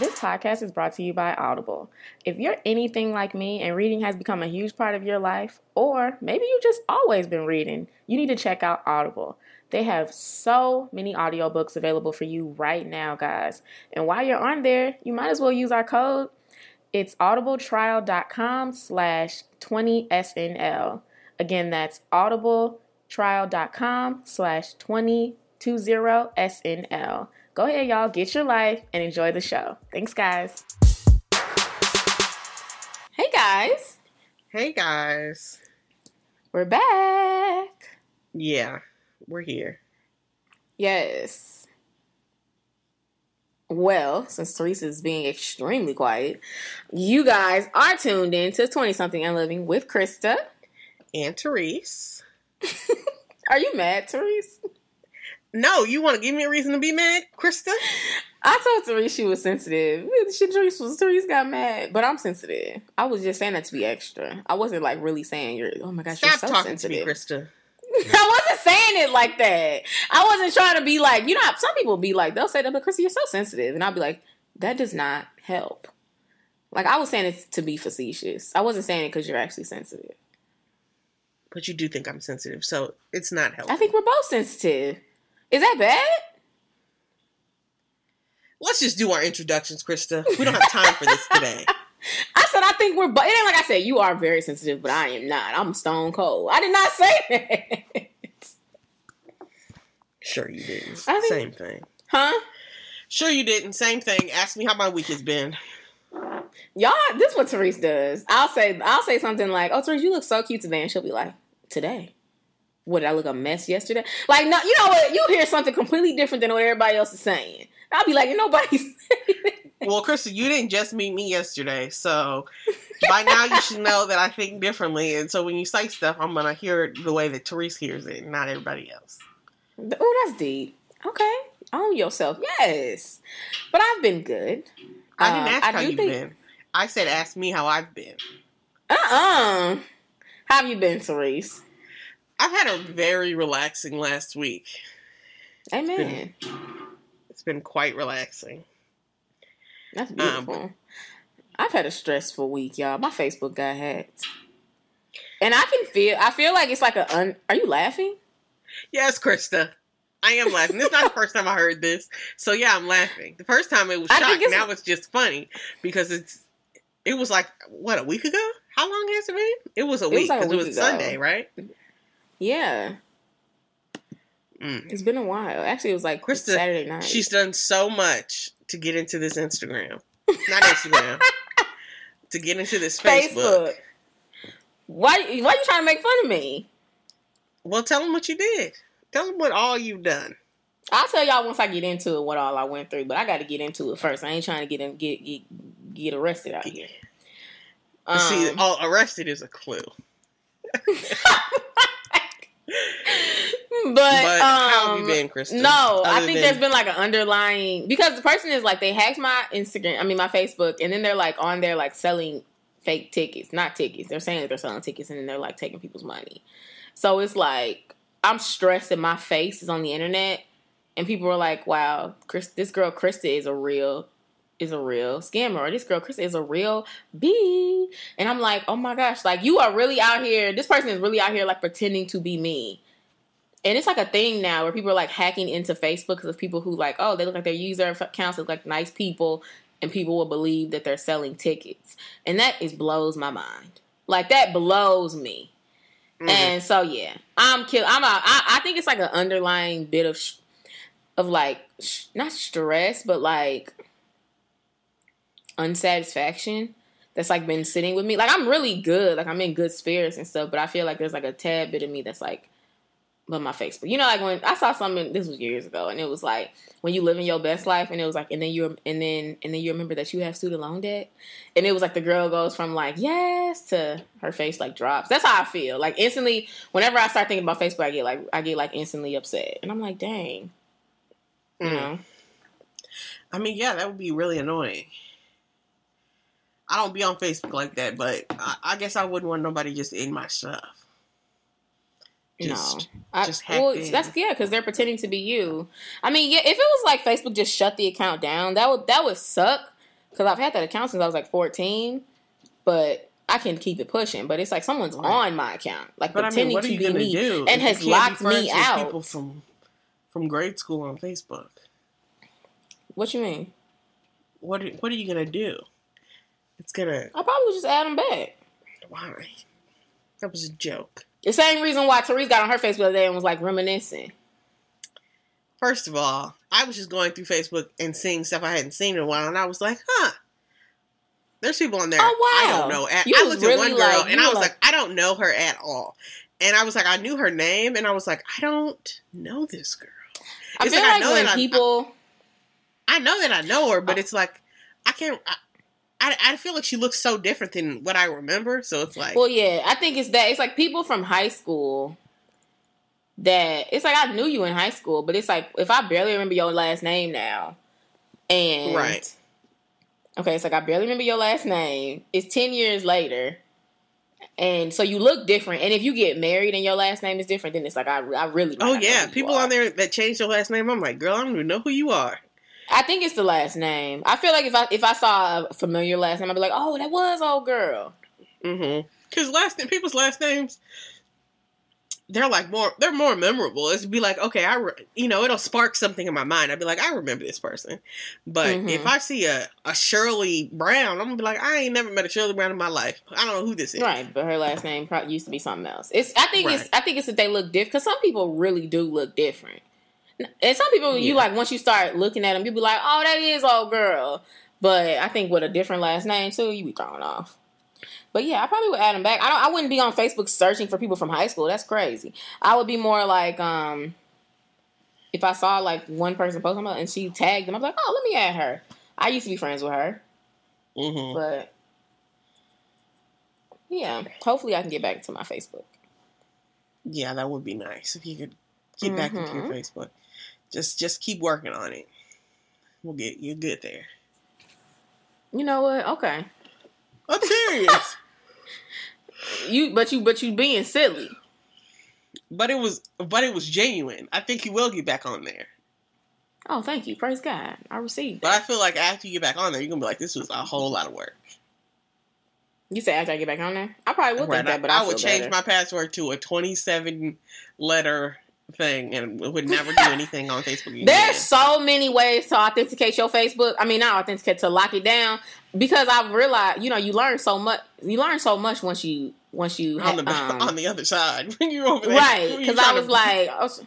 This podcast is brought to you by Audible. If you're anything like me and reading has become a huge part of your life, or maybe you've just always been reading, you need to check out Audible. They have so many audiobooks available for you right now, guys. And while you're on there, you might as well use our code. It's audibletrial.com slash 20SNL. Again, that's audibletrial.com slash 2020SNL. Go ahead, y'all, get your life and enjoy the show. Thanks, guys. Hey, guys. Hey guys. We're back. Yeah, we're here. Yes. Well, since Teresa is being extremely quiet, you guys are tuned in to 20 something and living with Krista. And Therese. Are you mad, Therese? No, you want to give me a reason to be mad, Krista? I told Therese she was sensitive. She Therese was Therese got mad, but I'm sensitive. I was just saying that to be extra. I wasn't like really saying you're. Oh my gosh, Stop you're so talking sensitive. to me, Krista. I wasn't saying it like that. I wasn't trying to be like you know. Some people be like they'll say that, but Krista, you're so sensitive, and I'll be like that does not help. Like I was saying it to be facetious. I wasn't saying it because you're actually sensitive. But you do think I'm sensitive, so it's not helpful. I think we're both sensitive. Is that bad? Let's just do our introductions, Krista. We don't have time for this today. I said I think we're. But it ain't like I said you are very sensitive, but I am not. I'm stone cold. I did not say that. Sure you didn't. Think- Same thing. Huh? Sure you didn't. Same thing. Ask me how my week has been. Y'all, this is what Therese does. I'll say I'll say something like, "Oh, Therese, you look so cute today," and she'll be like, "Today." What did I look a mess yesterday? Like, no, you know what? You hear something completely different than what everybody else is saying. I'll be like, nobody's. Well, Krista, you didn't just meet me yesterday, so by now you should know that I think differently. And so when you say stuff, I'm gonna hear it the way that Therese hears it, not everybody else. oh, that's deep. Okay, own yourself. Yes, but I've been good. I didn't Uh, ask I how you've think- been. I said, ask me how I've been. Uh uh How have you been, Therese? I've had a very relaxing last week. Amen. It's been quite relaxing. That's Um, beautiful. I've had a stressful week, y'all. My Facebook got hacked. And I can feel I feel like it's like a un are you laughing? Yes, Krista. I am laughing. This is not the first time I heard this. So yeah, I'm laughing. The first time it was I think shock. it's- Now it's just funny because it's it was like what, a week ago? How long has it been? It was a week like because it was. Sunday, right? Yeah. Mm. It's been a while. Actually it was like Krista, Saturday night. She's done so much to get into this Instagram. Not Instagram. to get into this Facebook. Facebook. Why why you trying to make fun of me? Well, tell them what you did. Tell them what all you've done. I'll tell y'all once I get into it what all I went through, but I got to get into it first. I ain't trying to get in, get get get arrested out here. Um, See, all arrested is a clue. but, But how have you um, been, Krista? No, I think than- there's been like an underlying because the person is like they hacked my Instagram, I mean my Facebook, and then they're like on there like selling fake tickets, not tickets. They're saying that they're selling tickets, and then they're like taking people's money. So it's like I'm stressed that my face is on the internet, and people are like, "Wow, Chris, this girl Krista is a real." Is a real scammer, or this girl Chris is a real B, and I'm like, oh my gosh, like you are really out here. This person is really out here, like pretending to be me, and it's like a thing now where people are like hacking into Facebook because of people who like, oh, they look like their user accounts look like nice people, and people will believe that they're selling tickets, and that is blows my mind. Like that blows me. Mhm. And so yeah, I'm kill. I'm a, I, I think it's like an underlying bit of sh- of like sh- not stress, but like unsatisfaction that's like been sitting with me. Like I'm really good, like I'm in good spirits and stuff, but I feel like there's like a tad bit of me that's like but my Facebook. You know, like when I saw something this was years ago, and it was like when you live in your best life, and it was like, and then you and then and then you remember that you have student loan debt, and it was like the girl goes from like yes to her face like drops. That's how I feel. Like instantly, whenever I start thinking about Facebook, I get like I get like instantly upset, and I'm like, dang, you Mm. know. I mean, yeah, that would be really annoying. I don't be on Facebook like that, but I, I guess I wouldn't want nobody just in my stuff. Just- no, I, just well, that's yeah, because they're pretending to be you. I mean, yeah, if it was like Facebook just shut the account down, that would that would suck. because I've had that account since I was like 14, but I can keep it pushing. But it's like someone's Right. on my account, like But I pretending mean, to be me, do? and has you can't be locked me out. People from from grade school on Facebook. What you mean? What are, What are you gonna do? It's gonna I probably would just add them back. why? That was a joke. The same reason why Therese got on her Facebook the other day and was like reminiscing. First of all, I was just going through Facebook and seeing stuff I hadn't seen in a while, and I was like, huh. There's people on there. Oh, wow. I don't know. At, You I looked at one girl like- and I was like, like- I don't know her at all. And I was like, I knew her name, and I was like, I don't know this girl. I It's feel like I know when that I- people, I know that I know her, Oh. but it's like I can't. I, I, I feel like she looks so different than what I remember. So it's like, well, yeah, I think it's that it's like people from high school that it's like I knew you in high school, but it's like if I barely remember your last name now, and Right. okay, it's like I barely remember your last name. It's ten years later. And so you look different, and if you get married and your last name is different, then it's like I, I really. oh yeah, people are. on there that changed their last name. I'm like, girl, I don't even know who you are. I think it's the last name. I feel like if I if I saw a familiar last name, I'd be like, oh, that was old girl. Mm-hmm. Because last name, people's last names, they're like more, they're more memorable. It's be like, okay, I, re- you know, it'll spark something in my mind. I'd be like, I remember this person. But Mhm. if I see a, a Shirley Brown, I'm gonna be like, I ain't never met a Shirley Brown in my life. I don't know who this is. Right, but her last name probably used to be something else. It's I think it's I think it's that they look different because some people really do look different, and some people you like once you start looking at them, you be like, oh, that is old girl. But I think with a different last name too, you be thrown off. But yeah, I probably would add them back. I don't. I wouldn't be on Facebook searching for people from high school. That's crazy. I would be more like, um, if I saw like one person post something and she tagged them, I'm like, oh, let me add her. I used to be friends with her, Mm-hmm. but yeah, hopefully I can get back to my Facebook. Yeah, that would be nice if you could get back into your Mhm. Facebook. Just, just keep working on it. We'll get you good there. You know what? Okay. I'm serious. You but you but you being silly. but it was, but it was genuine. I think you will get back on there. Oh, thank you. Praise God. I received it. But I feel like after you get back on there, you're gonna be like, this was a whole lot of work. You say after I get back on there? I probably would Right, think that, but I, I, would change better. my password to a 27 letter thing and would never do anything on Facebook again. There's so many ways to authenticate your Facebook. I mean, not authenticate to lock it down because I've realized, you know, you learn so much. You learn so much once you once you on the um, on the other side when you're over there. right because i was to- like I was-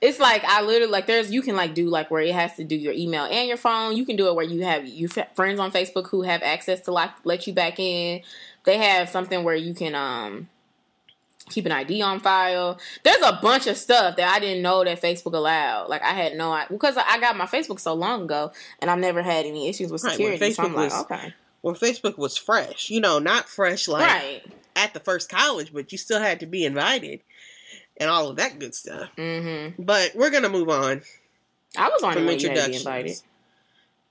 it's like i literally like there's you can like do like where it has to do your email and your phone you can do it where you have your f- friends on facebook who have access to like let you back in they have something where you can um keep an id on file. There's a bunch of stuff that i didn't know that facebook allowed. Like i had no idea because i got my facebook so long ago and i've never had any issues with Right, when so i'm Facebook like okay. when Facebook was fresh, you know, not fresh like right. at the first college, but you still had to be invited and all of that good stuff. mm-hmm. But we're gonna move on i was on from the you had introductions.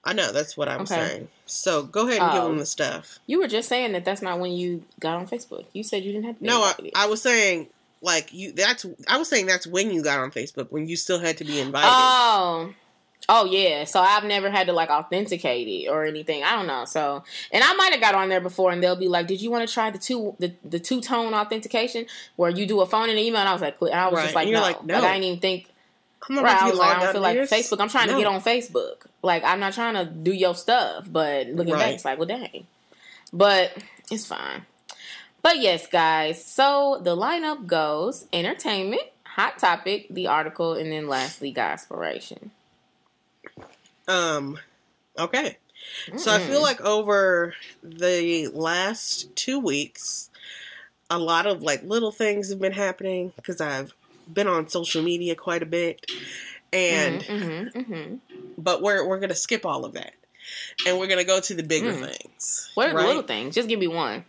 I know that's what I'm Okay. saying. So go ahead and give Oh. them the stuff. You were just saying that that's not when you got on Facebook. You said you didn't have to. be No, I. I was saying like you. That's I was saying that's when you got on Facebook when you still had to be invited. Oh, oh yeah. So I've never had to like authenticate it or anything. I don't know. So, and I might have got on there before, and they'll be like, "Did you want to try the two the, the two tone authentication where you do a phone and an email?" And I was like, I was Right. just like, no. like, no. I didn't even think. I'm not Right, I to was be like, I don't feel like. Facebook. I'm trying to get on Facebook. Like I'm not trying to do your stuff, but looking back, it's like, well, dang. But it's fine. But yes, guys. So the lineup goes: entertainment, hot topic, the article, and then lastly, gospiration. Um, okay. So I feel Mm. like over the last two weeks, a lot of like little things have been happening because I've been on social media quite a bit, and mm-hmm, mm-hmm. but we're we're gonna skip all of that, and we're gonna go to the bigger Mm. things. what are right? the little things? Just give me one.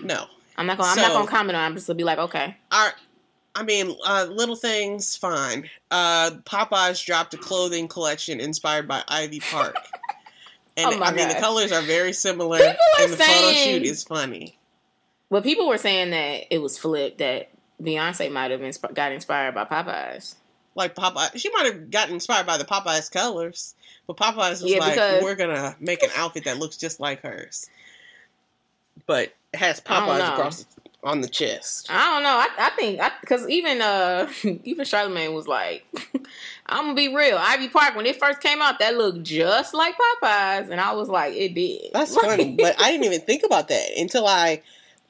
No, I'm not gonna. I'm not gonna comment on. it. I'm just gonna be like, okay. our. I mean, uh, little things, fine. Uh, Popeyes dropped a clothing collection inspired by Ivy Park. And Oh I mean, the colors are very similar, People and the photo shoot is funny. But people were saying that it was flipped. That Beyonce might have insp- got inspired by Popeyes. like Popeye. She might have gotten inspired by the Popeyes colors, but Popeyes was Yeah, like, because- "We're gonna make an outfit that looks just like hers, but it has Popeyes across on the chest." I don't know. I, I think because even uh even Charlamagne was like, I'm gonna be real. Ivy Park when it first came out, that looked just like Popeyes, and I was like, it did. That's funny, but I didn't even think about that until I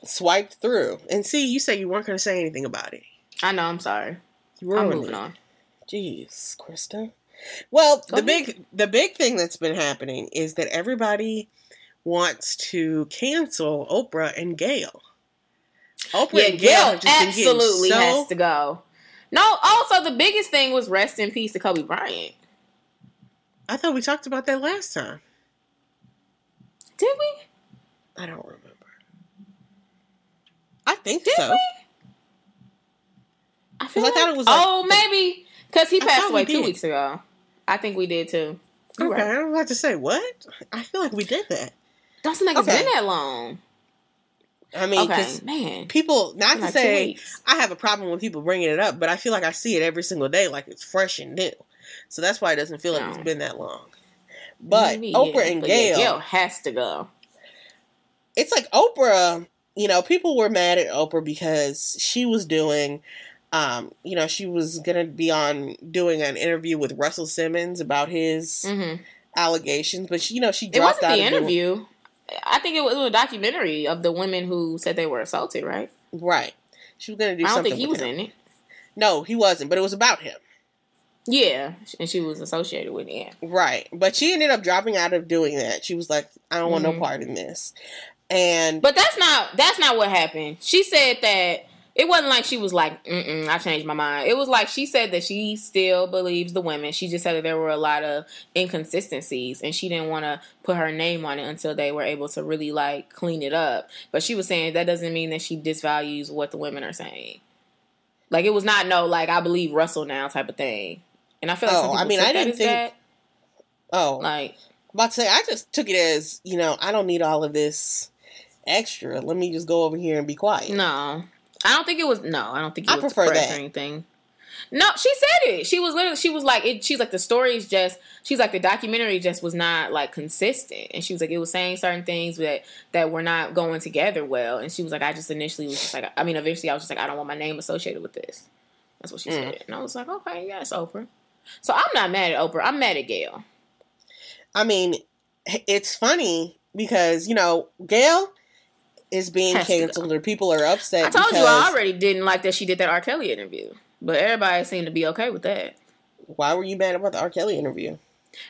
swiped through. And see, you said you weren't gonna say anything about it. I know. I'm sorry. You I'm moving it. on. Jeez, Krista. Well, Go the big the big thing that's been happening is that everybody wants to cancel Oprah and Gayle. Oprah Yeah, and Gayle Gayle have just been getting absolutely so- has to go. No, also the biggest thing was rest in peace to Kobe Bryant. I thought we talked about that last time. Did we? I don't remember. I think Did so. we? I feel 'Cause I thought it was like- oh, maybe because he passed we away two weeks ago. I think we did too. You're Okay, right. I'm about to say what? I feel like we did that. Doesn't think it's Okay. been that long. I mean, Okay, man. people, not to Like say. I have a problem with people bringing it up, but I feel like I see it every single day, like it's fresh and new. So that's why it doesn't feel like it's been that long. But Maybe, Oprah yeah. and But yeah, Gayle, Gayle has to go. it's like Oprah. You know, people were mad at Oprah because she was doing, um, you know, she was gonna be on doing an interview with Russell Simmons about his hmm allegations, but she, you know, she It dropped wasn't out the of doing- interview. I think it was, a documentary of the women who said they were assaulted. Right? right? She was gonna do I don't think he was him. in it. No, he wasn't, but it was about him. Yeah, and she was associated with it. Right. But she ended up dropping out of doing that. She was like, I don't want Mhm. no part in this. And But that's not that's not what happened. She said that it wasn't like she was like, Mm-mm, I changed my mind. It was like she said that she still believes the women. She just said that there were a lot of inconsistencies, and she didn't want to put her name on it until they were able to really like clean it up. But she was saying that doesn't mean that she disvalues what the women are saying. Like it was not no like I believe Russell now type of thing. And I feel like Oh, I mean, I didn't think- that. oh, Like about to say, I just took it as, you know, I don't need all of this extra. Let me just go over here and be quiet. No, I don't think it was. No, I don't think it I was prefer that. or anything. No, she said it. She was literally. She was like, it, she's like the story's just. She's like the documentary just was not like consistent, and she was like it was saying certain things that that were not going together well, and she was like, I just initially was just like, I mean, eventually I was just like, I don't want my name associated with this. That's what she Mm. said, and I was like, okay, yes, Oprah. So I'm not mad at Oprah. I'm mad at Gayle. I mean, it's funny because, you know, Gayle is being Has canceled or people are upset. I told you I already didn't like that she did that R. Kelly interview, but everybody seemed to be okay with that. Why were you mad about the R. Kelly interview?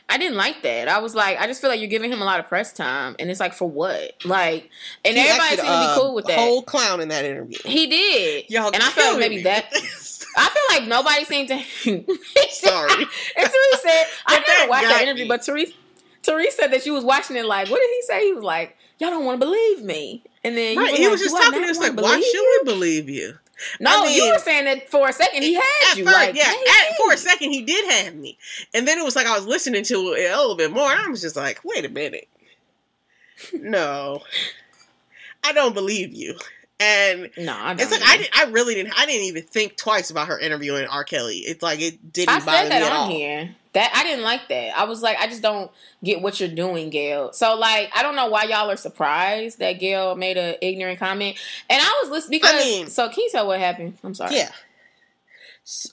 I didn't like that. I was like, I just feel like you're giving him a lot of press time, and it's like for what? Like, and He everybody acted seemed to be uh, cool with that. Whole clown in that interview. he did, Y'all and I feel like maybe me. that. I feel like nobody seemed to. Sorry. and Therese said, I never watched that interview, me. but Therese, Therese said that she was watching it. Like, what did he say? He was like, "Y'all don't want to believe me," and then you Right, were he like, was just talking to us like, why should you?" we believe you? No, I you mean- were saying that for a second he had you. first, like, yeah, maybe. at, for a second he did have me, and then it was like I was listening to it a little bit more, and I was just like, wait a minute, no, I don't believe you. And No, I it's like I, did, I really didn't, I didn't even think twice about her interviewing R. Kelly. It's like it didn't I bother said that me at on all. here. That I didn't like that. I was like, I just don't get what you're doing, Gayle. So like, I don't know why y'all are surprised that Gayle made an ignorant comment. And I was listening because. mean- so can you tell what happened? I'm sorry. Yeah.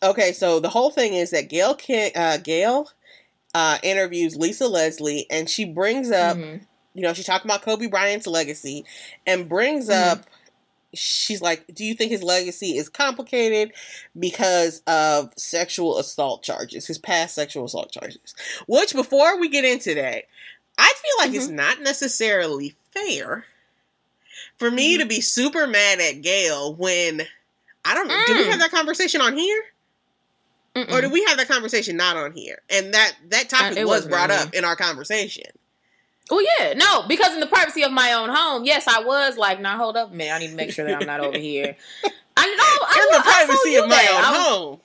Okay, so the whole thing is that Gayle uh, Gayle uh, interviews Lisa Leslie, and she brings up Mhm. you know, she's talking about Kobe Bryant's legacy and brings Mhm. up she's like, Do you think his legacy is complicated because of sexual assault charges, his past sexual assault charges? Which before we get into that, I feel like it's not necessarily fair for me Mhm. to be super mad at Gayle when I don't know. Did we Mm. have that conversation on here? Mm-mm. Or did we have that conversation not on here? And that that topic Uh, was wasn't brought up in our conversation. Well, yeah, no, because in the privacy of my own home, yes, I was like, now hold up a minute, I need to make sure that I'm not over here. I know, I, in the I privacy you of my that. own was- home.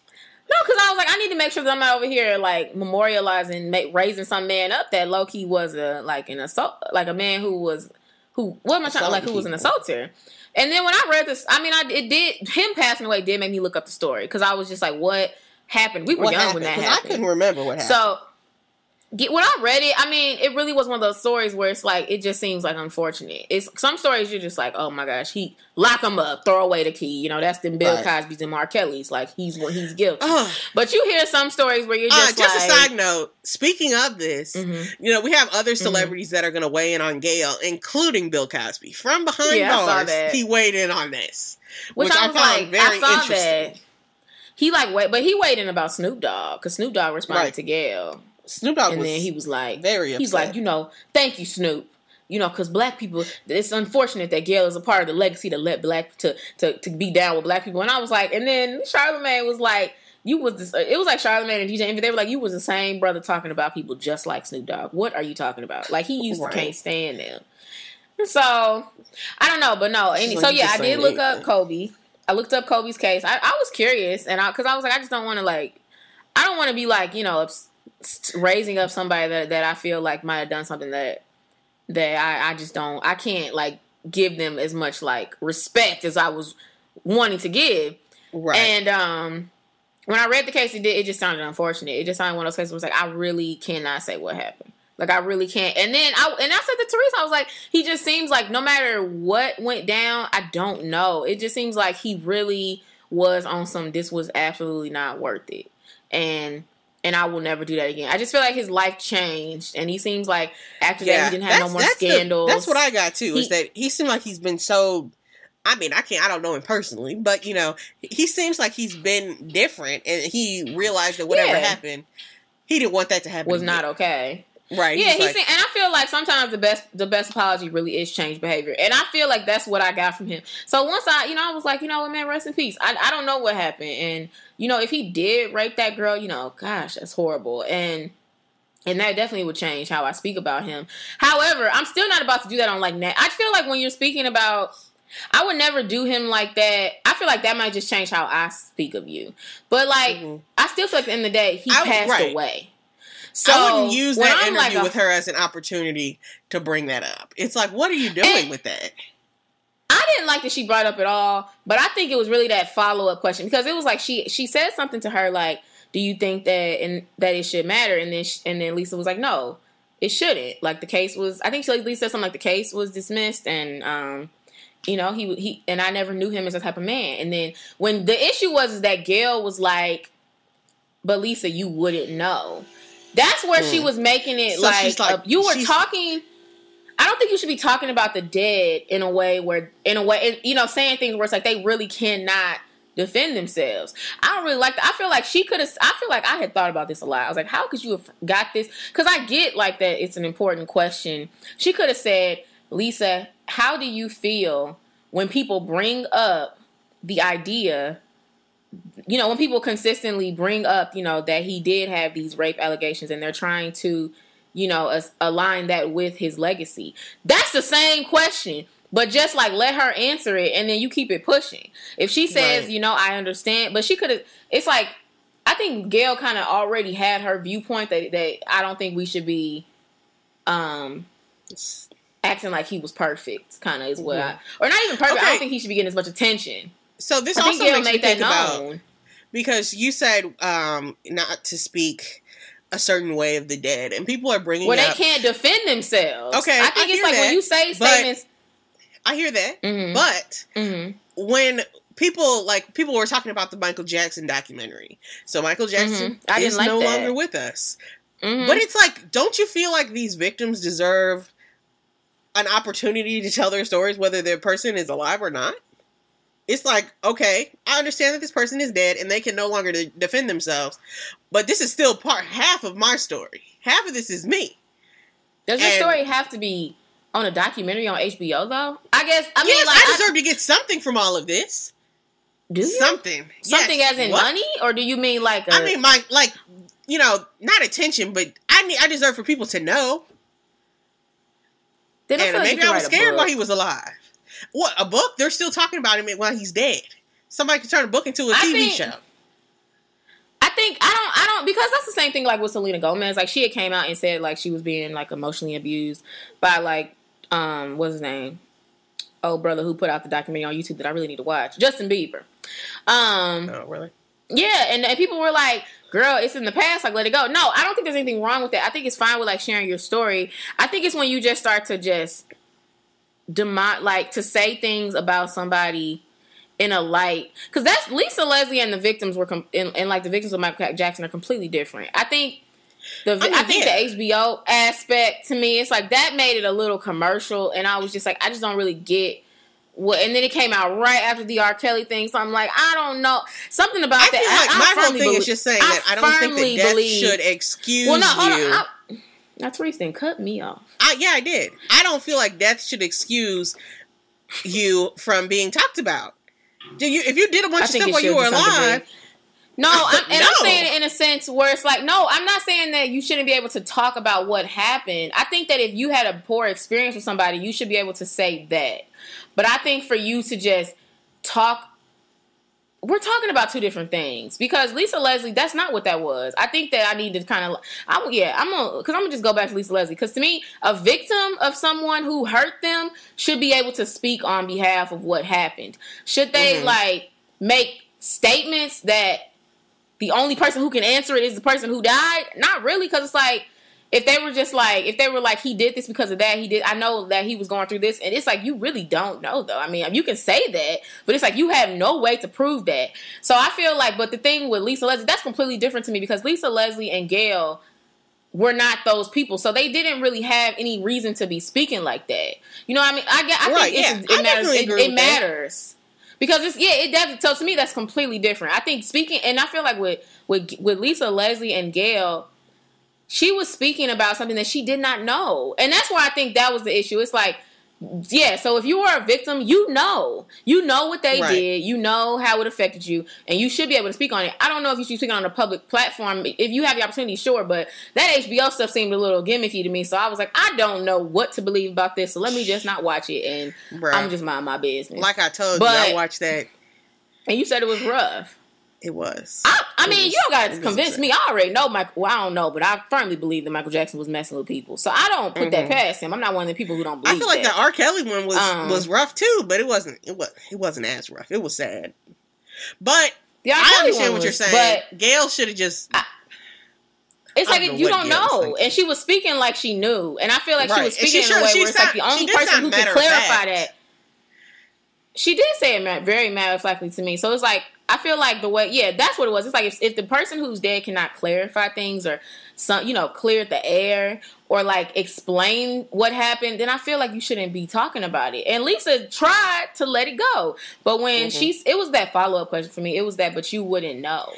No, because I was like, I need to make sure that I'm not over here like memorializing, make, raising some man up that low key was a like an assault, like a man who was who what am I trying like who was an assaulter. And then when I read this, I mean, I it did him passing away did make me look up the story because I was just like, what happened. We were What young happened? when that happened. I couldn't remember what happened. So when I read it, I mean, it really was one of those stories where it's like it just seems like unfortunate. It's some stories you're just like, oh my gosh, he lock him up, throw away the key. You know, that's them Bill Right. Cosby's and R. Kelly's. Like he's what he's guilty. But you hear some stories where you're Uh, just, just like, a side note. Speaking of this, Mhm. you know we have other Mm-hmm. celebrities that are going to weigh in on Gayle, including Bill Cosby. From behind Yeah, I saw bars, that. he weighed in on this, which, I was found like, very I saw interesting. that. He like wait, but he weighed in about Snoop Dogg because Snoop Dogg responded Right. to Gayle, Snoop Dogg and was then he was like, very upset. He's like, you know, thank you, Snoop. You know, because black people, it's unfortunate that Gayle is a part of the legacy to let black to to to be down with black people. And I was like, and then Charlamagne was like, you was this, it was like Charlamagne and DJ Envy. They were like, you was the same brother talking about people just like Snoop Dogg. What are you talking about? Like he used Right. to can't stand them. So I don't know, but no. Any, so yeah, I did look up. Kobe. I looked up Kobe's case. I, I was curious, and I because I was like, I just don't want to like, I don't want to be like you know ups- raising up somebody that that I feel like might have done something that that I I just don't I can't like give them as much like respect as I was wanting to give. right. And um when I read the case, it did it just sounded unfortunate. It just sounded one of those cases where it's like I really cannot say what happened. Like I really can't. And then I and I said to Teresa, I was like, he just seems like no matter what went down, I don't know. It just seems like he really was on some. This was absolutely not worth it, and and I will never do that again. I just feel like his life changed, and he seems like after that he didn't have no more the- scandals. that's what I got too. is that he seemed like he's been so. I mean, I can't. I don't know him personally, but you know, he seems like he's been different, and he realized that whatever Yeah. happened, he didn't want that to happen. was again. not okay. Right. Yeah, He's he's like, and I feel like sometimes the best the best apology really is change behavior, and I feel like that's what I got from him. So once I, you know, I was like, you know what, man, rest in peace. I I don't know what happened, and you know, if he did rape that girl, you know, gosh, that's horrible, and and that definitely would change how I speak about him. However, I'm still not about to do that on like that. I feel like when you're speaking about. I would never do him like that. I feel like that might just change how I speak of you. But like, Mhm. I still feel like at the end of the day, he I passed right. away. So I wouldn't use that interview like a- with her as an opportunity to bring that up. It's like, what are you doing with that? I didn't like that she brought up at all, but I think it was really that follow up question because it was like she she said something to her like, "Do you think that and that it should matter?" And then sh and then Lisa was like, "No, it shouldn't." Like the case was, I think she Lisa said something like the case was dismissed, and um, you know he he and I never knew him as a type of man. And then when the issue was is that Gayle was like, "But Lisa, you wouldn't know." That's where she Hmm. was making it So like, like- uh, you were talking. I don't think you should be talking about the dead in a way where, in a way, you know, saying things where it's like they really cannot defend themselves. I don't really like that. I feel like she could have. I feel like I had thought about this a lot. I was like, how could you have got this? Because I get like that. It's an important question. She could have said, Lisa, how do you feel when people bring up the idea? You know, when people consistently bring up, you know, that he did have these rape allegations, and they're trying to you know, align that with his legacy? That's the same question, but just like let her answer it and then you keep it pushing. If she says, Right. you know, I understand, but she could have, it's like, I think Gayle kind of already had her viewpoint that, that I don't think we should be um acting like he was perfect, kind of is what I, or not even perfect. I don't think he should be getting as much attention. So this I also makes me made that think about because you said um, not to speak a certain way of the dead, and people are bringing Where they can't defend themselves. Okay, I think I it's like that, when you say statements. I hear that, Mhm, but mhm. when people like people were talking about the Michael Jackson documentary, so Michael Jackson Mhm. Didn't is like no that. longer with us. Mhm. But it's like, don't you feel like these victims deserve an opportunity to tell their stories, whether their person is alive or not? It's like, okay, I understand that this person is dead and they can no longer de- defend themselves, but this is still part half of my story. Half of this is me. Does your And- story have to be on a documentary on HBO though? I guess. I mean, yes, like, I deserve to get something from all of this. do you? Something, something Yes. as in What? money, or do you mean like? I I mean, my like, you know, not attention, but I need, I deserve for people to know. then And maybe I was scared while he was alive. What a book? They're still talking about him while he's dead. Somebody could turn a book into a I TV think- show. I think I don't. I don't because that's the same thing like with Selena Gomez. Like she had came out and said like she was being like emotionally abused by like um what's his name? Oh brother who put out the documentary on YouTube that I really need to watch. Justin Bieber. Um Oh, really? Yeah, and, and people were like, girl, it's in the past, like let it go. No, I don't think there's anything wrong with that. I think it's fine with like sharing your story. I think it's when you just start to just demo- like to say things about somebody in a light because that's Lisa Leslie and the victims were com- and, and like the victims of Michael Jackson are completely different. I think the I, mean, I think yeah. the HBO aspect to me, it's like that made it a little commercial, and I was just like, I just don't really get what. And then it came out right after the R. Kelly thing, so I'm like, I don't know something about I that. Feel like I, my whole thing is just saying that I don't think that death believe, should excuse well, no, hold you. On, I, that's where he's cut me off. I, yeah, I did. I don't feel like death should excuse you from being talked about. Do you? If you did a bunch I of stuff while you were alive. No, I'm, and no. I'm saying it in a sense where it's like, no, I'm not saying that you shouldn't be able to talk about what happened. I think that if you had a poor experience with somebody, you should be able to say that. But I think for you to just talk we're talking about two different things because Lisa Leslie, that's not what that was. I think that I need to kind of, I, yeah, I'm gonna, because I'm gonna just go back to Lisa Leslie because to me, a victim of someone who hurt them should be able to speak on behalf of what happened. Should they mm-hmm. like make statements that the only person who can answer it is the person who died? Not really, because it's like if they were just like if they were like he did this because of that he did i know that he was going through this. And it's like you really don't know though. I mean you can say that but it's like you have no way to prove that. So i feel like but the thing with lisa leslie that's completely different to me because lisa leslie and gayle were not those people. So they didn't really have any reason to be speaking like that. You know what i mean? I, I right, think yeah. it matters. It, it matters. Because it's yeah it does so to me that's completely different. I think speaking and i feel like with with with lisa leslie and gayle she was speaking about something that she did not know. And that's why I think that was the issue. It's like, yeah, so if you are a victim, you know. You know what they right. did. You know how it affected you. And you should be able to speak on it. I don't know if you should speak on a public platform. If you have the opportunity, sure. But that HBO stuff seemed a little gimmicky to me. So I was like, I don't know what to believe about this. So let me just not watch it. And Bruh. I'm just mind my business. Like I told but, you, I watched that. And you said it was rough. It was. I, I mean, was, you don't got to convince me. I already know Michael. Well, I don't know, but I firmly believe that Michael Jackson was messing with people. So I don't put mm-hmm. that past him. I'm not one of the people who don't believe. I feel like that. the R. Kelly one was um, was rough too, but it wasn't. It was. It wasn't as rough. It was sad. But I understand what you're saying. But Gayle should have just. I, it's like you don't know, and she was speaking like she knew, and I feel like right. she was speaking she in a way where it's like the only person who can clarify that. She did say it very matter of factly to me, so it's like I feel like the way, yeah, that's what it was. It's like if, if the person who's dead cannot clarify things or some, you know, clear the air or like explain what happened, then I feel like you shouldn't be talking about it. And Lisa tried to let it go, but when mm-hmm. she's, it was that follow up question for me. It was that, but you wouldn't know.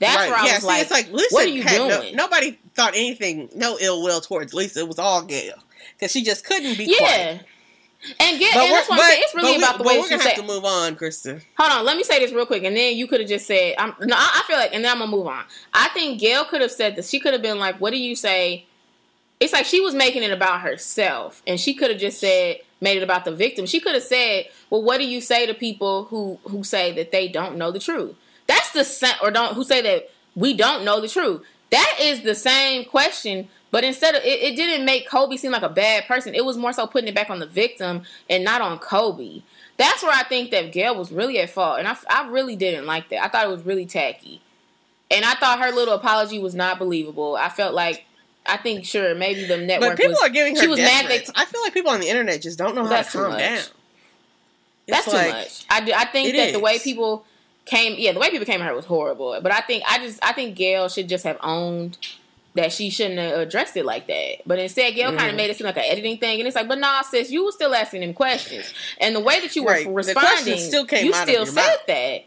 That's right. where I yeah, was see, like, it's like Lisa what are you doing? No, nobody thought anything, no ill will towards Lisa. It was all Gayle because she just couldn't be. Yeah. Quiet. And get, and that's what I'm saying. It's really about the way we're gonna have to move on, Kristen. Hold on, let me say this real quick, and then you could have just said, I'm, "No, I, I feel like," and then I'm gonna move on. I think Gayle could have said this. She could have been like, "What do you say?" It's like she was making it about herself, and she could have just said, made it about the victim. She could have said, "Well, what do you say to people who who say that they don't know the truth?" That's the same, or don't who say that we don't know the truth. That is the same question but instead of it, it didn't make Kobe seem like a bad person. It was more so putting it back on the victim and not on Kobe. That's where I think that Gayle was really at fault, and I, I really didn't like that. I thought it was really tacky, and I thought her little apology was not believable. I felt like I think sure maybe the network. But people was, are giving her. She was mad. They, I feel like people on the internet just don't know how to calm down. It's that's like, too much. I, do, I think that is. the way people came, yeah, the way people came at her was horrible. But I think I just I think Gayle should just have owned that she shouldn't have addressed it like that. But instead, Gayle mm-hmm. kind of made it seem like an editing thing, and it's like, but nah, sis, you were still asking him questions, and the way that you were right. responding, still came you still said mouth. that.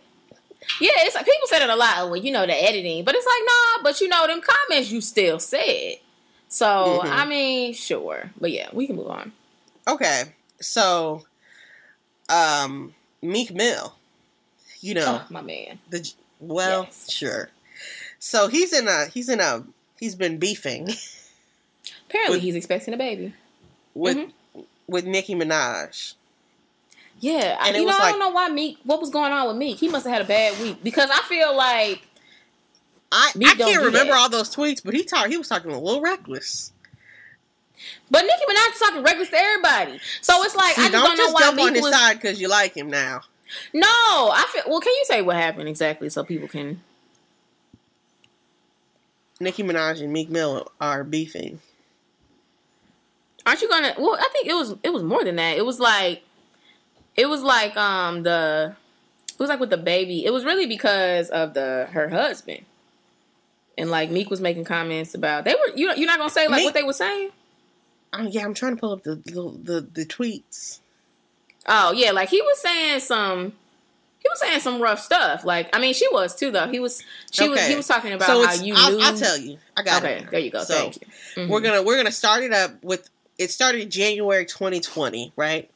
Yeah, it's like people said it a lot. Well, you know the editing, but it's like nah, but you know them comments you still said. So mm-hmm. I mean, sure, but yeah, we can move on. Okay, so um, Meek Mill, you know, oh, my man. The well, yes. sure. So he's in a he's in a he's been beefing. Apparently, with, he's expecting a baby with mm-hmm. with Nicki Minaj. Yeah, and you know, like, I don't know why Meek. What was going on with Meek? He must have had a bad week because I feel like I Meek I can't remember that. all those tweets, but he talked. He was talking a little reckless. But Nicki Minaj is talking reckless to everybody, so it's like See, I just don't, don't just know why jump Meek on his was... side because you like him now. No, I feel. Well, can you say what happened exactly so people can? Nicki Minaj and Meek Mill are beefing. Aren't you gonna? Well, I think it was it was more than that. It was like, it was like um the, it was like with the baby. It was really because of the her husband, and like Meek was making comments about they were you you're not gonna say like Meek- what they were saying. Um, yeah, I'm trying to pull up the the the, the tweets. Oh yeah, like he was saying some. He was saying some rough stuff. Like I mean, she was too though. He was. She was. He was talking about so how you I'll, knew. I'll tell you. I got Okay, it. there you go. So, Thank you. Mhm. We're gonna we're gonna start it up with it started January 2020, right?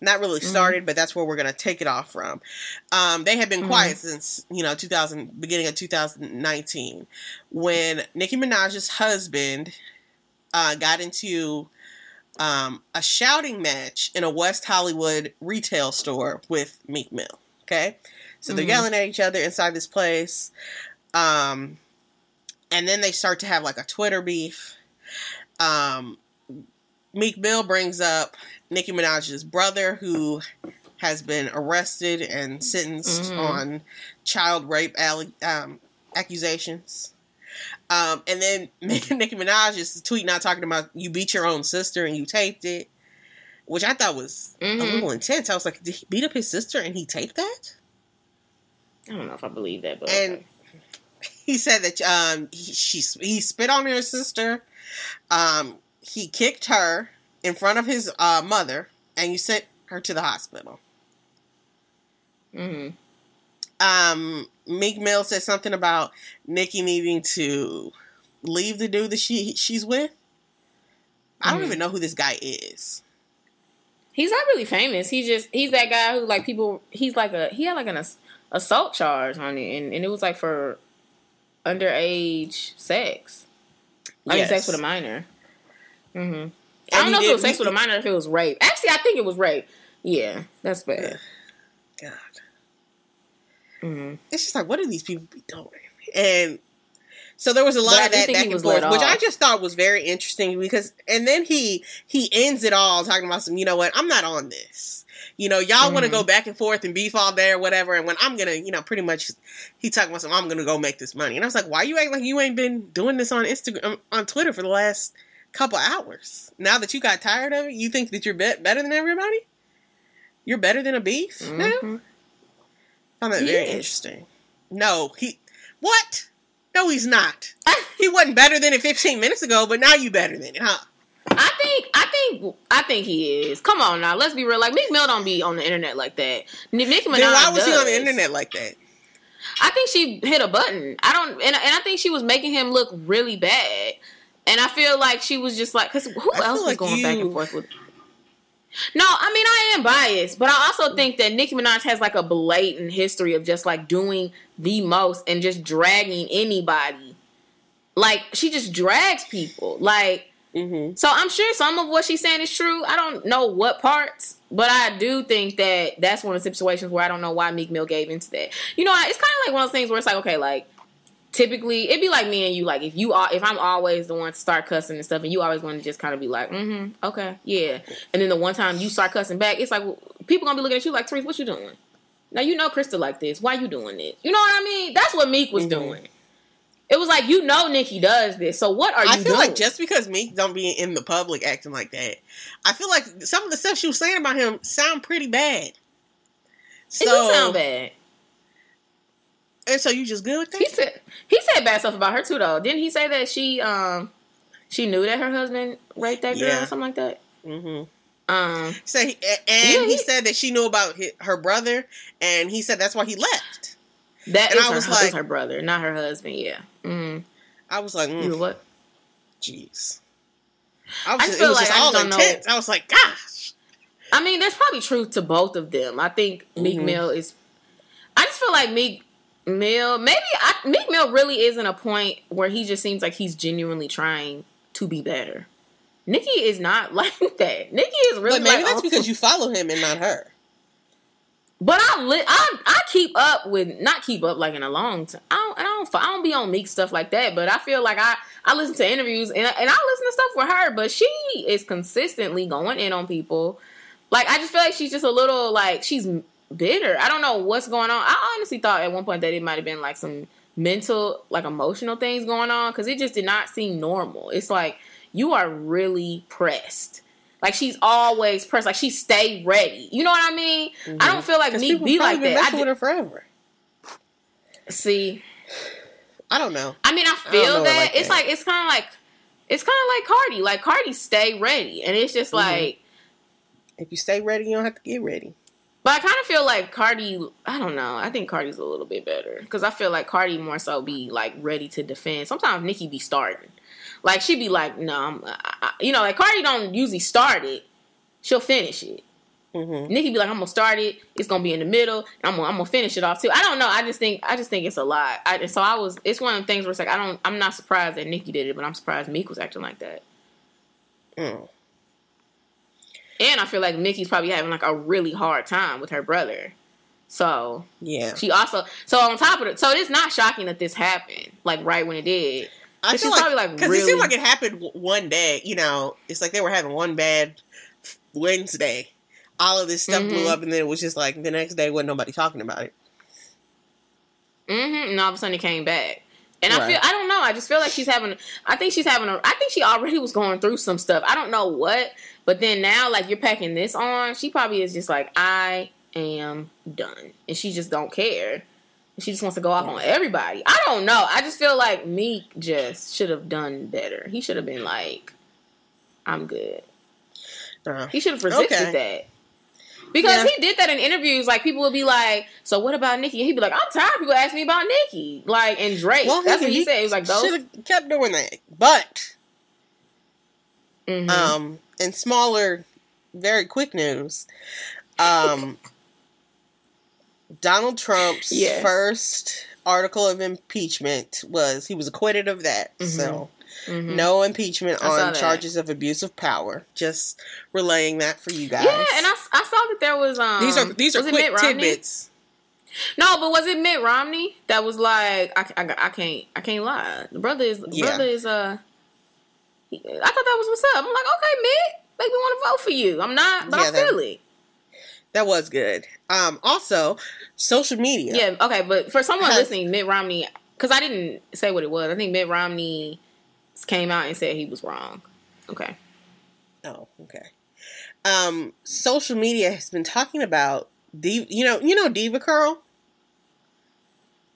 Not really Mm-hmm. started, but that's where we're gonna take it off from. Um, they have been Mhm. quiet since you know 2000, beginning of 2019, when Nicki Minaj's husband uh, got into um, a shouting match in a West Hollywood retail store with Meek Mill. Okay, so they're Mhm. yelling at each other inside this place. Um, and then they start to have like a Twitter beef. Um, Meek Mill brings up Nicki Minaj's brother, who has been arrested and sentenced Mhm. on child rape alle- um, accusations. Um, and then Nicki Minaj is tweeting out talking about you beat your own sister and you taped it, which I thought was a Mhm. little intense. I was like, did he beat up his sister and he taped that? I don't know if I believe that, but And okay. he said that um he, she he spit on her sister, um he kicked her in front of his uh, mother, and you sent her to the hospital. Mhm. Um, Meek Mill said something about Nicki needing to leave the dude that she she's with. I don't Mhm. even know who this guy is. He's not really famous. He just he's that guy who like people. He's like a he had like an ass- assault charge on it, and, and it was like for underage sex. Mean, Yes. sex with a minor. Mm-hmm. I don't know if it was sex with a minor, or if it was rape. Actually, I think it was rape. Yeah, that's bad. God, hmm it's just like what do these people be doing? And so there was a lot I of that back and forth, which I just thought was very interesting because, and then he he ends it all talking about some, you know what? I'm not on this. You know, y'all want to go back and forth and beef all day or whatever, and when I'm gonna, you know, pretty much, he talking about some, I'm gonna go make this money, and I was like, why you act like you ain't been doing this on Instagram, on Twitter for the last couple hours? Now that you got tired of it, you think that you're be- better than everybody? You're better than a beef now? Mhm. found that He very is. interesting. No, he what? No, he's not. He wasn't better than it 15 minutes ago, but now you better than it, huh? I think, I think, I think he is. Come on now, let's be real. Like Meek Mill don't be on the internet like that. Nicki Minaj then why was he on the internet like that? I think she hit a button. I don't, and, and I think she was making him look really bad. And I feel like she was just like, because who I else was like going back and forth with? No, I mean I am biased, but I also mm. think that Nicki Minaj has like a blatant history of just like doing the most and just dragging anybody. Like she just drags people. Like Mm-hmm. so I'm sure some of what she's saying is true. I don't know what parts, but I do think that that's one of the situations where I don't know why Meek Mill gave into that. You know, it's kind of like one of those things where it's like, okay, like typically it'd be like me and you, like if you are, if I'm always the one to start cussing and stuff, and you always want to just kind of be like, mm-hmm, okay, yeah, and then the one time you start cussing back, it's like well, people gonna be looking at you like, Therese, what you doing? Now you know Krista like this. Why you doing it? You know what I mean? That's what Meek was Mhm. doing. It was like you know Nicki does this, so what are you I feel doing? like just because Meek don't be in the public acting like that, I feel like some of the stuff she was saying about him sound pretty bad. it So, do sound bad. and so you just good with that? He said he said bad stuff about her too, though. Didn't he say that she um she knew that her husband raped that girl Yeah. or something like that? Mm-hmm. Um, So he, and Yeah, he he- said that she knew about hi her brother, and he said that's why he left. that And is I her, was like- her brother, not her husband. Yeah. Mm. I was like, mm, what? Jeez. I was I just, feel it was like just I all just know- intense. I was like, gosh. I mean, there's probably truth to both of them. I think Meek Mhm. Mill is. I just feel like Meek Mill, maybe I, Meek Mill really isn't a point where he just seems like he's genuinely trying to be better. Nicki is not like that. Nicki is really but maybe like that's on because you follow him and not her. But I li- I I keep up with not keep up like in a long time. I don't I don't I don't be on Meek stuff like that. But I feel like I I listen to interviews and and I listen to stuff with her. But she is consistently going in on people. Like I just feel like she's just a little like she's bitter. I don't know what's going on. I honestly thought at one point that it might have been like some mental, like emotional things going on because it just did not seem normal. It's like you are really pressed. Like she's always pressed. Like she stay ready. You know what I mean? Mm-hmm. I don't feel like me be like that. I with her forever. See, I don't know. I mean, I feel I that like it's that. like it's kind of like it's kind of like Cardi. Like Cardi stay ready, and it's just mm-hmm. like if you stay ready, you don't have to get ready. But I kind of feel like Cardi. I don't know. I think Cardi's a little bit better because I feel like Cardi more so be like ready to defend. Sometimes Nicki be starting. Like she'd be like, no, I'm, I, you know, like Cardi don't usually start it. She'll finish it. Mm-hmm. Nicki be like, I'm gonna start it. It's gonna be in the middle. I'm gonna, I'm gonna finish it off too. I don't know. I just think I just think it's a lot. I, so I was. It's one of the things where it's like I don't. I'm not surprised that Nicki did it, but I'm surprised Meek was acting like that. Mm. And I feel like Nicki's probably having like a really hard time with her brother. So yeah, she also so on top of it. So it's not shocking that this happened like right when it did. I feel like because like really... it seemed like it happened one day. You know, it's like they were having one bad Wednesday. All of this stuff mm-hmm. blew up, and then it was just like the next day wasn't nobody talking about it. Mm-hmm. And all of a sudden it came back. And right. I feel I don't know. I just feel like she's having. I think she's having a. I think she already was going through some stuff. I don't know what, but then now like you're packing this on. She probably is just like I am done, and she just don't care. She just wants to go off on everybody. I don't know. I just feel like Meek just should have done better. He should have been like, "I'm good." Uh, he should have resisted okay. that. Because yeah. he did that in interviews. Like people would be like, "So what about Nicki?" And he'd be like, "I'm tired. People ask me about Nicki." Like and Drake. Well, that's he, what he, he said. He was like, "Those should have kept doing that." But, mm-hmm. um, in smaller, very quick news, um, Donald Trump's yes. first article of impeachment was he was acquitted of that. Mm-hmm. So mm-hmm. no impeachment on charges of abuse of power. Just relaying that for you guys. Yeah, and I, I saw that there was um these are these are quick tidbits. No, but was it Mitt Romney that was like I, I, I can't I can't lie. The brother is yeah. brother is uh I thought that was what's up. I'm like okay Mitt, make me want to vote for you. I'm not, but yeah, I feel that, it. That was good. Um, also, social media. Yeah, okay, but for someone has, listening, Mitt Romney, because I didn't say what it was. I think Mitt Romney came out and said he was wrong. Okay. Oh, okay. Um, social media has been talking about Diva, you know, you know DevaCurl.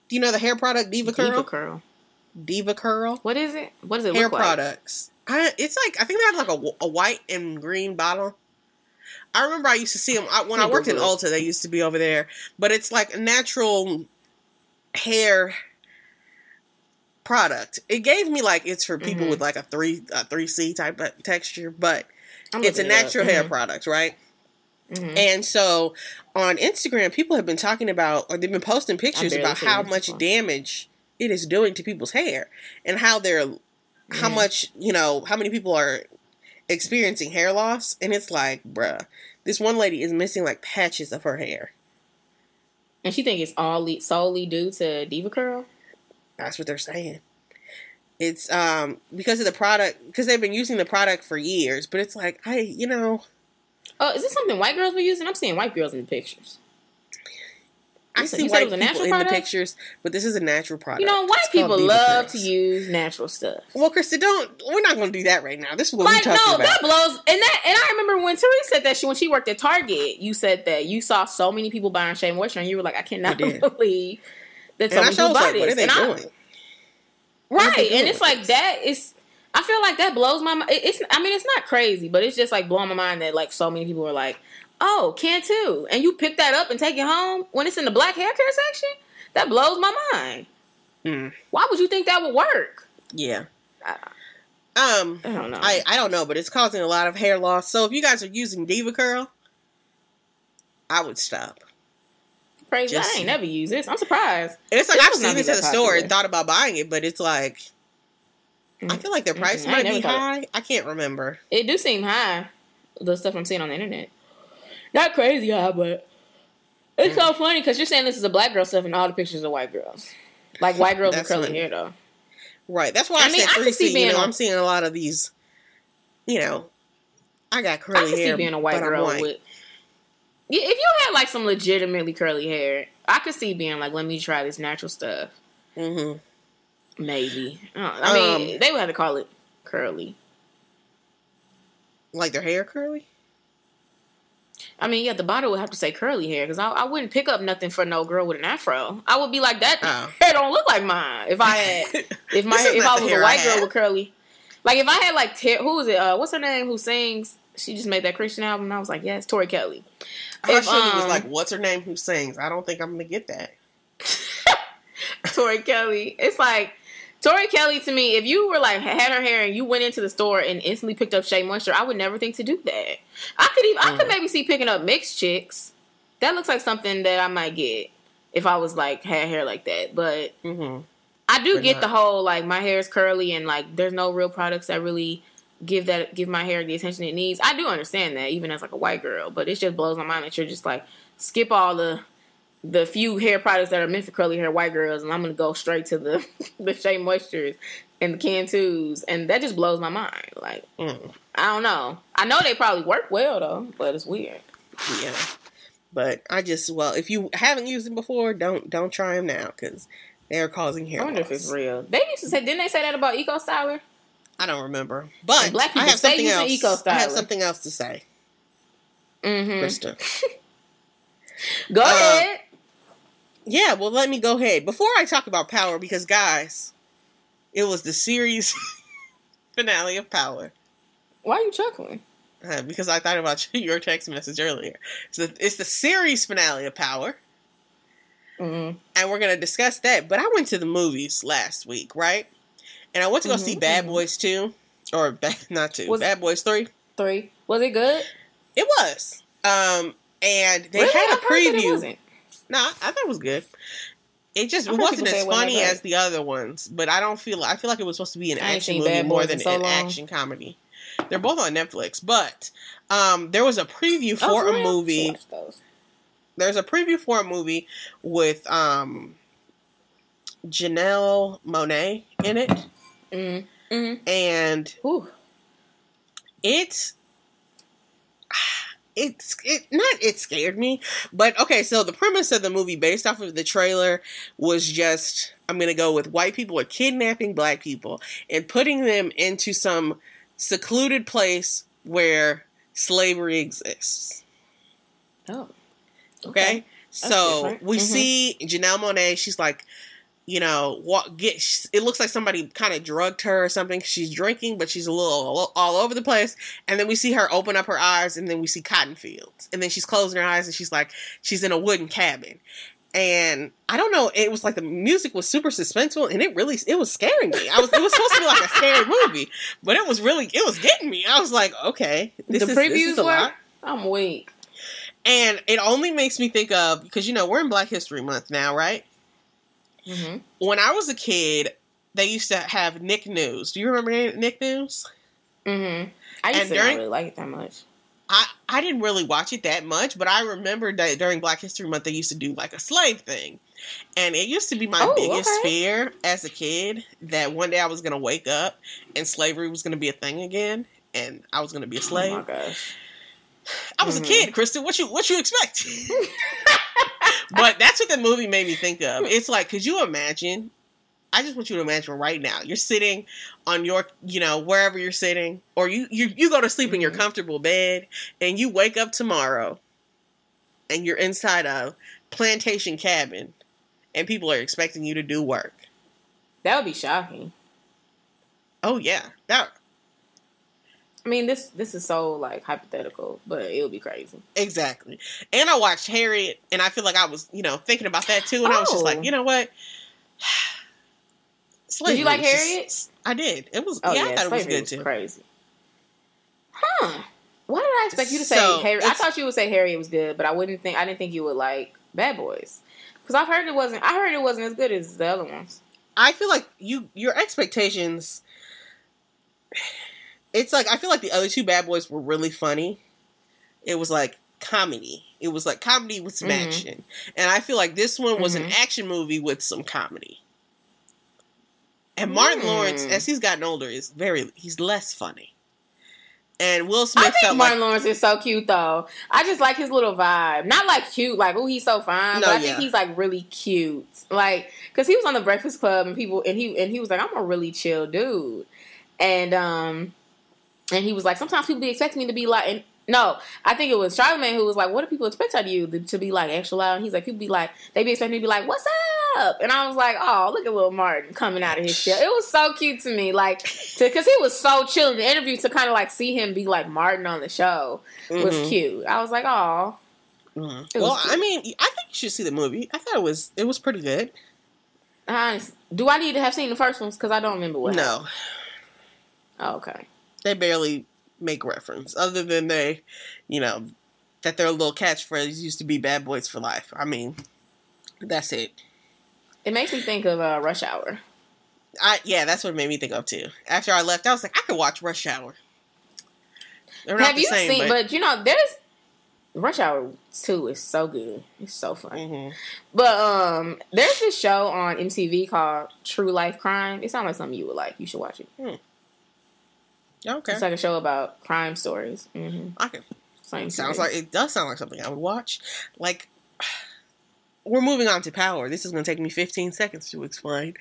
Do you know the hair product DevaCurl? Diva Curl. DevaCurl. What is it? What does it hair look like? products? I, it's like I think they have like a, a white and green bottle. I remember I used to see them I, when I worked in Ulta. They used to be over there, but it's like a natural hair product. It gave me like it's for people mm-hmm. with like a three a three C type of texture, but it's a natural it hair mm-hmm. product, right? Mm-hmm. And so on Instagram, people have been talking about, or they've been posting pictures about how much damage it is doing to people's hair, and how they're, how much you know, how many people are experiencing hair loss, and it's like, bruh, this one lady is missing like patches of her hair. And she think it's all solely due to DevaCurl. That's what they're saying. It's um because of the product because they've been using the product for years, but it's like I you know. Oh, is this something white girls were using? I'm seeing white girls in the pictures. I see you white people in product? the pictures, but this is a natural product. You know, white it's people love to use natural stuff. Well, Krista, don't. We're not going to do that right now. This is what like, we're talking no, about. that blows. And that, and I remember when Therese said that she when she worked at Target, you said that you saw so many people buying Shea Moisture, and you were like, I cannot I believe that so many people buy like, this. What are they and doing? I, right, and it's like that is. I feel like that blows my mind. It's. I mean, it's not crazy, but it's just like blowing my mind that like so many people are like, Oh, Cantu. And you pick that up and take it home when it's in the black hair care section? That blows my mind. Mm. Why would you think that would work? Yeah. I, um, I don't know. I, I don't know, but it's causing a lot of hair loss. So if you guys are using DevaCurl, I would stop. Crazy. Just, I ain't never used this. I'm surprised. It's like I've seen this at the store and thought about buying it, but it's like mm-hmm. I feel like their price mm-hmm. might be high. It. I can't remember. It do seem high. The stuff I'm seeing on the internet. Not crazy high, but it's so funny because you're saying this is a black girl stuff, and all the pictures are white girls. Like white girls with curly hair, though. Right. That's why I, I mean, said 3C. You know, i I'm seeing a lot of these. You know, I got curly hair. I can hair. See being a white girl with. If you had like some legitimately curly hair, I could see being like, "Let me try this natural stuff." Mm-hmm. Maybe. Uh, I mean, Um, they would have to call it curly. Like their hair curly. I mean, yeah, the bottle would have to say curly hair because I, I wouldn't pick up nothing for no girl with an afro. I would be like that Oh. hair don't look like mine. If I had, if my if I was a white girl with curly, like if I had like Ter- who was it? Uh, what's her name? Who sings? She just made that Christian album. And I was like, yes, Tori Kelly. I If, should was um, like, "What's her name? Who sings?" I don't think I'm gonna get that. Tori Kelly. It's like Tori Kelly to me. If you were like had her hair and you went into the store and instantly picked up Shea Moisture, I would never think to do that. I could even I could Mm. maybe see picking up mixed chicks. That looks like something that I might get if I was like had hair like that. But Mm-hmm. I do But get not- the whole like my hair is curly and like there's no real products that really give that give my hair the attention it needs. I do understand that even as like a white girl, but it just blows my mind that you're just like skip all the the few hair products that are meant for curly hair white girls and I'm gonna go straight to the the Shea Moistures and the Cantus and that just blows my mind. Like Mm. I don't know. I know they probably work well though, but it's weird. Yeah. But I just well, if you haven't used them before, don't don't try them now because they're causing hair I wonder if it's real. They used to say didn't they say that about Eco Styler? I don't remember, but And black I people have stay something else. Eco I have something else to say, Mm-hmm. Krista. Go Uh, ahead. Yeah, well, let me go ahead before I talk about Power because guys, it was the series finale of Power. Why are you chuckling? Uh, because I thought about your text message earlier. So it's the series finale of Power, Mm-hmm. and we're gonna discuss that. But I went to the movies last week, right? And I went to go see Mhm, Bad mhm. Boys Two, or Bad, not Two, Was- Bad Boys Three. Three. Was it good? It was, um, and they Really? had a I've heard that it preview. No, I thought it was good. It just it wasn't as funny as the other ones, but I don't feel I feel like it was supposed to be an action movie more than so an long. action comedy. They're both on Netflix, but um, there was a preview Oh, for a movie. Should watch those. There's a preview for a movie with um, Janelle Monáe in it, Mm. Mm. and Whew. it's it's it not it scared me but okay so the premise of the movie based off of the trailer was just i'm gonna go with white people are kidnapping black people and putting them into some secluded place where slavery exists Oh. okay, so different. we Mhm. see janelle monáe she's like you know, what get it looks like somebody kind of drugged her or something. She's drinking, but she's a little all over the place. And then we see her open up her eyes, and then we see cotton fields. And then she's closing her eyes, and she's like, she's in a wooden cabin. And I don't know, it was like the music was super suspenseful, and it really it was scaring me. I was it was supposed to be like a scary movie, but it was really it was getting me. I was like, okay, this the is, previews were. lot. I'm weak. And it only makes me think of because you know we're in Black History Month now, right? Mm-hmm. when I was a kid, they used to have Nick News. Do you remember Nick News? Mm-hmm. I used And to during- not really like it that much. I, I didn't really watch it that much, but I remember that during Black History Month they used to do like a slave thing. And it used to be my Oh, biggest okay. fear as a kid that one day I was going to wake up and slavery was going to be a thing again and I was going to be a Oh my slave. gosh. I was Mhm. a kid, Kristen. What you what you expect? but that's what the movie made me think of. It's like, could you imagine? I just want you to imagine right now. You're sitting on your, you know, wherever you're sitting, or you you, you go to sleep in your Mhm. comfortable bed, and you wake up tomorrow, and you're inside a plantation cabin, and people are expecting you to do work. That would be shocking. Oh yeah, that I mean, this this is so like hypothetical, but it would be crazy. exactly. And I watched Harriet, and I feel like I was, you know, thinking about that too, and I was just Oh. like, you know what? Did you like is just- Harriet? I did. It was Oh yeah, yeah, I thought it was good too. Crazy. Huh? Why did I expect you to say So, Harriet? I thought you would say Harriet was good, but I wouldn't think I didn't think you would like Bad Boys because I've heard it wasn't. I heard it wasn't as good as the other ones. I feel like you your expectations. It's like I feel like the other two Bad Boys were really funny. It was like comedy. It was like comedy with some Mhm. action, and I feel like this one was an Mhm. action movie with some comedy. And Martin Mm. Lawrence, as he's gotten older, is very he's less funny. And Will Smith I think Martin like Lawrence is so cute though. I just like his little vibe. Not like cute, like oh he's so fine, No, but I yeah. think he's like really cute. Like because he was on the Breakfast Club and people and he and he was like I'm a really chill dude, and um and he was like sometimes people be expecting me to be like and no I think it was Charlamagne who was like what do people expect out of you to, be like extra loud and he's like people be like they be expecting me to be like what's up and I was like oh look at little Martin coming out of his shell it was so cute to me like because he was so chill in the interview to kind of like see him be like Martin on the show was Mhm. cute. I was like, oh, Mhm. Well, cute. I mean, I think you should see the movie. I thought it was it was pretty good. nice. Do I need to have seen the first ones? Because I don't remember what. No, Oh, okay. They barely make reference, other than they, you know, that their little catchphrase used to be "Bad Boys for Life." I mean, that's it. It makes me think of uh, Rush Hour. I yeah, that's what it made me think of too. After I left, I was like, I could watch Rush Hour. They're not have you same, seen? but, But, you know, there's Rush Hour Two is so good. It's so fun. Mhm. But um, there's this show on MTV called True Life Crime. It sounds like something you would like. You should watch it. Okay, It's like a show about crime stories. hmm I can. Same Sounds like it does sound like something I would watch. Like we're moving on to Power. This is going to take me 15 seconds to explain.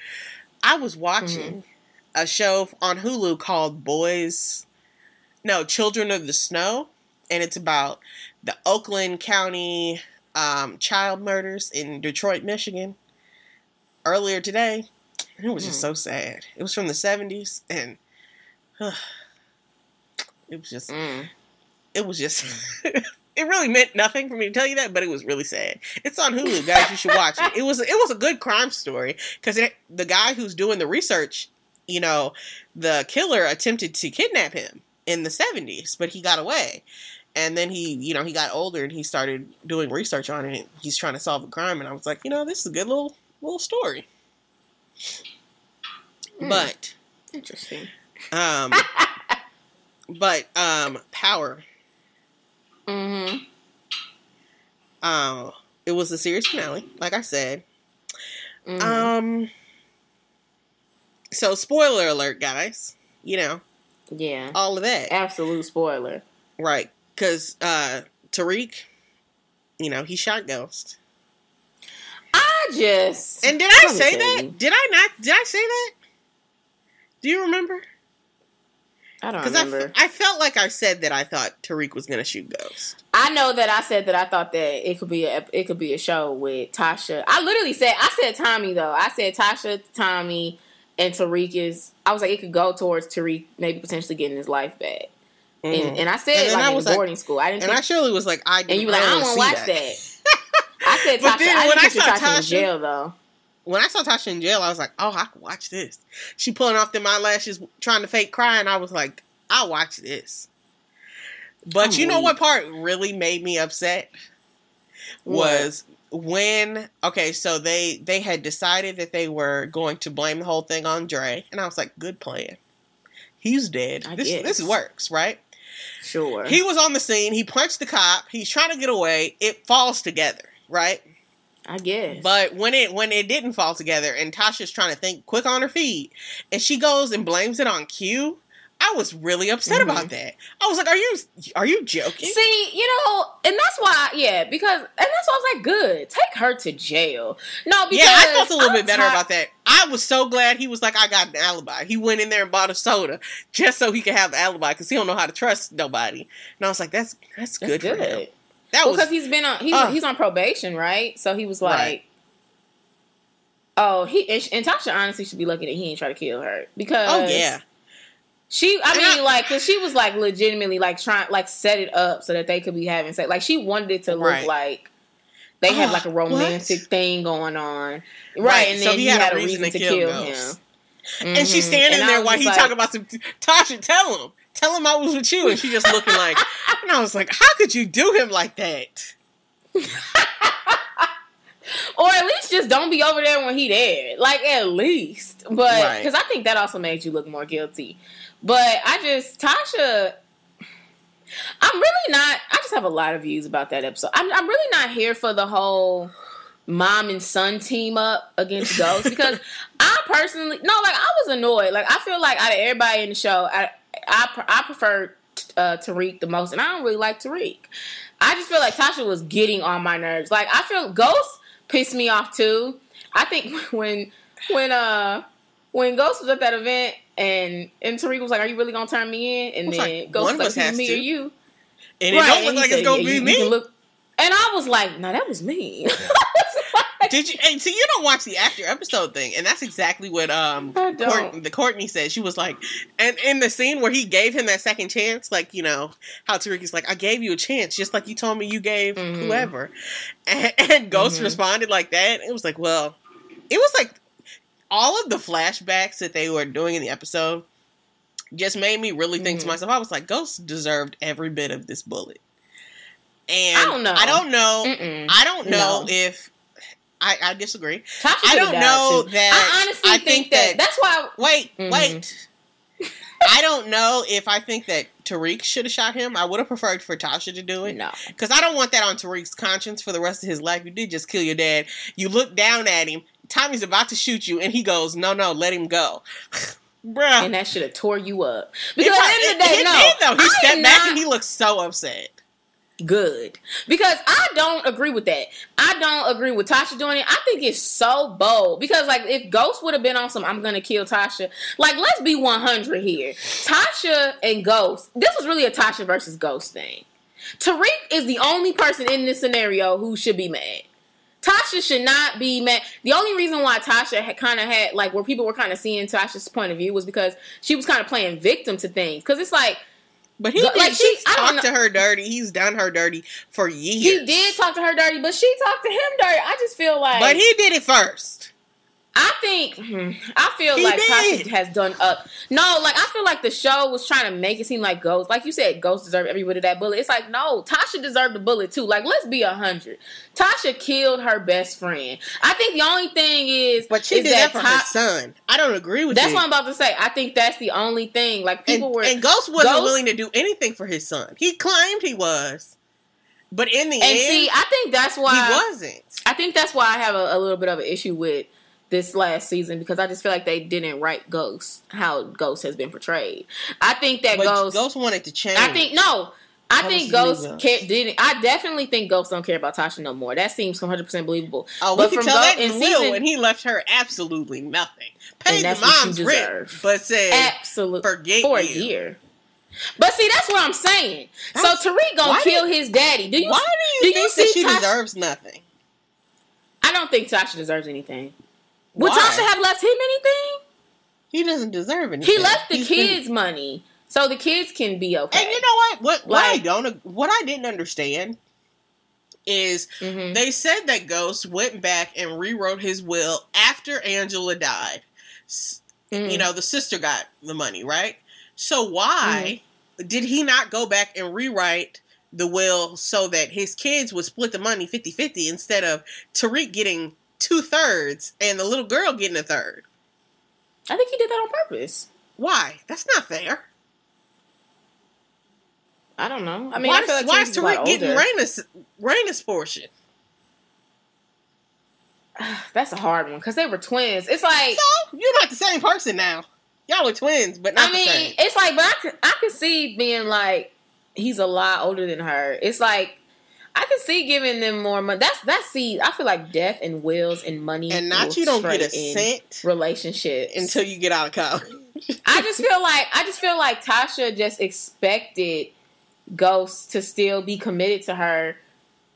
I was watching a show on Hulu called Boys No, Children of the Snow and it's about the Oakland County um, child murders in Detroit, Michigan. Earlier today, it was just Hmm. so sad. It was from the 70s and it was just Mm. it was just it really meant nothing for me to tell you that but it was really sad it's on hulu guys you should watch it it was it was a good crime story because the guy who's doing the research you know the killer attempted to kidnap him in the 70s but he got away and then he you know he got older and he started doing research on it he's trying to solve a crime and i was like you know this is a good little little story Hmm. but Interesting. um but um power Mm hmm Uh, it was the series finale, like I said. hmm Um, so spoiler alert, guys. You know yeah. all of that, Absolute spoiler. right? Because uh, Tariq, you know, he shot Ghost. I just And did I say that? you. Did I not? Did I say that? Do you remember? I don't Because I, remember. f- I felt like I said that I thought Tariq was gonna shoot Ghost. I know that I said that I thought that it could be a it could be a show with Tasha. I literally said I said Tommy though. I said Tasha, Tommy, and Tariq is. I was like it could go towards Tariq maybe potentially getting his life back. Mhm. And, and I said And like I in was the like- boarding school. I didn't. and I think, surely was like, I. and you were like, I don't want to watch that. I said But Tasha. then I when didn't I picture saw Tasha in jail though. When I saw Tasha in jail, I was like, oh, I can watch this. She pulling off them eyelashes, trying to fake crying. I was like, I'll watch this. But I'm you know weak. what part really made me upset was when okay, so they they had decided that they were going to blame the whole thing on Dre, and I was like, good plan. He's dead. I this this works, right? Sure. He was on the scene. He punched the cop. He's trying to get away. It falls together, right? I guess. But when it when it didn't fall together and Tasha's trying to think quick on her feet and she goes and blames it on Q, I was really upset Mhm. about that. I was like, "Are you are you joking?" See, you know, and that's why, yeah, because, and that's why I was like, good, take her to jail. No, because yeah, I felt a little I'm bit better ti- about that. I was so glad he was like, "I got an alibi." He went in there and bought a soda just so he could have an alibi because he don't know how to trust nobody. And I was like, "That's that's, That's good, good. for him." That was because he's been on, he's uh. he's on probation, right? So he was like, Right. oh, he and, Tasha honestly should be lucky that he ain't try to kill her because oh yeah, She, I mean, I- like, cause she was like legitimately like trying, like, set it up so that they could be having sex. Like, she wanted it to look Right. like they had Ah, like a romantic what? thing going on, right? Right, And so then he he, had had, a reason to kill kill, him. and she's Mhm. standing And there while just he like- talking about some. Tasha, tell him, tell him I was with you, and she just looking like. And I was like, "How could you do him like that?" or at least just don't be over there when he there. Like at least, but Right. because I think that also made you look more guilty. But I just Tasha, I'm really not. I just have a lot of views about that episode. I'm, I'm really not here for the whole mom and son team up against Ghost because I personally no, like I was annoyed. Like I feel like out of everybody in the show, I I, I prefer uh, Tariq the most, and I don't really like Tariq. I just feel like Tasha was getting on my nerves. Like I feel Ghost pissed me off too. I think when when uh when Ghost was at that event and and Tariq was like, "Are you really gonna turn me in?" and then like, Ghost was like, us "Who's me to." or you?" And it Right, don't and look like said, it's gonna "Yeah, be you- me. you and I was like, "No, that was me." Did you? And see, you don't watch the after episode thing, and that's exactly what um Courtney, the Courtney said. She was like, and in the scene where he gave him that second chance, like you know how Tariq is like, I gave you a chance, just like you told me you gave Mhm. whoever, and, and Ghost Mhm. responded like that. It was like, well, it was like all of the flashbacks that they were doing in the episode just made me really think to Mhm. myself. I was like, Ghost deserved every bit of this bullet. And I don't know. I don't know. Mm-mm. I don't know No. if I, I disagree. Tasha I don't know too. that- I honestly I think, think that, that- that's why. Wait, Mhm. wait. I don't know if I think that Tariq should have shot him. I would have preferred for Tasha to do it. No, Because I don't want that on Tariq's conscience for the rest of his life. You did just kill your dad. You look down at him. Tommy's about to shoot you, and he goes, "No, no, let him go." Bruh. and that should have tore you up. It Because at the end of the day, it no, did, though. He I stepped back not and he looked so upset. Good because I don't agree with that. I don't agree with Tasha doing it. I think it's so bold because like if Ghost would have been on some, I'm gonna kill Tasha. Like let's be 100 here. Tasha and Ghost. This was really a Tasha versus Ghost thing. Tariq is the only person in this scenario who should be mad. Tasha should not be mad. The only reason why Tasha had kind of had like where people were kind of seeing Tasha's point of view was because she was kind of playing victim to things. Because it's like But he Like, she- he's I don't talked to her dirty. He's done her dirty for years. he did talk to her dirty, but she talked to him dirty. I just feel like but he did it first. I think hmm, I feel He like did. Tasha has done up. No, like I feel like the show was trying to make it seem like Ghost, like you said, Ghost deserved every bit of that bullet. It's like no, Tasha deserved the bullet too. Like let's be a hundred. Tasha killed her best friend. I think the only thing is, But she is did that, for her Ta- son. I don't agree with That's you. what I'm about to say. I think that's the only thing. Like and, people were, and Ghost wasn't Ghost- willing to do anything for his son. He claimed he was, but in the and end, see, I think that's why he wasn't. I think that's why I have a, a little bit of an issue with this last season because I just feel like they didn't write Ghost how Ghost has been portrayed. I think that But Ghost. Ghost wanted to change. I think no. I think Ghost didn't. I definitely think Ghost don't care about Tasha no more. That seems 100 percent believable. Oh, but we can from tell Go- that in season- when he left her absolutely nothing. Paid the you mom's rent, but said Absolutely forget for a you. year. But see, that's what I'm saying. That's- so Tariq gonna kill do- his daddy. Do you? Why do you do you think that she Tasha- deserves nothing? I don't think Tasha deserves anything. Would Why? Tasha have left him anything? He doesn't deserve anything. He left the He's been- kids money, so the kids can be okay. And you know what? What, what I don't, what I didn't understand is Mhm. they said that Ghost went back and rewrote his will after Angela died. Mhm. You know, the sister got the money, right? So why Mm-hmm. did he not go back and rewrite the will so that his kids would split the money 50-50 instead of Tariq getting two thirds and the little girl getting a third? I think he did that on purpose. Why? That's not fair. I don't know. I mean, why I feel like why is a Tariq getting older. Raina's, Raina's portion? That's a hard one because they were twins. It's like So you're not the same person now. Y'all are twins, but not I mean, the same. it's like, but I could, I could see being like he's a lot older than her. It's like I can see giving them more money. That's that's see. I feel like death and wills and money And not you don't get a cent relationship until you get out of college. I just feel like I just feel like Tasha just expected Ghost to still be committed to her.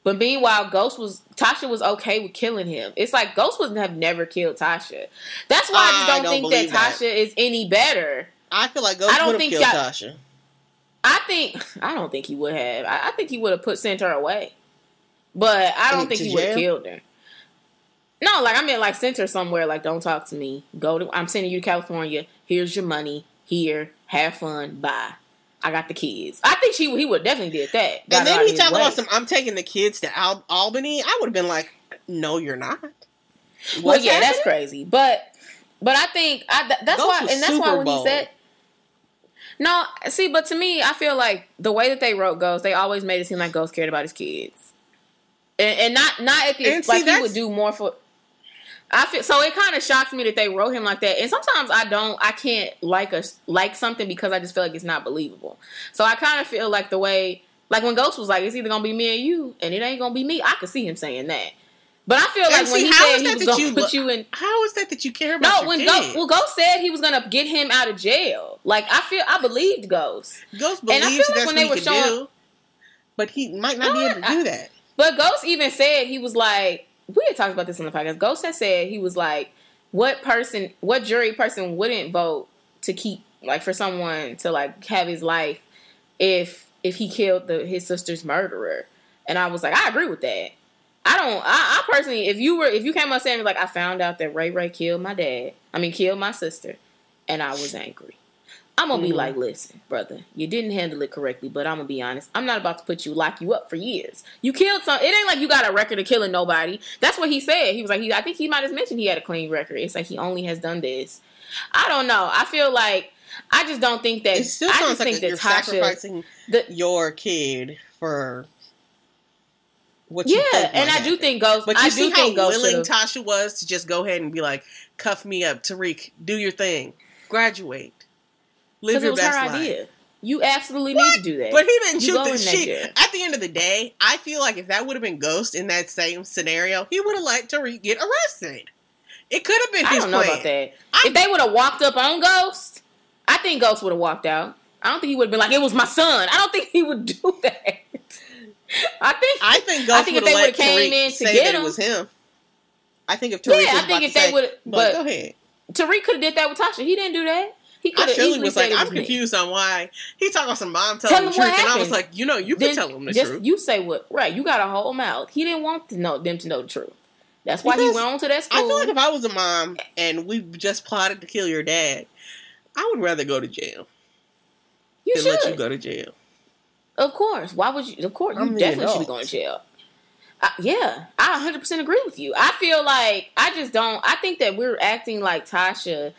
But meanwhile, Ghost was Tasha was okay with killing him. It's like Ghost wouldn't have never killed Tasha. That's why I just don't, don't think that that. Tasha is any better. I feel like Ghost I would have killed Tasha. I think I don't think he would have. I, I think he would have put sent her away. But I don't think he would have killed her. No, like I mean like sent her somewhere, like don't talk to me. Go to I'm sending you to California. Here's your money. Here, have fun. Bye. I got the kids. I think she he would definitely did that. And then he talking about some. I'm taking the kids to Al- Albany. I would have been like, no, you're not. Well, What's yeah, that's crazy. But but I think I, th- that's Ghost why, and that's why when Bowl. he said. No, see, but to me, I feel like the way that they wrote Ghost, they always made it seem like Ghost cared about his kids, and, and not not at the And see, like he would do more for. I feel so. It kind of shocks me that they wrote him like that, and sometimes I don't. I can't like a like something because I just feel like it's not believable. So I kind of feel like the way, like when Ghost was like, "It's either gonna be me and you, and it ain't gonna be me." I could see him saying that, but I feel like And when see, he how said is he that was that gonna you put you in. How is that that you care about No, when? Ghost, well, Ghost said he was gonna get him out of jail. Like I feel, I believed Ghost, Ghost and I feel like that's when what they he were showing- do, but he might not be able to I- do that. but Ghost even said he was like, we had talked about this on the podcast. Ghost had said he was like, what person, what jury person wouldn't vote to keep like for someone to like have his life if if he killed the his sister's murderer? And I was like, I agree with that. I don't. I, I personally, if you were, if you came up saying like, I found out that Ray Ray killed my dad. I mean, killed my sister, and I was angry. I'm gonna be Mhm. like, listen, brother, you didn't handle it correctly, but I'm gonna be honest. I'm not about to put you lock you up for years. You killed some. It ain't like you got a record of killing nobody. That's what he said. He was like, he. I think he might have mentioned he had a clean record. It's like he only has done this. I don't know. I feel like I just don't think that. It still I just like think that you're Tasha. sacrificing The, your kid for what you yeah, and I do think Ghost. But you I see do how think Ghost willing should've- Tasha was to just go ahead and be like, "Cuff me up, Tariq. Do your thing. Graduate. Live your was best her life." idea. You absolutely What? need to do that. But he didn't You shoot the shit. At the end of the day, I feel like if that would have been Ghost in that same scenario, he would have let Tariq get arrested. It could have been I don't know plan. about that. I- if they would have walked up on Ghost, I think Ghost would have walked out. I don't think he would have been like, "It was my son." I don't think he would do that. I think. Ghost I think if they would've came Tariq in to get him- it was him. I think if Tariq yeah, I think if they would, but, but go ahead. Tariq could have did that with Tasha. He didn't do that. He could have easily was said like, was I'm me. confused on why he talking about some mom telling him the truth, and I was like, you know, you can Then tell him the just truth. you say what right. You got a whole mouth. He didn't want to know them to know the truth. That's why he went on to that school. I feel like if I was a mom and we just plotted to kill your dad, I would rather go to jail you than should. let you go to jail. Of course. Why would you? Of course, you I'm the definitely should be going to jail. I, yeah, I 100% agree with you. I feel like I just don't. I think that we're acting like Tasha.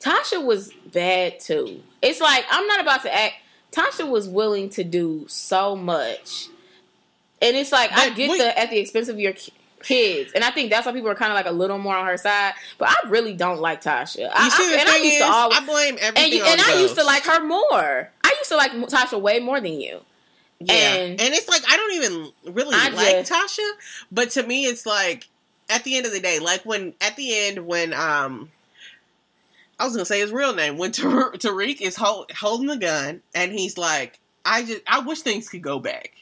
Tasha was bad too. It's like I'm not about to act. Tasha was willing to do so much, and it's like I get wait. the at the expense of your kids, and I think that's why people are kind of like a little more on her side. But I really don't like Tasha. You I, see, I, the and I used is, to always I blame everything and you, and I used to like her more. I used to like Tasha way more than you. Yeah, And- and, it's like I don't even really I like just- Tasha, but to me, it's like at the end of the day, like when at the end when um. I was gonna say his real name when Tar- Tariq is hold, holding the gun and he's like, "I just I wish things could go back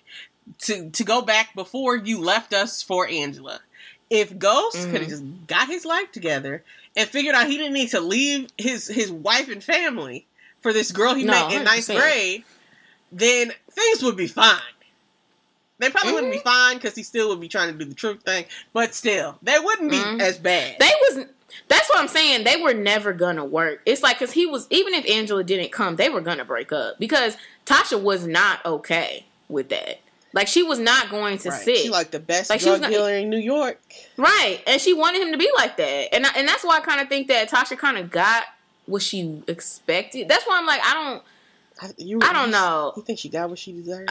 to to go back before you left us for Angela. If Ghost Mhm. could have just got his life together and figured out he didn't need to leave his his wife and family for this girl he No, met in ninth 100%. grade, then things would be fine. They probably wouldn't be Mm-hmm. fine because he still would be trying to do the truth thing, but still, they wouldn't be Mhm. as bad. They was that's what I'm saying. They were never gonna work. It's like because he was even if Angela didn't come, they were gonna break up because Tasha was not okay with that. Like she was not going to Right. sit She like the best Like, she was drug gonna- dealer in New York. right, and she wanted him to be like that, and I, and that's why I kind of think that Tasha kind of got what she expected. That's why I'm like I don't. I, you, I don't you- know. You think she got what she deserved?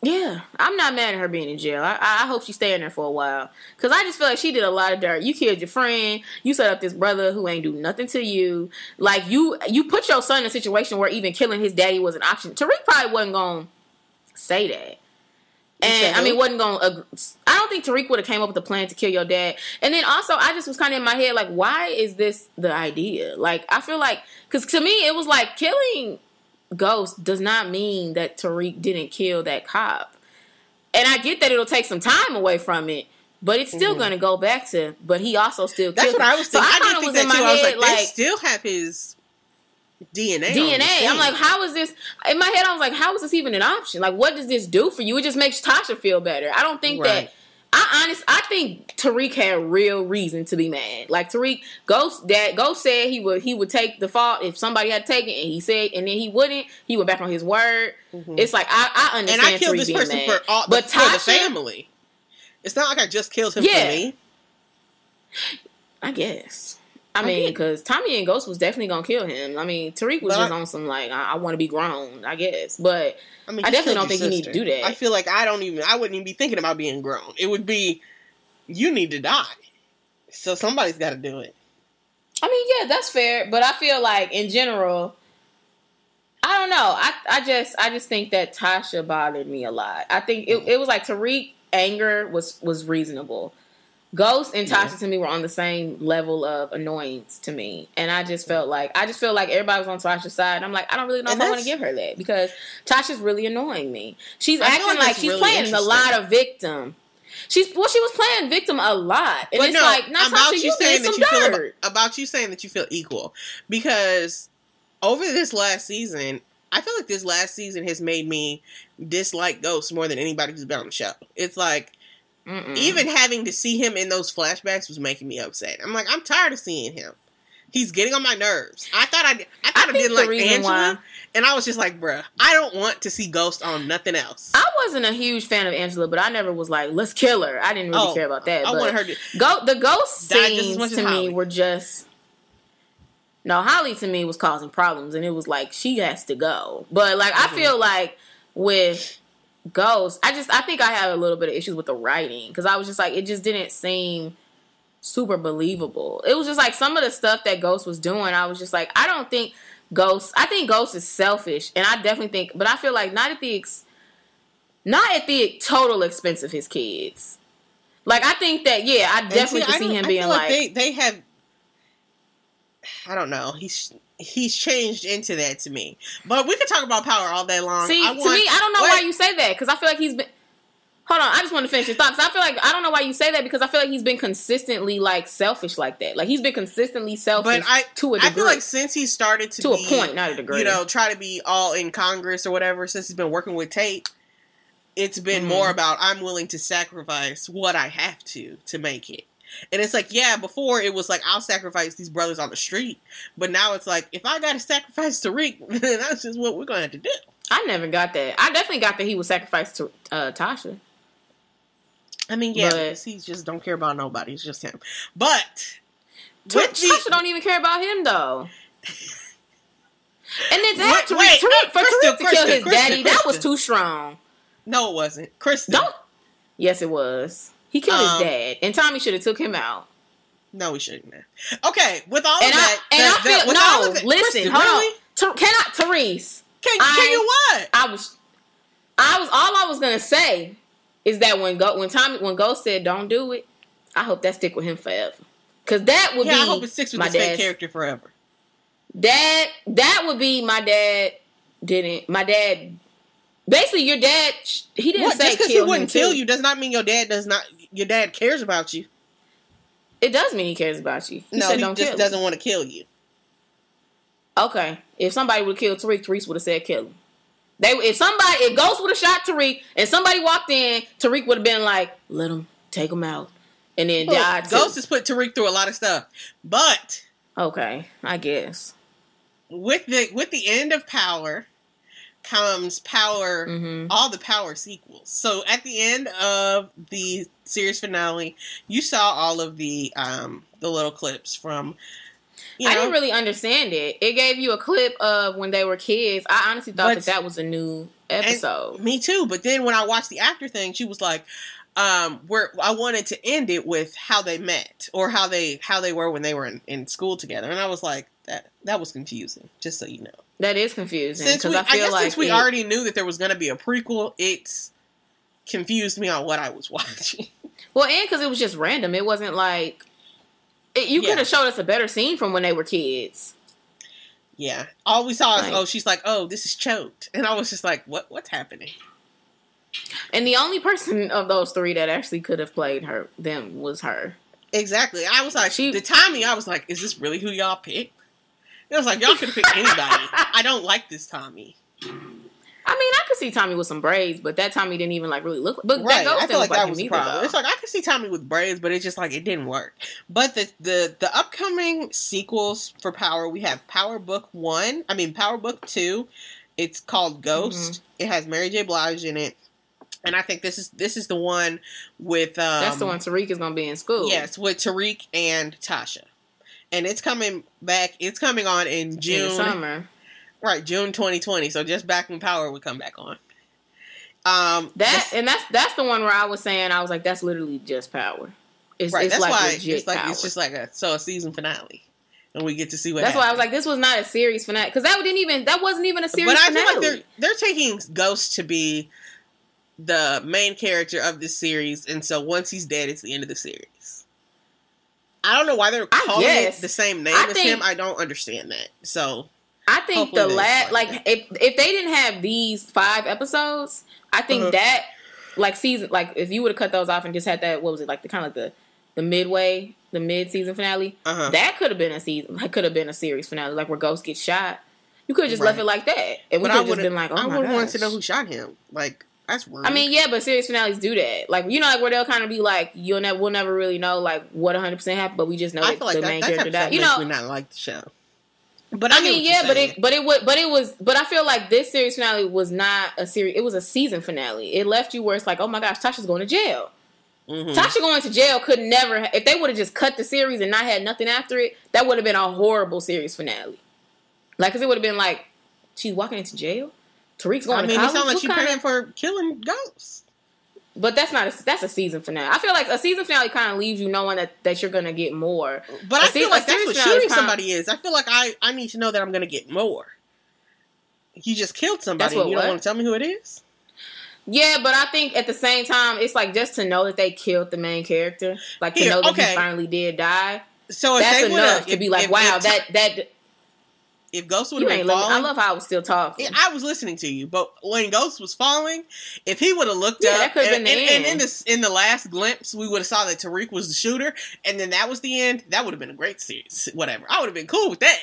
Yeah, I'm not mad at her being in jail. I, I hope she's staying there for a while because I just feel like she did a lot of dirt. You killed your friend. You set up this brother who ain't do nothing to you. Like you, you put your son in a situation where even killing his daddy was an option. Tariq probably wasn't gonna say that. And I mean, wasn't gonna. I don't think Tariq would have came up with a plan to kill your dad. And then also, I just was kind of in my head like, why is this the idea? Like, I feel like because to me, it was like killing Ghost does not mean that Tariq didn't kill that cop. And I get that it'll take some time away from it, but it's still Mhm. going to go back to. But he also still That's killed what him. I was So thinking. I, I didn't kind think of was that in my. I head like, they like still have his DNA. DNA. I'm like, how is this? In my head, I was like, how is this even an option? Like, what does this do for you? It just makes Tasha feel better. I don't think Right. that. I honest, I think Tariq had real reason to be mad. Like Tariq, Ghost, that Ghost said he would he would take the fault if somebody had taken, it, and he said, and then he wouldn't. He went back on his word. Mhm. It's like I, I and understand. I killed Tariq this person mad. for all, but the, for the family. It's not like I just killed him Yeah. for me. I guess. I mean, because Tommy and Ghost was definitely gonna kill him. I mean, Tariq was But just I- on some like I, I want to be grown. I guess, but I mean, I definitely don't think you need to do that. I feel like I don't even. I wouldn't even be thinking about being grown. It would be, you need to die. So somebody's got to do it. I mean, yeah, that's fair, but I feel like in general, I don't know. I I just I just think that Tasha bothered me a lot. I think it, it was like Tariq anger was was reasonable. Ghost and Tasha Yeah. to me were on the same level of annoyance to me, and I just felt like I just feel like everybody was on Tasha's side. And I'm like, I don't really know And if I want to give her that because Tasha's really annoying me. She's I acting like she's really playing a lot of victim. She's well, she was playing victim a lot, and but it's no, like, Natasha, about you, you saying that you feel about, about you saying that you feel equal because over this last season, I feel like this last season has made me dislike Ghost more than anybody who's been on the show. It's like Mm-mm. even having to see him in those flashbacks was making me upset. I'm like, I'm tired of seeing him. He's getting on my nerves. I thought I, did- I thought I, think didn't like Angela, why- and I was just like, bruh, I don't want to see Ghost on nothing else. I wasn't a huge fan of Angela, but I never was like, let's kill her. I didn't really Oh, care about that. I but want her to. Go the ghost Die just as scenes to Holly. me were just no Holly to me was causing problems, and it was like she has to go. But like Mhm. I feel like with Ghost, I just I think I had a little bit of issues with the writing because I was just like it just didn't seem super believable. It was just like some of the stuff that Ghost was doing. I was just like I don't think Ghost. I think Ghost is selfish, and I definitely think, but I feel like not at the ex, not at the total expense of his kids. Like I think that yeah, I definitely I could see him I being feel like, they they have. I don't know. He's he's changed into that to me. But we could talk about power all day long. see I to me, I don't know wait, why you say that because I feel like he's been. Hold on, I just want to finish your thoughts. I feel like I don't know why you say that because I feel like he's been consistently like selfish like that. Like he's been consistently selfish But I to a I degree. feel like since he started to to a point, not a degree. you know, try to be all in Congress or whatever. Since he's been working with Tate, it's been Mhm. more about I'm willing to sacrifice what I have to to make it. And it's like, yeah, before it was like I'll sacrifice these brothers on the street, but now it's like if I got to sacrifice Tariq, then that's just what we're going to have to do. I never got that. I definitely got that he was sacrificed to uh, Tasha. I mean, yeah, But- he just don't care about nobody. It's just him. But with Tasha the, don't even care about him though. And then that Tariq, wait, Tariq, for Krista, Tariq to kill his Krista, daddy, that was too strong. no, it wasn't. Kristen, Don't. Yes, it was. He killed Um, his dad, and Tommy should have took him out. no, we shouldn't have. Okay, with all And of I that, and that- I feel that- no. of that- listen, Kristen, hold really? on. Ter- can I, Therese? Can, I- can you what? I was, I was. All I was gonna say is that when Go, when Tommy, when Ghost said, "Don't do it," I hope that stick with him forever. Cause that would Yeah, be I hope it sticks with my this character forever. That that would be my dad didn't my dad basically your dad he didn't What? say Just because he wouldn't kill too. you does not mean your dad does not. Your dad cares about you. It does mean he cares about you. He no, said he just kill doesn't want to kill you. Okay. If somebody would have killed Tariq, Tariq would have said kill him. They if somebody if Ghost would have shot Tariq and somebody walked in, Tariq would have been like, let him take him out. And then Look, died too. Ghost has put Tariq through a lot of stuff, but Okay, I guess. with the with the end of Power comes Power. hmm All the Power sequels. So at the end of the series finale, you saw all of the um the little clips from. You I know, didn't really understand it. It gave you a clip of when they were kids. I honestly thought that that was a new episode. Me too. But then when I watched the after thing, she was like, um, where I wanted to end it with how they met or how they how they were when they were in, in school together. And I was like, that that was confusing, just so you know. That is confusing Since we, I I, guess like since we it- already knew that there was gonna be a prequel, it's confused me on what I was watching. well, and because it was just random. It wasn't like it, you Yeah. could have showed us a better scene from when they were kids. yeah. All we saw is Right. oh, she's like, Oh, this is choked. And I was just like, What what's happening? And the only person of those three that actually could have played her them was her. Exactly. I was like, She- the timing, I was like, is this really who y'all picked? It was like, y'all could pick anybody. I don't like this Tommy. I mean, I could see Tommy with some braids, but that Tommy didn't even like really look. But Right. that ghost I feel look like that was either, problem. though. It's like, I could see Tommy with braids, but it's just like, it didn't work. But the, the, the upcoming sequels for Power, we have Power Book 1, I mean, Power Book 2. It's called Ghost. Mm-hmm. It has Mary J. Blige in it. And I think this is this is the one with um, That's the one Tariq is gonna be in school. Yes, with Tariq and Tasha. And it's coming back. It's coming on in in the June. summer. Right, June 2020. So just back when Power would come back on. Um, That and that's that's the one where I was saying I was like that's literally just power. It's, right. it's That's like why legit it's like power. it's just like a so a season finale, and we get to see what. That's why I was like, this was not a series finale because that didn't even that wasn't even a series But I finale. feel like they're they're taking Ghost to be the main character of this series, and so once he's dead, it's the end of the series. I don't know why they're calling it the same name I as think- him. I don't understand that. So I think the last, like, if if they didn't have these five episodes, I think Uh-huh. that, like, season, like, if you would have cut those off and just had that, what was it, like, the kind of like the the midway, the mid season finale, uh huh. that could have been a season, that could have been a series finale, like where Ghost gets shot. You could have just Right. left it like that, and we could have just been like, oh I would gosh. want to know who shot him. Like that's rude. I mean, yeah, but series finales do that. Like, you know, like where they'll kind of be like, you'll never, we'll never really know like what 100 percent happened, but we just know I that like the that, main that character died. You know, me not like the show. But I, I mean, yeah, but it, but it would, but it was, but I feel like this series finale was not a series. It was a season finale. It left you where it's like, oh my gosh, Tasha's going to jail. Mhm. Tasha going to jail could never. If they would have just cut the series and not had nothing after it, that would have been a horrible series finale. Like, cause it would have been like, she's walking into jail. Tariq's going I mean, to it college. sounds like What she kind preparing of- for killing ghosts. but that's not. A, that's a season finale. I feel like a season finale kind of leaves you knowing that that you're gonna get more. But A I feel like that's what is shooting kinda- somebody is. I feel like I, I need to know that I'm going to get more. You just killed somebody. What and you don't want to tell me who it is? Yeah, but I think at the same time, it's like just to know that they killed the main character, like to Here, know that okay. he finally did die. So That's enough to be like, if- wow, if, that that if Ghost would have been falling, I love how I was still talking. I was listening to you, but when Ghost was falling, if he would have looked Yeah, up, that and, been the and, and in end. this in the last glimpse, we would have saw that Tariq was the shooter, and then that was the end. That would have been a great series. Whatever, I would have been cool with that.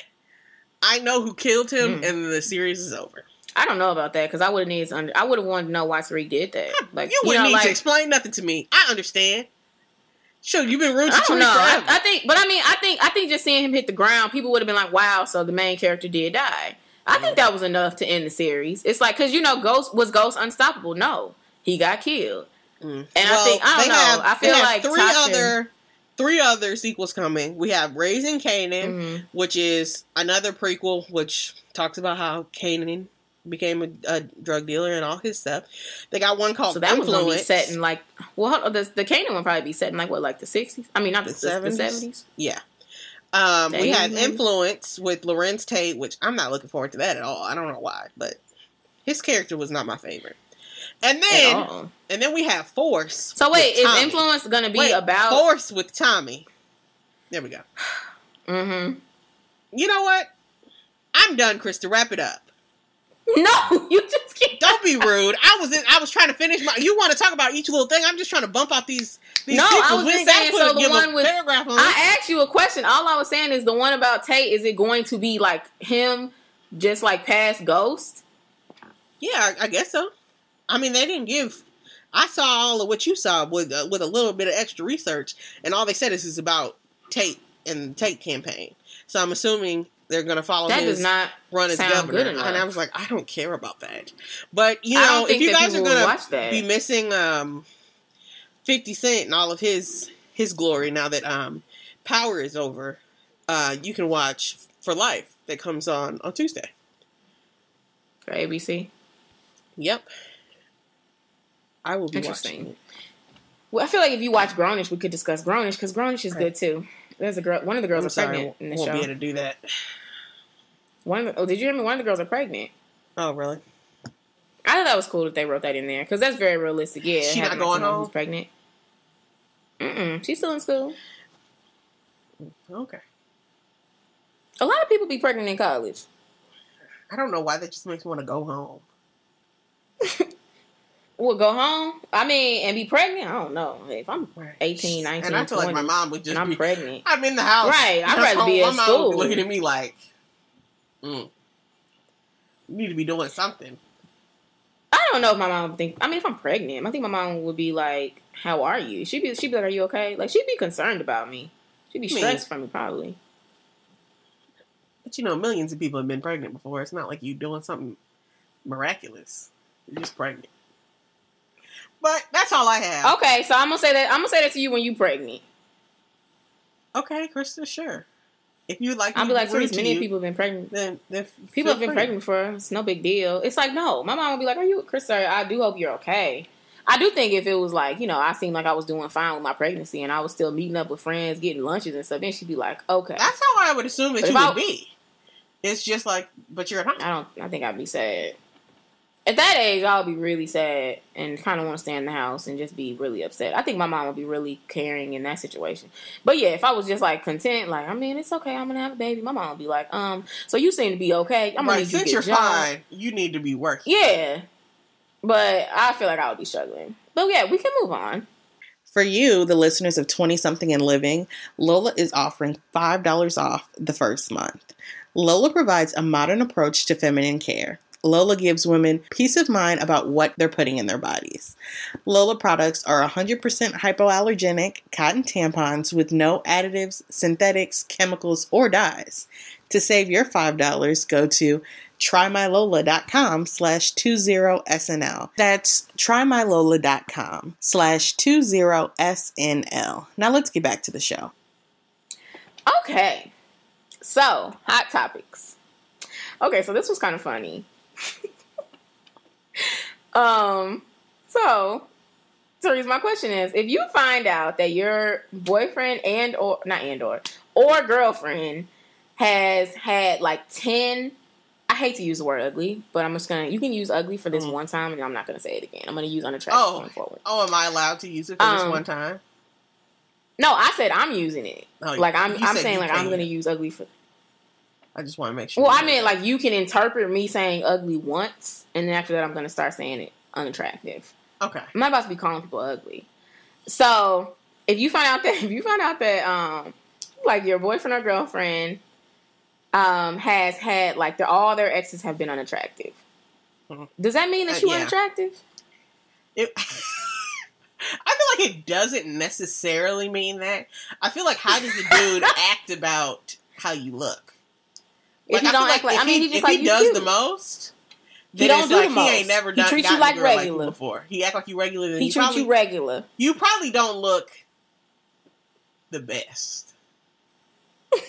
I know who killed him, Mm. and the series is over. I don't know about that because I would have needed. to Under, I would have wanted to know why Tariq did that. Like you wouldn't know, need like, to explain nothing to me. I understand. Sure, you've been rude to I don't Tariq know. I. I think, but I mean, I think, I think just seeing him hit the ground, people would have been like, "Wow!" So the main character did die. I think that was enough to end the series. It's like because you know, Ghost was Ghost unstoppable. No, he got killed. Mm. And I think- I don't know. Have, I feel like three Tasha- other three other sequels coming. We have Raising Kanan, Mhm. which is another prequel, which talks about how Kanan became a, a drug dealer and all his stuff. They got one called So that was Influence. gonna be set in like, well, the the Kanan one probably be set in like what, like the sixties? I mean, not the 70s? yeah. Um, we had Influence with Larenz Tate, which I'm not looking forward to that at all. I don't know why, but his character was not my favorite. And then, and then we have Force. So wait, is Tommy. influence gonna be Wait, about? Force with Tommy? There we go. Mm-hmm. You know what? I'm done, Krista. Wrap it up. No, you just can't. Don't be rude. I was in, I was trying to finish my. You want to talk about each little thing? I'm just trying to bump out these. these No, I was just saying, so the one with- paragraph on. I asked you a question. All I was saying is the one about Tate. Is it going to be like him, just like past Ghost? yeah, I, I guess so. I mean, they didn't give. I saw all of what you saw with uh, with a little bit of extra research, and all they said is it's about Tate and the Tate campaign. So I'm assuming they're going to follow That his does not. run as governor. And I was like, I don't care about that. But you know, if you guys are gonna watch that. be missing um, Fifty Cent and all of his his glory now that um, Power is over, uh, you can watch For Life that comes on on Tuesday. for ABC. Yep. I will be Interesting. watching. Well, I feel like if you watch Grownish, we could discuss Grownish because Grownish is Right. good too. There's a girl. One of the girls I'm are sorry, pregnant in the won't show. be able to do that. One of the, oh, did you hear me? One of the girls are pregnant. Oh, really? I thought that was cool that they wrote that in there because that's very realistic. Yeah, She not going home? Who's pregnant? Mm-mm. She's still in school. Okay. A lot of people be pregnant in college. I don't know why that just makes me want to go home. Well, go home. I mean, and be pregnant. I don't know. If I'm Right. 18, 19, and I feel like my mom would just I'm be. pregnant. I'm in the house. Right, I'd rather all- be my at would be school. looking at me like, mm, you need to be doing something. I don't know if my mom would think. I mean, if I'm pregnant, I think my mom would be like, "How are you?" She'd be, she'd be like, "Are you okay?" Like she'd be concerned about me. She'd be I mean- stressed for me, probably. But you know, millions of people have been pregnant before. It's not like you doing something miraculous. You're just pregnant. But that's all I have. Okay, so I'm gonna say that. I'm gonna say that to you when you pregnant. Okay, Krista, sure. If you'd like, I'll be like, rude "Serious, to many you, people have been pregnant. Then, then People have been free. pregnant before. It's no big deal. It's like, no, my mom would be like, "Are you, Chris? I do hope you're okay." I do think if it was like, you know, I seemed like I was doing fine with my pregnancy and I was still meeting up with friends, getting lunches and stuff, then she'd be like, okay. That's how I would assume that But you would I- be. It's just like, but you're at home. I don't. I think I'd be sad. At that age, I'll be really sad and kind of want to stay in the house and just be really upset. I think my mom would be really caring in that situation. But yeah, if I was just like content, like I mean, it's okay, I'm gonna have a baby. My mom would be like, um, so you seem to be okay. I'm gonna right, need you to since get you're job. fine, you need to be working. Yeah, but I feel like I would be struggling. But yeah, we can move on. For you, the listeners of 20 something and living, Lola is offering $5 off the first month. Lola provides a modern approach to feminine care. Lola gives women peace of mind about what they're putting in their bodies. Lola products are 100% hypoallergenic cotton tampons with no additives, synthetics, chemicals, or dyes. To save your $5, go to trymylola.com slash 20SNL. That's trymylola.com slash 20SNL. Now let's get back to the show. Okay, so hot topics. Okay, so this was kind of funny. um, so Therese, my question is: If you find out that your boyfriend and or not and or or girlfriend has had like ten, I hate to use the word ugly, but I'm just gonna. You can use ugly for this Mhm. one time, and I'm not gonna say it again. I'm gonna use unattractive Oh. going forward. Oh, am I allowed to use it for this Um, one time? No, I said I'm using it. Oh, Like I'm, I'm saying like I'm gonna use ugly for I just want to make sure. Well, I mean, like you can interpret me saying ugly once, and then after that, I'm gonna start saying it unattractive. Okay. I'm not about to be calling people ugly. So if you find out that if you find out that um like your boyfriend or girlfriend um has had like their, all their exes have been unattractive, Mhm. does that mean that Uh, you yeah. unattractive? It, I feel like it doesn't necessarily mean that. I feel like how does the dude act about how you look? If he I don't act like, if I mean, he, if just like he does cute. the most, He don't do like the he ain't never He treats you like girl like regular. you before. He act like you regular. Then He treats probably, you regular. you probably don't look the best. you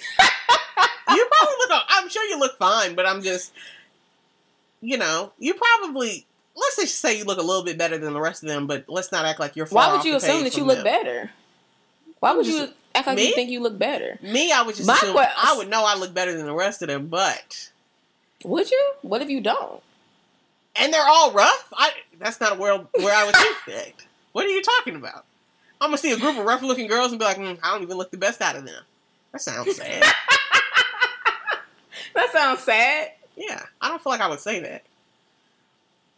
probably look. I'm sure you look fine, but I'm just, you know, you probably. Let's just say you look a little bit better than the rest of them, but let's not act like you're. Why would you assume that you look them. better? Why would just- you act like Me? you think you look better? Me, I would just My assume que- I would know I look better than the rest of them, but Would you? What if you don't? and they're all rough. I that's not a world where I would think that. What are you talking about? I'm gonna see a group of rough looking girls and be like, mm, I don't even look the best out of them. That sounds sad. That sounds sad. yeah, I don't feel like I would say that.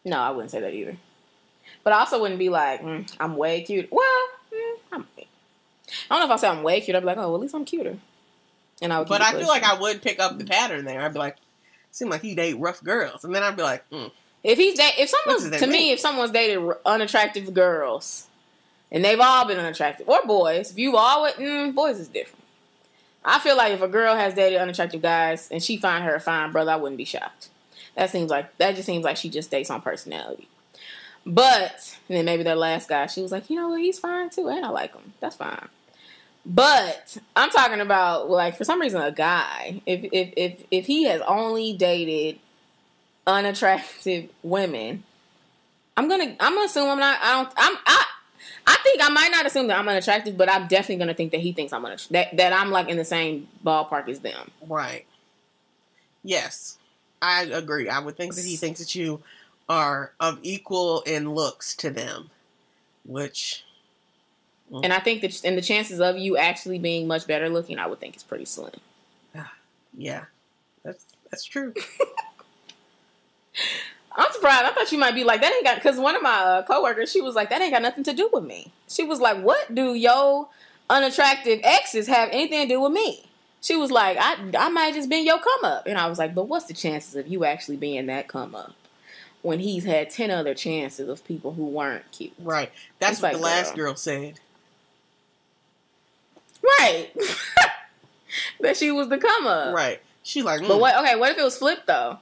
No, I wouldn't say that either. But I also wouldn't be like, mm, I'm way cute. Well, don't know if I say I'm way cute. I'd be like, oh, well, at least I'm cuter. And I would. But I feel like. I would pick up the pattern there. I'd be like, seem like you date rough girls, and then I'd be like, mm, if he's da- if someone's that to me, if someone's dated unattractive girls, and they've all been unattractive, or boys, if you all always mm, boys is different. I feel like if a girl has dated unattractive guys and she find her a fine brother, I wouldn't be shocked. That seems like that just seems like she just dates on personality. But and then maybe their last guy, she was like, you know what, he's fine too, and I like him. That's fine. But I'm talking about like for some reason a guy, if if if if he has only dated unattractive women, I'm gonna I'm gonna assume I'm not I don't I'm I I think I might not assume that I'm unattractive, but I'm definitely gonna think that he thinks I'm unatt- that that I'm like in the same ballpark as them. right. Yes, I agree. I would think that he thinks that you are of equal in looks to them, which And I think that and the chances of you actually being much better looking, I would think is pretty slim. yeah, that's that's true. I'm surprised. I thought you might be like that. Ain't got because one of my uh, coworkers, she was like that ain't got nothing to do with me. She was like, what do yo unattractive exes have anything to do with me? She was like, I I might just been your come up, and I was like, but what's the chances of you actually being that come up when he's had ten other chances of people who weren't cute? Right. That's It's what like, the last girl. girl said. Right. that she was the come up. Right. She's like, But mm, what? Okay, what if it was flipped though?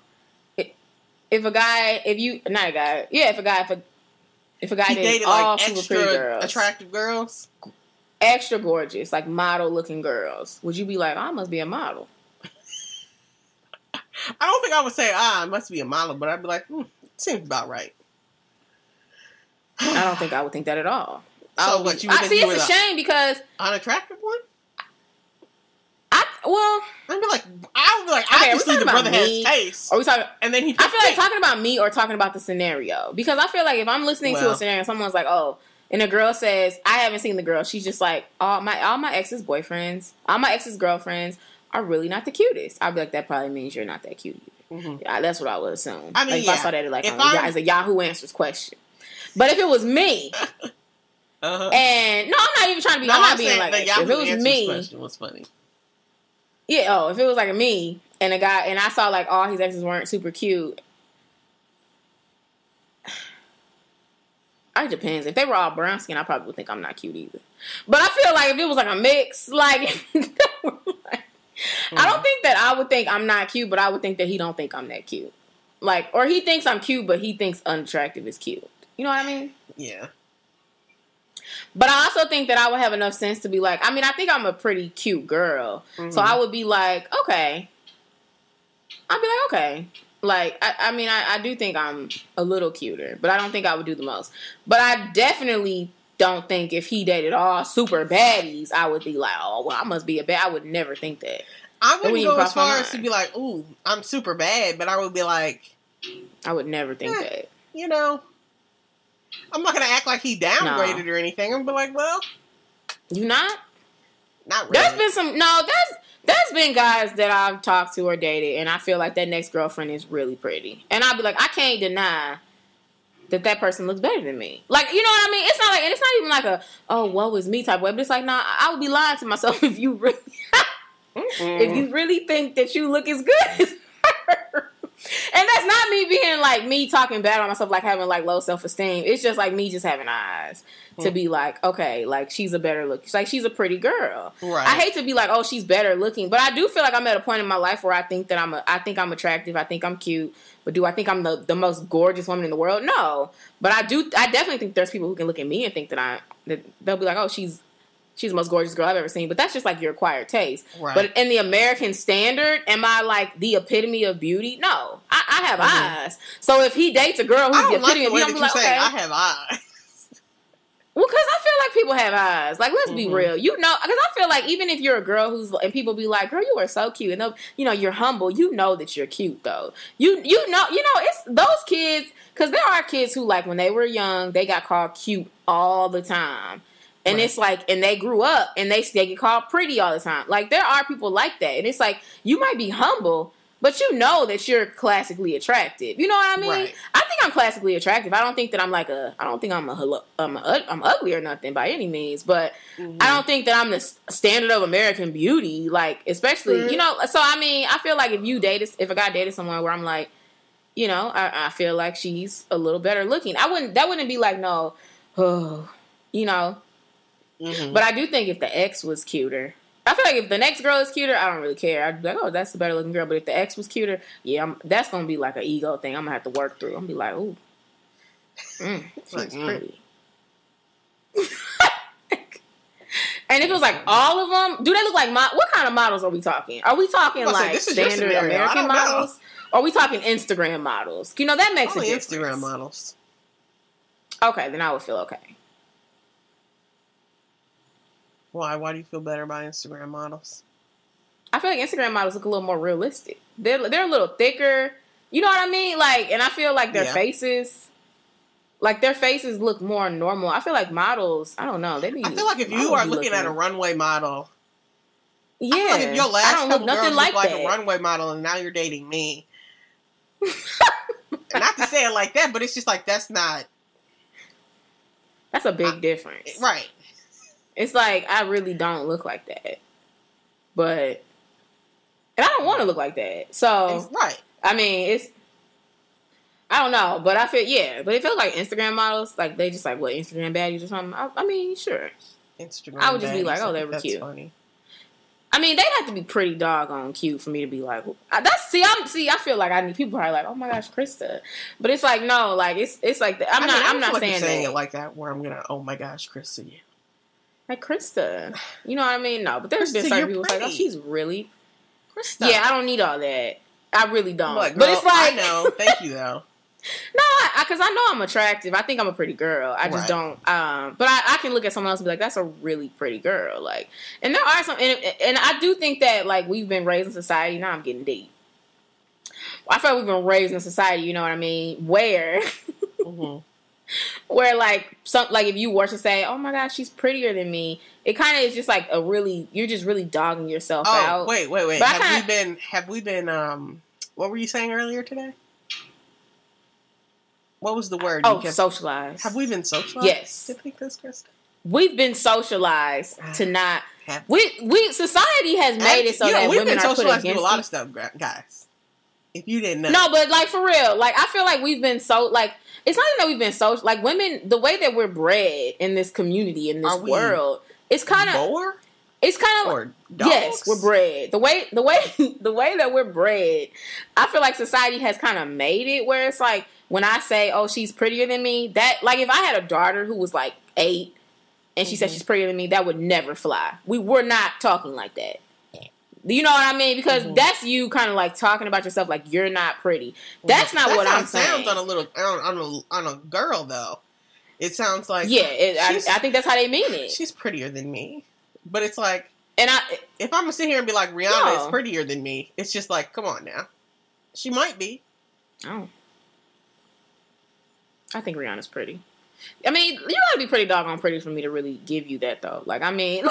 If- If a guy, if you not a guy, yeah, if a guy, if a if a guy he dated dated all like super pretty extra girls, attractive girls. extra gorgeous, like model looking girls, would you be like, I must be a model? I don't think I would say, ah, it must be a model, but I'd be like, hmm, seems about right. I don't think I would think that at all. So I what, you would I see. you It's a the- shame because Unattractive one? I well, I'd be like, I would be like, Okay, obviously the brother has taste. are we talking? And then he I feel like talking about me or talking about the scenario because I feel like if I'm listening to a scenario, someone's like, "Oh," and a girl says, "I haven't seen the girl." She's just like, "All my all my ex's boyfriends, all my ex's girlfriends are really not the cutest." I'd be like, "That probably means you're not that cute." Either. Mhm. Yeah, that's what I would assume. I mean, like, if yeah. I saw that like If on a, I'm- as a Yahoo Answers question. But if it was me, Uh-huh. and no, I'm not even trying to be. No, I'm not I'm being like if it was me, question was funny. yeah. Oh, if it was like a me and a guy, and I saw like all his exes weren't super cute. It depends. If they were all brown skin, I probably would think I'm not cute either. But I feel like if it was like a mix, like, like, I don't think that I would think I'm not cute, but I would think that he don't think I'm that cute. Like, or he thinks I'm cute, but he thinks unattractive is cute. You know what I mean? Yeah. But I also think that I would have enough sense to be like, I mean, I think I'm a pretty cute girl. So Mhm. I would be like, okay. I'd be like, okay. Like, I, I mean, I, I do think I'm a little cuter, but I don't think I would do the most. But I definitely don't think if he dated all super baddies, I would be like, oh, well, I must be a bad. I would never think that. I wouldn't wouldn't go as far as to be like, ooh, I'm super bad, but I would be like, I would never think Eh. that. you know, I'm not gonna act like he downgraded or anything. I'm gonna be like, well, You not? not really. There's been some no. There's there's been guys that I've talked to or dated, and I feel like that next girlfriend is really pretty, and I'll be like, I can't deny that that person looks better than me. Like you know what I mean? It's not like, and it's not even like a oh woe is me type way, but it's like, nah, I would be lying to myself if you really if you really think that you look as good as her. And that's not me being like me talking bad on myself, like having like low self esteem. It's just like me just having eyes to Hmm. be like, okay, like she's a better look. She's like she's a pretty girl. right. I hate to be like, oh, she's better looking, but I do feel like I'm at a point in my life where I think that I'm a, I think I'm attractive. I think I'm cute. But do I think I'm the, the most gorgeous woman in the world? No. But I do. I definitely think there's people who can look at me and think that I that they'll be like, oh, she's she's the most gorgeous girl I've ever seen. But that's just like your acquired taste. Right. But in the American standard, am I like the epitome of beauty? No, I, I have Mhm. eyes. So if he dates a girl who's the don't like epitome the of beauty, I'm you like, okay. I have eyes. Well, because I feel like people have eyes. Like, let's be Mhm. real. You know, because I feel like even if you're a girl who's and people be like, "Girl, you are so cute," and they'll, you know, you're humble. You know that you're cute, though. You you know you know it's those kids because there are kids who like when they were young they got called cute all the time. And Right. it's like, and they grew up and they, they get called pretty all the time. Like, there are people like that. And it's like, you might be humble, but you know that you're classically attractive. You know what I mean? Right. I think I'm classically attractive. I don't think that I'm like a. I don't think I'm a. I'm a, I'm ugly or nothing by any means. But Mm-hmm. I don't think that I'm the standard of American beauty. Like especially Mm. you know. So I mean, I feel like if you dated, if a guy dated someone where I'm like, you know, I, I feel like she's a little better looking. I wouldn't. That wouldn't be like no, oh, you know. Mhm. But I do think if the ex was cuter. I feel like if the next girl is cuter, I don't really care. I'd be like, oh, that's the better looking girl. But if the ex was cuter, yeah, I'm, that's gonna be like an ego thing. I'm gonna have to work through. I'm gonna be like, ooh, mm, she's mm. pretty. and if it was like all of them, do they look like mo- what kind of models are we talking? Are we talking I'm about to say, like is standard American know. models? Or are we talking Instagram models? You know that makes Only a difference. Instagram models. Okay, then I would feel okay. Why? Why do you feel better about Instagram models? I feel like Instagram models look a little more realistic. They're they're a little thicker. You know what I mean? Like, and I feel like their Yeah. faces, like their faces look more normal. I feel like models. I don't know. They be. I feel like if you are be looking at a runway model, yeah, like if your last I don't look nothing like like that. a runway model and now you're dating me. not to say it like that, but it's just like that's not That's a big I- difference, right. It's like I really don't look like that, but and I don't want to look like that. So It's- right. I mean, it's I don't know, but I feel yeah, but it feels like Instagram models, like they just like what Instagram baddies or something. I, I mean, sure. Instagram. I would just be like, oh, they were that's cute. Funny. I mean, they'd have to be pretty doggone cute for me to be like, that's see, I'm see, I feel like I need people are like, oh my gosh, Krista, but it's like no, like it's it's like the, I'm I not mean, I'm not saying, saying that. it like that. Where I'm gonna, oh my gosh, Krista, yeah. Like Krista, you know what I mean? No, but there's been Krista, certain people like, oh, she's really, Krista. yeah, I don't need all that. I really don't. I'm like, but it's like I know. Thank you though. No, I, I because I know I'm attractive. I think I'm a pretty girl. I just Right. don't. Um, but I, I can look at someone else and be like, that's a really pretty girl. Like, and there are some, and, and I do think that like we've been raised in society. Now I'm getting deep. I feel like we've been raised in society. You know what I mean? Where, Mhm. where like some like if you were to say, oh my god, she's prettier than me, it kind of is just like a really you're just really dogging yourself Oh, out. wait, wait, wait. But Have kinda- we been? Have we been? Um, what were you saying earlier today? What was the word? Oh, you kept- socialized. have we been socialized? Yes. To think this, Krista? We've been socialized to not. Have- We we society has made it so you know, that we've women been are put socialized to do a lot of stuff, guys. If you didn't know, No, but like for real, like I feel like we've been so like it's not even that we've been so like women. The way that we're bred in this community in this world, it's kind of it's kind of yes, we're bred the way the way the way that we're bred. I feel like society has kind of made it where it's like when I say, "Oh, she's prettier than me," that like if I had a daughter who was like eight and she said Mhm. she's prettier than me, that would never fly. We were not talking like that. You know what I mean? Because Mhm. that's you kind of like talking about yourself like you're not pretty. That's not That what I'm sounds- sounds saying. on a little on, on a on a girl though. It sounds like yeah, it, I, I think that's how they mean it. she's prettier than me. But it's like And I, if I'm gonna sit here and be like Rihanna No. is prettier than me, it's just like, come on now. She might be. oh, I think Rihanna's pretty. I mean, you gotta be pretty doggone pretty for me to really give you that though. Like, I mean,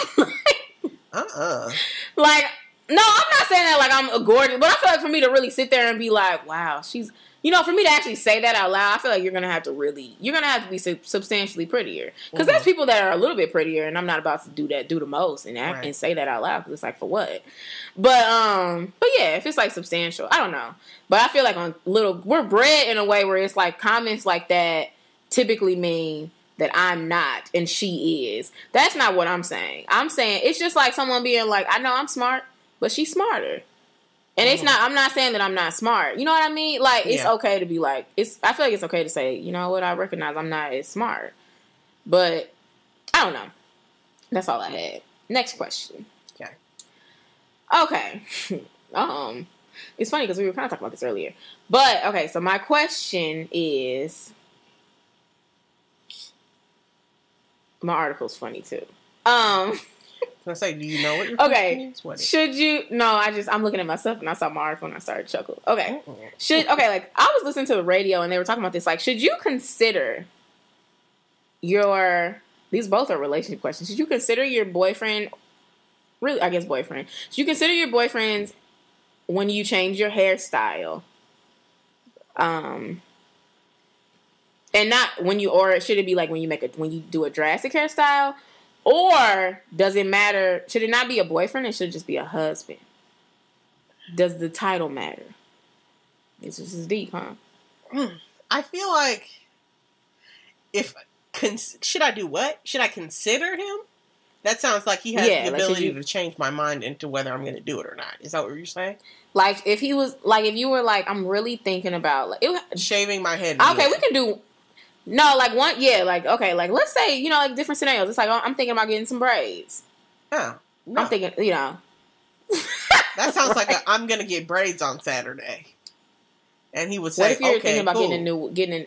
Uh uh like, no, I'm not saying that like I'm a gorgeous, but I feel like for me to really sit there and be like, wow, she's, you know, for me to actually say that out loud, I feel like you're gonna have to really, you're gonna have to be sub- substantially prettier. Because there's Mhm. people that are a little bit prettier, and I'm not about to do that, do the most, and act, Right. and say that out loud because it's like for what? But um, but yeah, if it's like substantial, I don't know. But I feel like on little, we're bred in a way where it's like comments like that typically mean that I'm not and she is. That's not what I'm saying. I'm saying it's just like someone being like, I know I'm smart, but she's smarter. And it's Mhm. not. I'm not saying that I'm not smart. You know what I mean? Like it's Yeah. okay to be like. It's. I feel like it's okay to say. You know what? I recognize I'm not as smart, but I don't know. That's all I had. Next question. Okay. Okay. um, it's funny because we were kind of talking about this earlier, but okay. So my question is, my article's funny too. Um. I say, do you know what your Okay. question is? What is Should you? No, I just I'm looking at myself and I saw my article and I started to chuckle. Okay, Mm-mm. should okay like I was listening to the radio and they were talking about this. Like, should you consider your these both are relationship questions? Should you consider your boyfriend? Really, I guess boyfriend. Should you consider your boyfriends when you change your hairstyle? Um. And not when you, or should it be like when you make a when you do a drastic hairstyle, or does it matter? Should it not be a boyfriend? It should just be a husband. Does the title matter? This is deep, huh? Hmm. I feel like if cons- should I do what? Should I consider him? That sounds like he has Yeah, the like, ability you- to change my mind into whether I'm going to do it or not. Is that what you're saying? Like if he was like if you were like I'm really thinking about like it, Shaving my head. okay we can do no like one yeah like okay like let's say you know like different scenarios. It's like oh, I'm thinking about getting some braids. Oh, no. I'm thinking you know that sounds like Right. a, I'm going to get braids on Saturday. And he would say, What if you're okay, thinking about cool. getting a new getting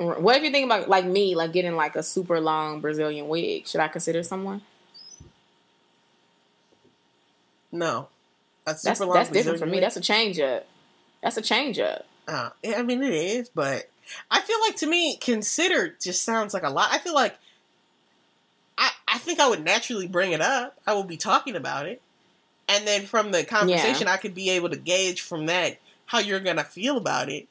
a, what if you're thinking about like me like getting like a super long Brazilian wig? Should I consider someone? No. A super That's long that's different for Brazilian me. wig? That's a change up. That's a change up. Uh, I mean, it is, but I feel like to me, consider just sounds like a lot. I feel like I, I think I would naturally bring it up. I will be talking about it. And then from the conversation, I could be able to gauge from that how you're going to feel about it.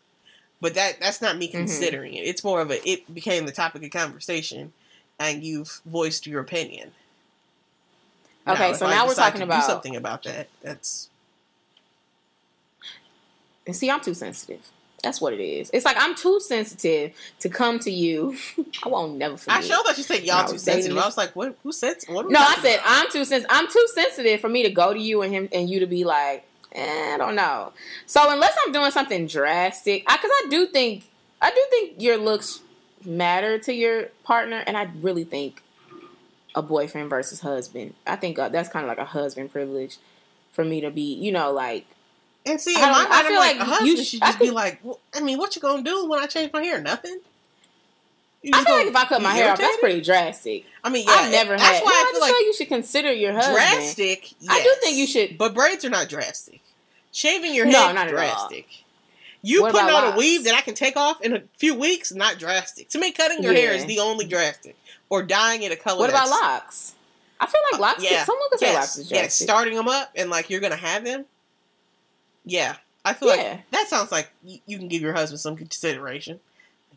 But that that's not me Mhm. considering it. It's more of a, it became the topic of conversation and you've voiced your opinion. Okay, if so now we're talking to about- do something about that. That's And see, I'm too sensitive. That's what it is. It's like I'm too sensitive to come to you. I won't never forget. I sure thought you said y'all too sensitive. this- I was like, what? Who said? What? No, I said about? I'm too sensitive. I'm too sensitive for me to go to you and him and you to be like, eh, I don't know. So unless I'm doing something drastic, because I, do think I do think your looks matter to your partner, and I really think a boyfriend versus husband. I think uh, that's kind of like a husband privilege for me to be, you know, like And see, in my mind, I feel like, like a husband you should just be like, well, I mean, what you gonna do when I change my hair? Nothing. I feel like if I cut my hair off, that's pretty drastic. I mean, yeah, I've never that's had. why no, I I feel like you should consider your husband. drastic. I do think you should. but braids are not drastic. Shaving your head, No, not drastic. You What putting on a weave that I can take off in a few weeks, not drastic. To me, cutting your hair is the only drastic, or dyeing it a color. What about locks? I feel like locks. Uh, yeah. could- someone could say locks is yes, drastic. starting them up and like you're gonna have them. Yeah, I feel Yeah. like that sounds like you, you can give your husband some consideration.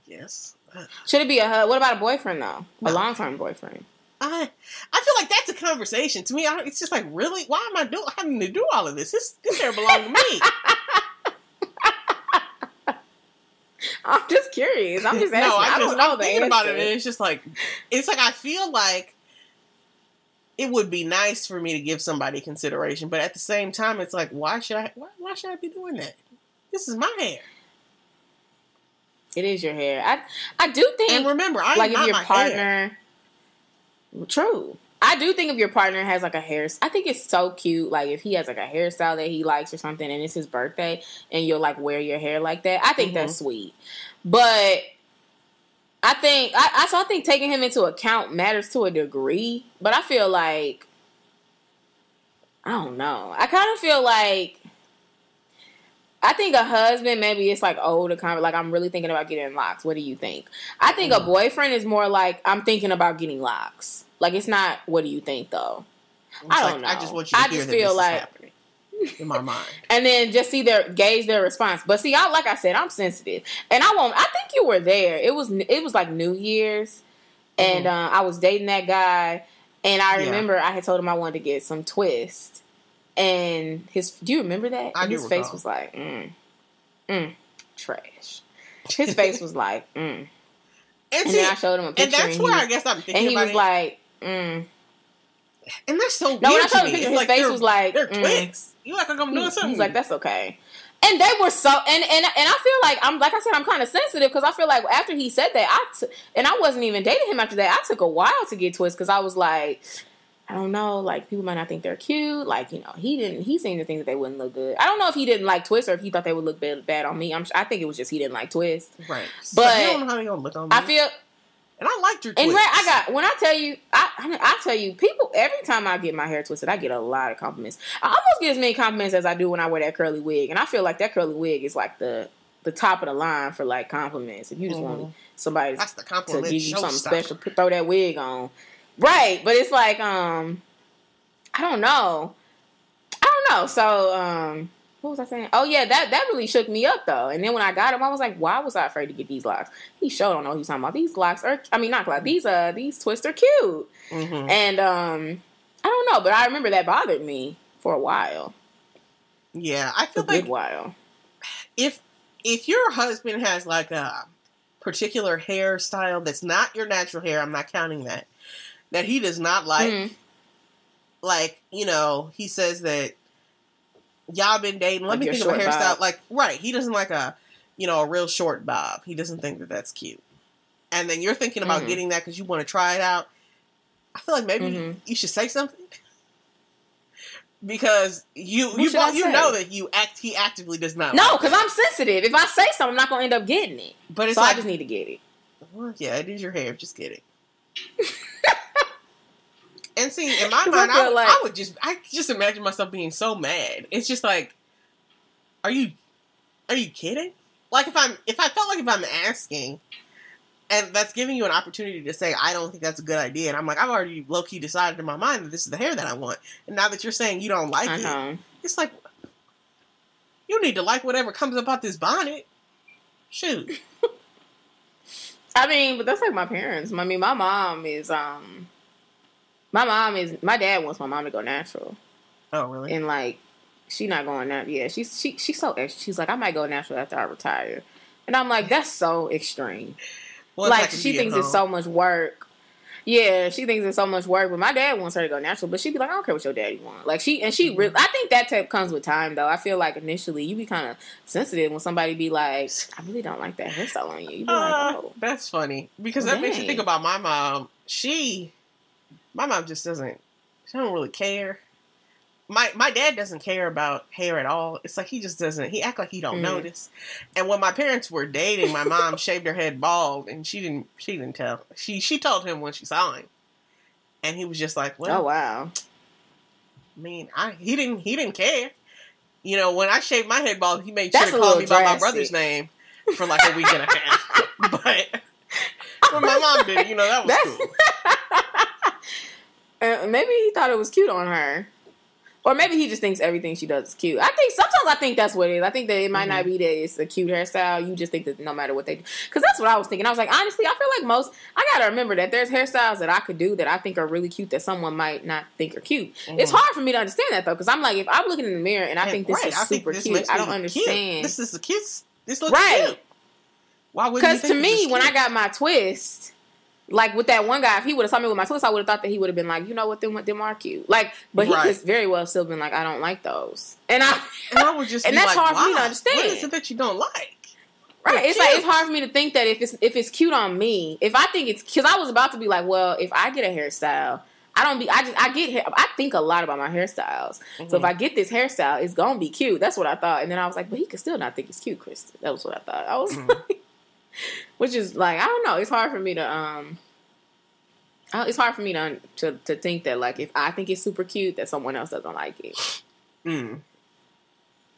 Yes, uh, Should it be a what about a boyfriend though? A long term boyfriend. I I feel like that's a conversation. To me, I, it's just like really, why am I do having to do all of this? This this hair belongs to me. I'm just curious. I'm just asking. no, I, I, just, don't know I'm the thinking answer. about it, and it's just like it's like I feel like it would be nice for me to give somebody consideration, but at the same time, it's like why should I? Why, why should I be doing that? This is my hair, It is your hair. I I do think and remember, I like if your my hair. partner. True. I do think if your partner has like a hair, I think it's so cute. Like if he has like a hairstyle that he likes or something, and it's his birthday, and you'll like wear your hair like that. I think that's Mm-hmm. sweet. But I think I, I so I think taking him into account matters to a degree. But I feel like I don't know. I kind of feel like I think a husband maybe it's like older kind of like I'm really thinking about getting locks. What do you think? I think Mm. a boyfriend is more like I'm thinking about getting locks. Like it's not. What do you think though? It's I don't know. I just want you to I just that feel like- in my mind. and then just see their gauge their response. But see, I like I said, I'm sensitive, and I won't. I think you were there. It was it was like New Year's, and uh, I was dating that guy, and I Mm-hmm. Yeah. remember I had told him I wanted to get some twist, and his. Do you remember that? I And his face recall. was like, mm, mm, trash. His face was like, mm. And, and see, then I showed him a picture, and that's and, where he, I guess I'm thinking and he was it. like, mm. and that's so weird No, when I showed him the picture, his face was like, they're mm. twigs. You like like I'm doing something? He's like, that's okay. And they were so, and and and I feel like I'm like I said, I'm kind of sensitive because I feel like after he said that, I t- and I wasn't even dating him after that. I took a while to get twist because I was like, I don't know, like people might not think they're cute. Like you know, he didn't. He seemed to think that they wouldn't look good. I don't know if he didn't like twist or if he thought they would look bad, bad on me. I'm. I think it was just he didn't like twist. right. But But you don't know how they gonna look on me. I feel and I liked your and. Ray, I got when I tell you, I I, tell you, people every time I get my hair twisted, I get a lot of compliments. I almost get as many compliments as I do when I wear that curly wig, and I feel like that curly wig is like the the top of the line for like compliments. If you just want Mhm. somebody to give you something special, put, throw that wig on, right? But it's like um, I don't know, I don't know. So um. What was I saying? Oh yeah, that that really shook me up though. And then when I got him, I was like, "Why was I afraid to get these locks?" He sure don't know what he's talking about. These locks are, I mean, not locks. These uh, these twists are cute. Mhm. And um, I don't know, but I remember that bothered me for a while, Yeah, I feel good like while. if if your husband has like a particular hairstyle that's not your natural hair, I'm not counting that. That he does not like, Mhm. like you know, he says that y'all been dating. Let Like me think of a hairstyle. bob. Like right, he doesn't like a you know a real short bob. He doesn't think that that's cute. And then you're thinking about Mhm. getting that because you want to try it out. I feel like maybe Mhm. you should say something. Because you What you you know that you act he actively does not No, like because I'm sensitive. If I say something, I'm not gonna end up getting it. But it's so like, I just need to get it. well, yeah, it is your hair. Just get it. and see, in my mind, I, would- like- I would just, I just imagine myself being so mad. It's just like, are you, are you kidding? Like if I'm, if I felt like if I'm asking, and that's giving you an opportunity to say, I don't think that's a good idea, and I'm like, I've already low key decided in my mind that this is the hair that I want, and now that you're saying you don't like I it, it's like, you need to like whatever comes about this bonnet. Shoot. I mean, but that's like my parents. I mean, my mom is um, my mom is my dad wants my mom to go natural, Oh, really? and like she not going natural. Yeah, she's she she's so ex- she's like I might go natural after I retire, and I'm like that's so extreme. Well, like she thinks it's so much work. Yeah, she thinks it's so much work. But my dad wants her to go natural. But she'd be like, I don't care what your daddy wants. Like she and she, really, I think that type comes with time though. I feel like initially you be kind of sensitive when somebody be like, I really don't like that hairstyle on you. You be like, Uh, oh, that's funny because that makes you think about my mom. She, my mom just doesn't. She don't really care. my my dad doesn't care about hair at all. It's like he just doesn't. He act like he don't Mhm. notice. And when my parents were dating, my mom shaved her head bald, and she didn't. She didn't tell. She she told him when she saw him, and he was just like, "Well, Oh wow. I mean, I he didn't he didn't care. You know, when I shaved my head bald, he made That's sure to call me by my brother's name for like a week and a half. but when my mom did, you know, that was That's- cool. Uh, maybe he thought it was cute on her. Or maybe he just thinks everything she does is cute. I think sometimes I think that's what it is. I think that it might not Mm-hmm. be that it's a cute hairstyle. You just think that no matter what they do. Because that's what I was thinking. I was like, honestly, I feel like most, I got to remember that there's hairstyles that I could do that I think are really cute that someone might not think are cute. It's Mhm. hard for me to understand that though. Because I'm like, if I'm looking in the mirror and I And, think this right, is super this cute, I don't cute. understand. This is a kiss. This looks Right. cute. Why would Because to me, when I got my twist, like with that one guy, if he would have saw me with my twist, I would have thought that he would have been like, you know what, them, them are cute. Like, but he Right. could very well still been like, I don't like those. And I, and I would just and that's like, hard for me to understand. What is it that you don't like? right? It's like it's hard for me to think that if it's if it's cute on me, if I think it's because I was about to be like, well, if I get a hairstyle. I don't be. I just. I get. I think a lot about my hairstyles. So if Mhm. I get this hairstyle, it's gonna be cute. That's what I thought. And then I was like, but he could still not think it's cute, Kristen. That was what I thought. I was Mhm. like, which is like, I don't know. It's hard for me to um. It's hard for me to, to to think that like if I think it's super cute, that someone else doesn't like it. Mm.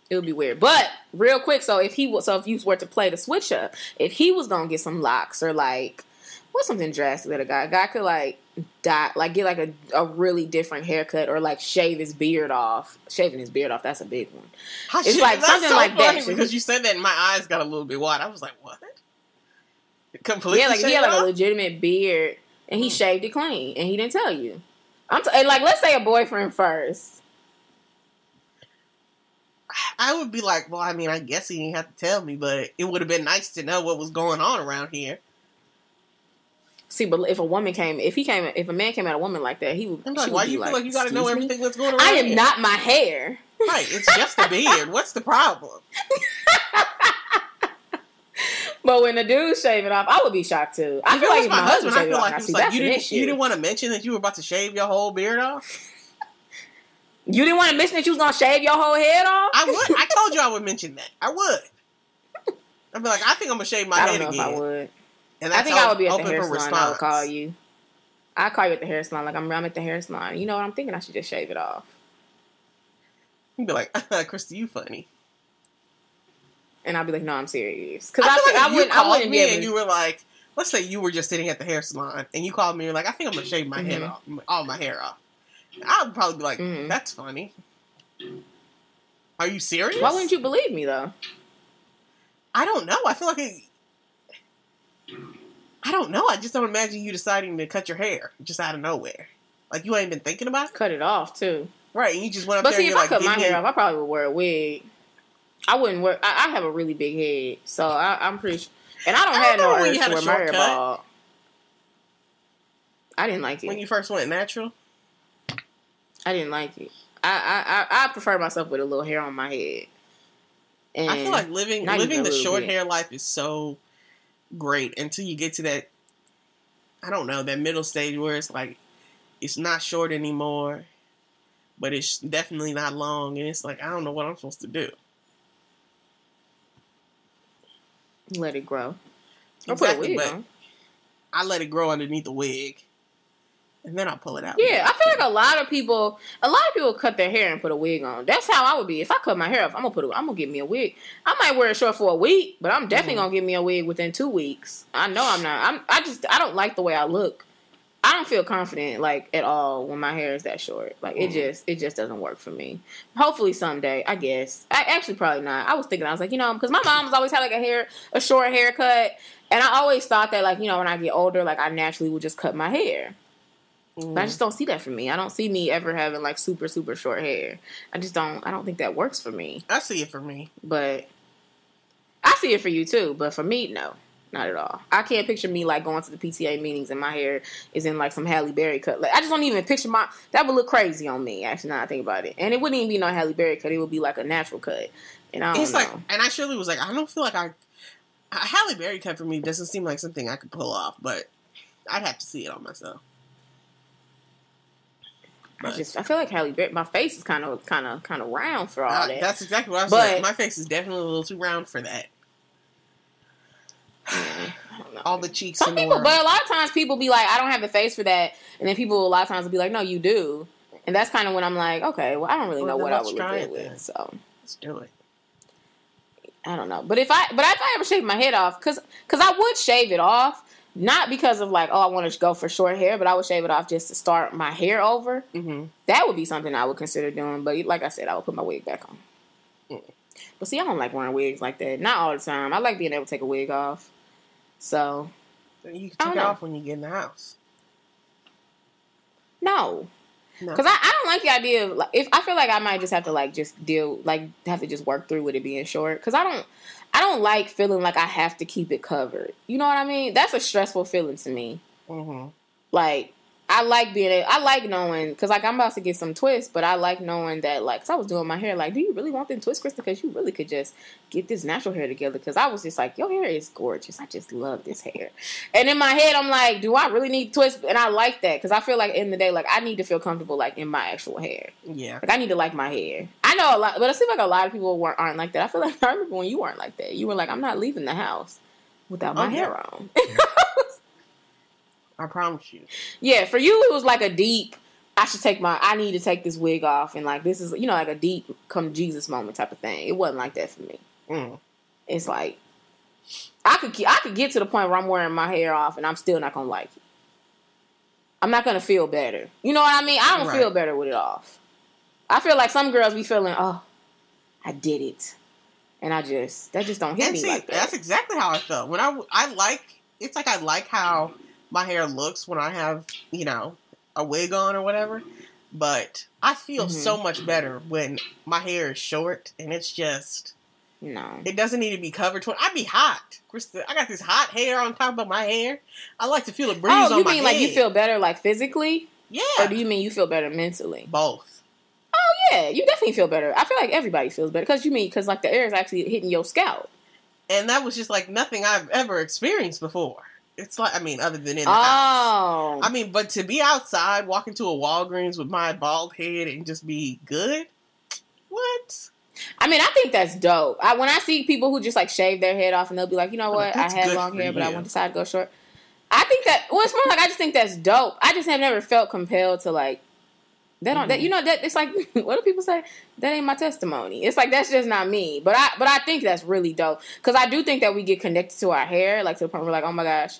It would be weird. But real quick, so if he was, so if you were to play the switch up, if he was gonna get some locks or like what's something drastic that a guy a guy could like dye like get like a, a really different haircut or like shave his beard off. Shaving his beard off, that's a big one. It's like something so like that. because you said that and my eyes got a little bit wide. I was like, what? Completely yeah, like he had like a legitimate beard and he Mm. shaved it clean and he didn't tell you. I'm t- like let's say a boyfriend first. I would be like, well, I mean, I guess he didn't have to tell me, but it would have been nice to know what was going on around here. See, but if a woman came, if he came, if a man came at a woman like that, he would. I'm like, why do you feel like you got to know "Excuse me? everything that's going on? I am here? not my hair. right. It's just a beard. What's the problem? But when the dude shave it off, I would be shocked too. I If feel like if my husband I feel off, like I see like you didn't you didn't want to mention that you were about to shave your whole beard off. You didn't want to mention that you was gonna shave your whole head off. I would. I told you I would mention that. I would. I'd be like, I think I'm gonna shave my I head again. I would. And I think I would be at the hair salon. I would call you. I call you at the hair salon. Like I'm, I'm at the hair salon. You know what I'm thinking? I should just shave it off. You'd be like, Christy, you funny. And I'll be like, no, I'm serious. Because I, I, feel like I wouldn't. I wouldn't be me and you were like, let's say you were just sitting at the hair salon and you called me and you're like, I think I'm gonna shave my head Mhm. off, all my hair off. I would probably be like, Mhm. that's funny. Are you serious? Why wouldn't you believe me though? I don't know. I feel like it. I don't know. I just don't imagine you deciding to cut your hair just out of nowhere. Like you ain't been thinking about it, Cut it off too. right? And you just went up But there see, and if I like, cut "Give my me-" hair off, I probably would wear a wig. I wouldn't wear. I, I have a really big head, so I, I'm pretty. Sure, and I don't I have no urge to wear my hair bald. I didn't like it. when you first went natural. I didn't like it. I, I I I prefer myself with a little hair on my head. And I feel like living living the short bit. hair life is so great until you get to that. I don't know that middle stage where it's like it's not short anymore, but it's definitely not long, and it's like I don't know what I'm supposed to do. Let it grow. Or put a wig but on. I let it grow underneath the wig, and then I pull it out. Yeah, I feel like a lot of people, a lot of people cut their hair and put a wig on. That's how I would be. If I cut my hair off, I'm gonna put, a, I'm gonna get me a wig. I might wear it short for a week, but I'm definitely Mhm. gonna get me a wig within two weeks. I know I'm not. I'm. I just I don't like the way I look. I don't feel confident like at all when my hair is that short. Like it Mhm. just it just doesn't work for me. Hopefully someday, I guess. I actually probably not. I was thinking I was like, you know, because my mom's always had like a hair a short haircut, and I always thought that like you know when I get older, like I naturally would just cut my hair. Mhm. But I just don't see that for me. I don't see me ever having like super super short hair. I just don't. I don't think that works for me. I see it for me. But I see it for you too. But for me, no, not at all. I can't picture me like going to the PTA meetings and my hair is in like some Halle Berry cut. Like I just don't even picture my. That would look crazy on me. Actually, now I think about it, and it wouldn't even be no Halle Berry cut. It would be like a natural cut. And I don't It's know. like, and I surely was like, I don't feel like I. A Halle Berry cut for me doesn't seem like something I could pull off, but I'd have to see it on myself. I just I feel like Halle Berry. My face is kind of kind of kind of round for all Uh, that. that's exactly what I was But- saying. My face is definitely a little too round for that. I don't know. All the cheeks Some in the people, world. but a lot of times people be like, I don't have the face for that, and then people a lot of times will be like, No, you do, and that's kind of when I'm like, okay, well, I don't really Well, know what I let's would look try good it with, so Let's do it. I don't know. But if I, but if I ever shave my head off, because because I would shave it off, not because of like, oh, I want to go for short hair, but I would shave it off just to start my hair over. hmm That would be something I would consider doing. But like I said, I would put my wig back on. Mm. But see, I don't like wearing wigs like that. Not all the time. I like being able to take a wig off. So You can take it off when you get in the house. no, No. because I, I don't like the idea of like if I feel like I might just have to like just deal like have to just work through with it being short because I don't I don't like feeling like I have to keep it covered. You know what I mean? That's a stressful feeling to me. hmm Like I like being a, I like knowing because like I'm about to get some twists, but I like knowing that like 'cause I was doing my hair like, do you really want them twists, Krista? Because you really could just get this natural hair together. Because I was just like, your hair is gorgeous. I just love this hair. And in my head, I'm like, do I really need twists? And I like that because I feel like in the day, like I need to feel comfortable like in my actual hair. Yeah. Like I need to like my hair. I know a lot, but it seems like a lot of people weren't aren't like that. I feel like I remember when you weren't like that. You were like, I'm not leaving the house without oh, my Oh, yeah. hair on. I promise you. Yeah, for you it was like a deep. I should take my. I need to take this wig off, and like this is you know like a deep come Jesus moment type of thing. It wasn't like that for me. Mm. It's like I could I could get to the point where I'm wearing my hair off, and I'm still not gonna like it. I'm not gonna feel better. You know what I mean? I don't Right. feel better with it off. I feel like some girls be feeling, oh, I did it, and I just that just don't hit And me see, like that. that's exactly how I felt when I I like. It's like I like how my hair looks when I have you know a wig on or whatever, but I feel Mhm. so much better when my hair is short and it's just no. it doesn't need to be covered. I'd be hot, Krista. I got this hot hair on top of my hair. I like to feel a breeze on my Oh, you mean like you feel better like physically, yeah or do you mean you feel better mentally? both. Oh yeah, you definitely feel better. I feel like everybody feels better because you mean because like the air is actually hitting your scalp. And that was just like nothing I've ever experienced before. It's like I mean, other than in the house. Oh, I mean, but to be outside, walk into a Walgreens with my bald head and just be good, what? I mean, I think that's dope. I, when I see people who just like shave their head off and they'll be like, you know oh, what, I That's had long hair, but I you. want to decide to go short. I think that well, it's more like I just think that's dope. I just have never felt compelled to like. That don't that Mhm. you know that it's like what do people say that ain't my testimony. It's like that's just not me. But I but I think that's really dope because I do think that we get connected to our hair like to the point where we're like oh my gosh,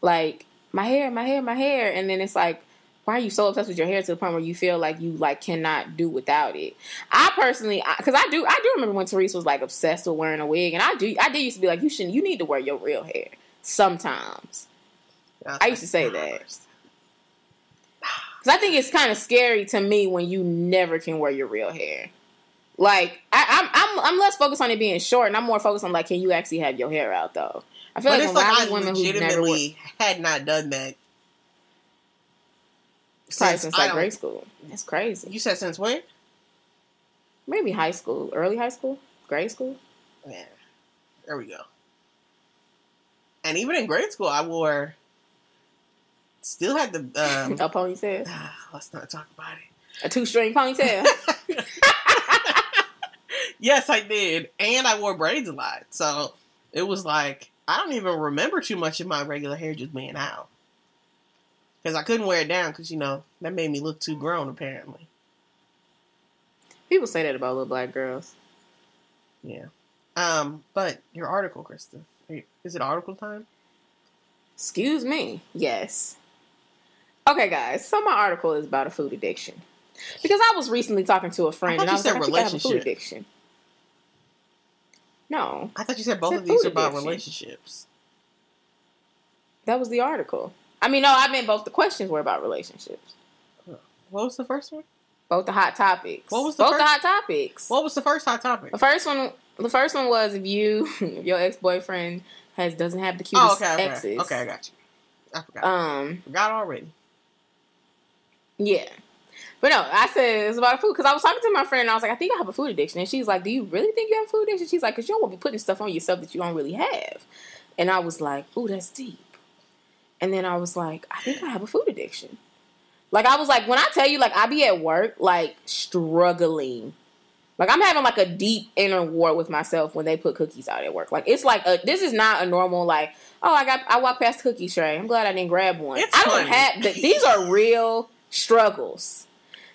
like my hair, my hair, my hair, and then it's like why are you so obsessed with your hair to the point where you feel like you like cannot do without it? I personally, because I, do, I do remember when Therese was like obsessed with wearing a wig, and I do, I did used to be like, you shouldn't, you need to wear your real hair sometimes. I used to say that. Because I think it's kind of scary to me when you never can wear your real hair. Like I, I'm, I'm, I'm less focused on it being short, and I'm more focused on like, can you actually have your hair out though? I feel But like it's when like I I women who never legitimately had not done that probably since since like grade school. That's crazy. You said since when? Maybe high school, early high school, grade school. Yeah, there we go. And even in grade school, I wore. Still had the. Um, a ponytail, let's not talk about it. a two string ponytail. Yes, I did, and I wore braids a lot. So it was like I don't even remember too much of my regular hair just being out because I couldn't wear it down because you know that made me look too grown. Apparently, People say that about little black girls. yeah. Um, but your article, Krista, is it article time? Excuse me. Yes. Okay, guys. So my article is about a food addiction because I was recently talking to a friend I and I was like, I think I have a food addiction. No, I thought you said both Said of these are about addiction. relationships. that was the article. I mean, no, I meant both the questions were about relationships. What was the first one? Both the hot topics. What was the both the first- hot topics? What was the first hot topic? The first one, the first one was if you, if your ex boyfriend has doesn't have the cutest Oh, okay, okay, exes. okay, I got you. I forgot. Um, forgot already. Yeah. But no, I said it's about food because I was talking to my friend and I was like, I think I have a food addiction. And she's like, Do you really think you have a food addiction? She's like, Because you don't want to be putting stuff on yourself that you don't really have. And I was like, Ooh, that's deep. And then I was like, I think I have a food addiction. Like I was like, when I tell you, like I be at work, like struggling. Like I'm having like a deep inner war with myself when they put cookies out at work. Like it's like a, this is not a normal like oh I got I walked past the cookie tray. I'm glad I didn't grab one. It's I don't funny. have th- these are real struggles.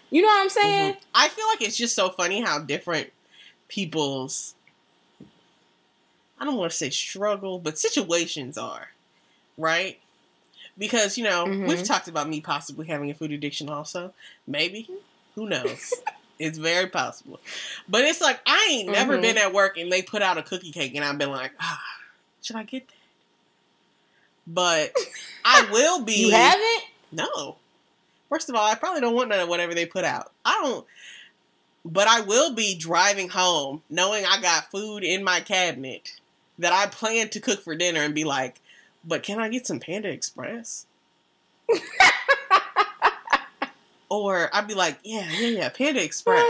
You know what I'm saying? Mhm. I feel like it's just so funny how different people's I don't want to say struggle, but situations are, right? Because, you know, Mhm. we've talked about me possibly having a food addiction also. Maybe. Who knows? it's very possible. But it's like I ain't never Mhm. been at work and they put out a cookie cake and I've been like, ah, should I get that? But I will be You haven't? no. First of all, I probably don't want none of whatever they put out. I don't. But I will be driving home knowing I got food in my cabinet that I plan to cook for dinner and be like, but can I get some Panda Express? or I'd be like, yeah, yeah, yeah, Panda Express.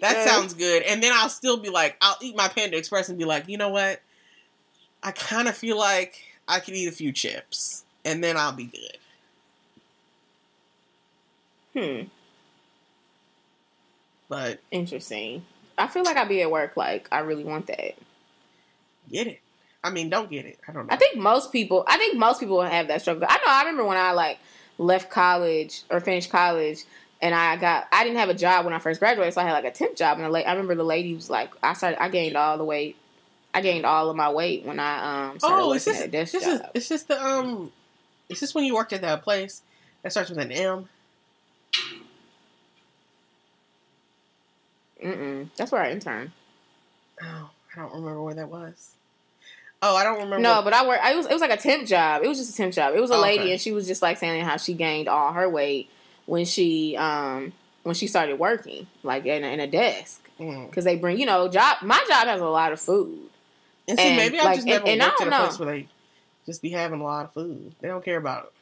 That sounds good. And then I'll still be like, I'll eat my Panda Express and be like, you know what? I kind of feel like I could eat a few chips and then I'll be good. Hmm. But Interesting. I feel like I'd be at work like I really want that. get it. I mean, don't get it. I don't know. I think most people. I think most people have that struggle. I know. I remember when I like left college or finished college, and I got. I didn't have a job when I first graduated, so I had like a temp job. And la- I remember the lady was like, I started. I gained all the weight. I gained all of my weight when I um started oh, working this, at a desk this job. is, is this the um? it's just when you worked at that place that starts with an M? Mm-mm. That's where I interned. Oh, I don't remember where that was. Oh, I don't remember. No, but I worked. I was. It was like a temp job. It was just a temp job. It was a Okay. lady, and she was just like saying how she gained all her weight when she um when she started working like in a, in a desk Mm. because they bring you know job. My job has a lot of food. And see, maybe I like, just never and- and worked at a don't place where they just be having a lot of food. They don't care about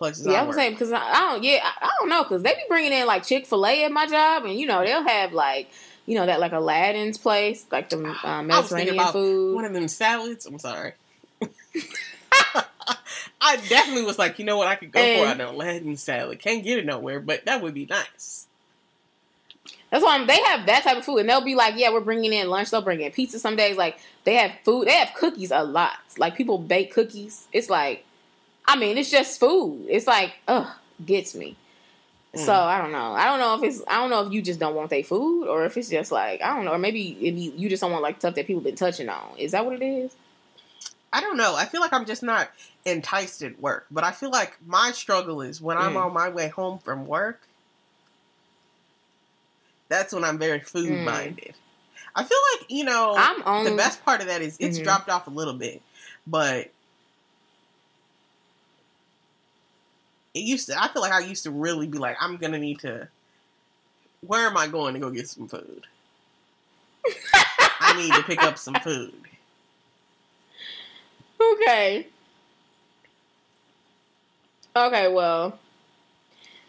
places. Yeah, I I was saying because I, I don't. Yeah, I, I don't know because they be bringing in like Chick Fil A at my job, and you know they'll have like you know that like Aladdin's place, like the um, I was Mediterranean food. one of them salads. I'm sorry. I definitely was like, you know what, I could go for And- an Aladdin salad. Can't get it nowhere, but that would be nice. That's why I'm, they have that type of food, and they'll be like, "Yeah, we're bringing in lunch." They'll bring in pizza some days. Like they have food. They have cookies a lot. Like people bake cookies. It's like, I mean, it's just food. It's like, ugh, gets me. So Mm. I don't know. I don't know if it's. I don't know if you just don't want their food, or if it's just like I don't know, or maybe if you, you just don't want like stuff that people been touching on. Is that what it is? I don't know. I feel like I'm just not enticed at work, but I feel like my struggle is when I'm Mm. on my way home from work. That's when I'm very food Mm. minded. I feel like you know I'm on the best part of that is it's Mhm. dropped off a little bit, but it used to. I feel like I used to really be like, I'm gonna need to. Where am I going to go get some food? I need to pick up some food. Okay. Okay, well,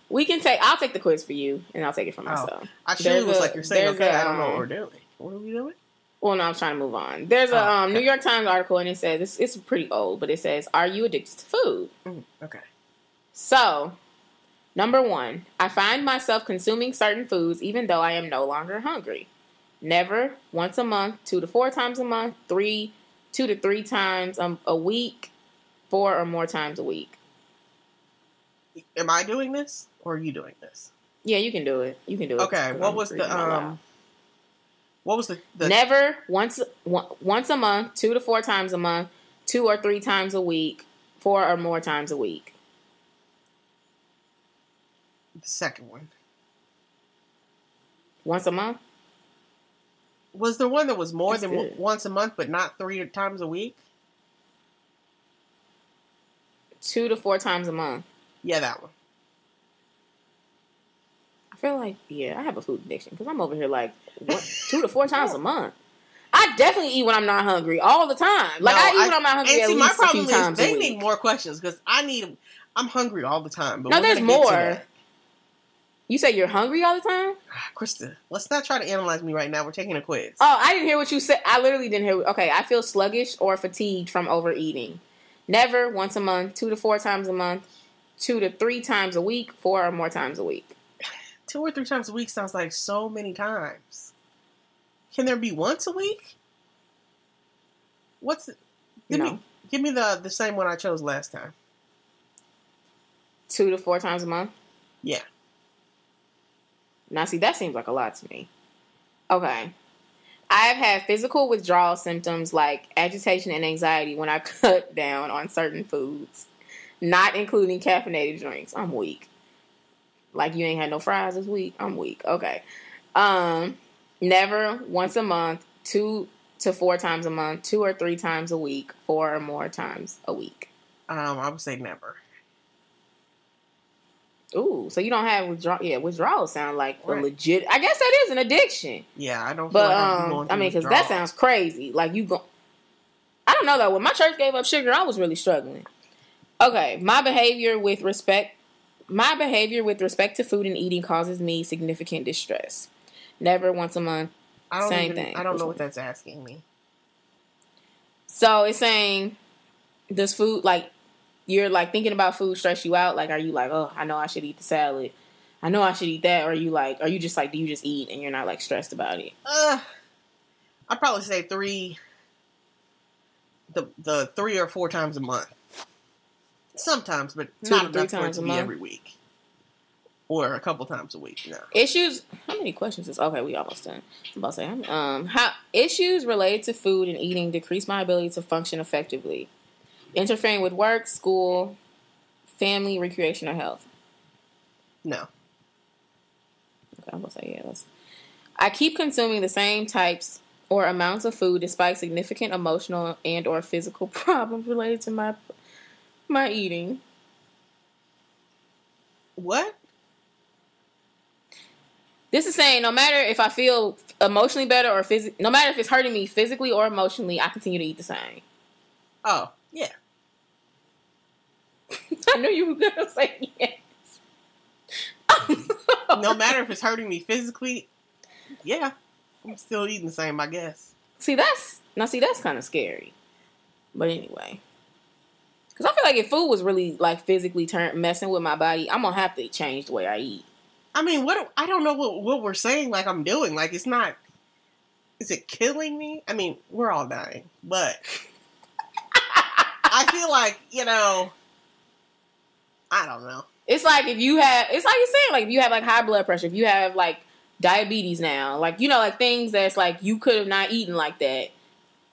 we can take. I'll take the quiz for you, and I'll take it for myself. I surely There's was a- like, you're saying, okay, a, I don't know what um, we're doing. What are we doing? Well, no, I'm trying to move on. There's a Oh, um, okay. New York Times article, and it says it's, it's pretty old, but it says, "Are you addicted to food?" Mm, okay. So, number one, I find myself consuming certain foods even though I am no longer hungry. Never once a month, two to four times a month, three, two to three times um, a week, four or more times a week. Am I doing this or are you doing this? Yeah, you can do it. You can do it. Okay, What I'm was the reading out loud. um? What was the the Never once one, once a month, two to four times a month, two or three times a week, four or more times a week. The second one? Once a month? Was there one that was more That's than good. once a month, but not three times a week? Two to four times a month. Yeah, that one. I feel like yeah, I have a food addiction because I'm over here like what, two to four times a month. I definitely eat when I'm not hungry all the time. Like No, I eat I- when I'm not hungry And see, my least a few problem is they need more questions because I need. I'm hungry all the time. But No, there's more. You say you're hungry all the time? Ah, Krista, let's not try to analyze me right now. We're taking a quiz. Oh, I didn't hear what you said. I literally didn't hear. Okay, I feel sluggish or fatigued from overeating. Never once a month, two to four times a month, two to three times a week, four or more times a week. Two or three times a week sounds like so many times. Can there be once a week? What's the, give No. me give me the the same one I chose last time. Two to four times a month. Yeah. Now, see, that seems like a lot to me. Okay. I've had physical withdrawal symptoms like agitation and anxiety when I cut down on certain foods, not including caffeinated drinks. I'm weak. Like you ain't had no fries this week. I'm weak. Okay. Um, never once a month, two to four times a month, two or three times a week, four or more times a week. Um, I would say never. Ooh, so you don't have withdrawal? Yeah, withdrawal sound like a legit. I guess that is an addiction. Yeah, I don't. Feel But like I'm um, I mean, because that sounds crazy. Like you go. I don't know though. When my church gave up sugar, I was really struggling. Okay, my behavior with respect, my behavior with respect to food and eating causes me significant distress. Never once a month. I don't same even, thing. I don't know what that's asking me. So it's saying, does food like you're like thinking about food stress you out? Like, are you like, oh, I know I should eat the salad. I know I should eat that. Or are you like, are you just like, do you just eat and you're not like stressed about it? Uh, I'd probably say three. The the three or four times a month. Sometimes, but Two not enough times to a be every week, or a couple times a week. No. Issues. How many questions is okay? We almost done. I'm about to say, um, how issues related to food and eating decrease my ability to function effectively, interfering with work, school, family, recreation, or health. No. Okay, I'm gonna say yeah. I keep consuming the same types or amounts of food despite significant emotional and or physical problems related to my my eating. What? This is saying no matter if I feel emotionally better or phys- no matter if it's hurting me physically or emotionally, I continue to eat the same. Oh, yeah. I knew you were gonna say yes. No matter if it's hurting me physically, yeah, I'm still eating the same, I guess. See, that's now. See, that's kind of scary. But anyway, because I feel like if food was really like physically turn messing with my body, I'm gonna have to change the way I eat. I mean, what? I don't know what what we're saying. Like I'm doing. Like it's not. Is it killing me? I mean, we're all dying, but I feel like you know. I don't know. It's like if you have, it's like you're saying, like if you have like high blood pressure, if you have like diabetes now, like you know, like things that's like you could have not eaten like that,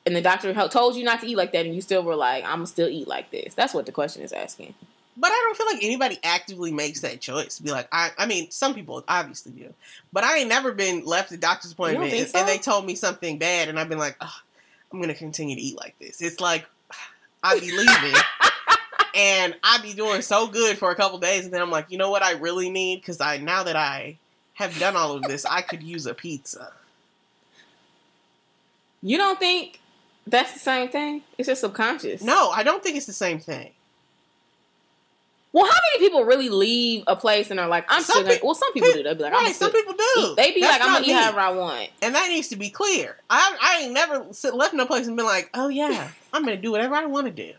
and the doctor told you not to eat like that, and you still were like, I'm gonna still eat like this. That's what the question is asking. But I don't feel like anybody actively makes that choice to be like, I, I mean, some people obviously do, but I ain't never been left at doctor's appointment and, so? and they told me something bad, and I've been like, I'm gonna continue to eat like this. It's like I be leaving, and I be doing so good for a couple days, and then I'm like, you know what, I really need because I now that I have done all of this, I could use a pizza. You don't think that's the same thing? It's just subconscious. No, I don't think it's the same thing. Well, how many people really leave a place and are like, I'm Some still peop- Well, some people do. They'll be like, I'm right? Some people do. eat. They be That's like, I'm gonna eat me. however I want. And that needs to be clear. I I ain't never left no place and been like, oh yeah, I'm gonna do whatever I want to do.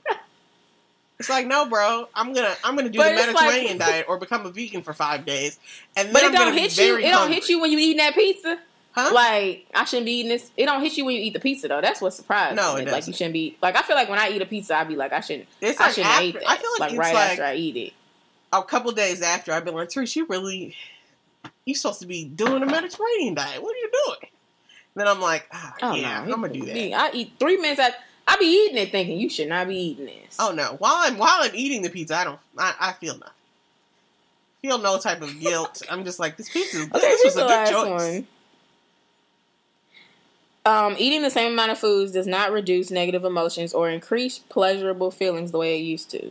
It's like, no, bro, I'm gonna I'm gonna do But the it's like- Mediterranean diet or become a vegan for five days, and then But I'm it don't gonna be hit you. It don't hit you when you eating that pizza. Huh? Like I shouldn't be eating this. It don't hit you when you eat the pizza though. That's what surprised No, me. it Like you shouldn't be. Like I feel like when I eat a pizza, I'd be like, I shouldn't. it's I like shouldn't after. that. I feel like, it's right like after I eat it. a couple days after I've been like, Trish, you really you supposed to be doing a Mediterranean diet. What are you doing? then I'm like, ah, Oh yeah, no, I'm gonna do that. I eat three minutes. I I be eating it, thinking you should not be eating this. Oh no! While I'm while I'm eating the pizza, I don't. I, I feel nothing. Feel no type of guilt. I'm just like this pizza. good. Okay, this was a good choice. one. Um, eating the same amount of foods does not reduce negative emotions or increase pleasurable feelings the way it used to.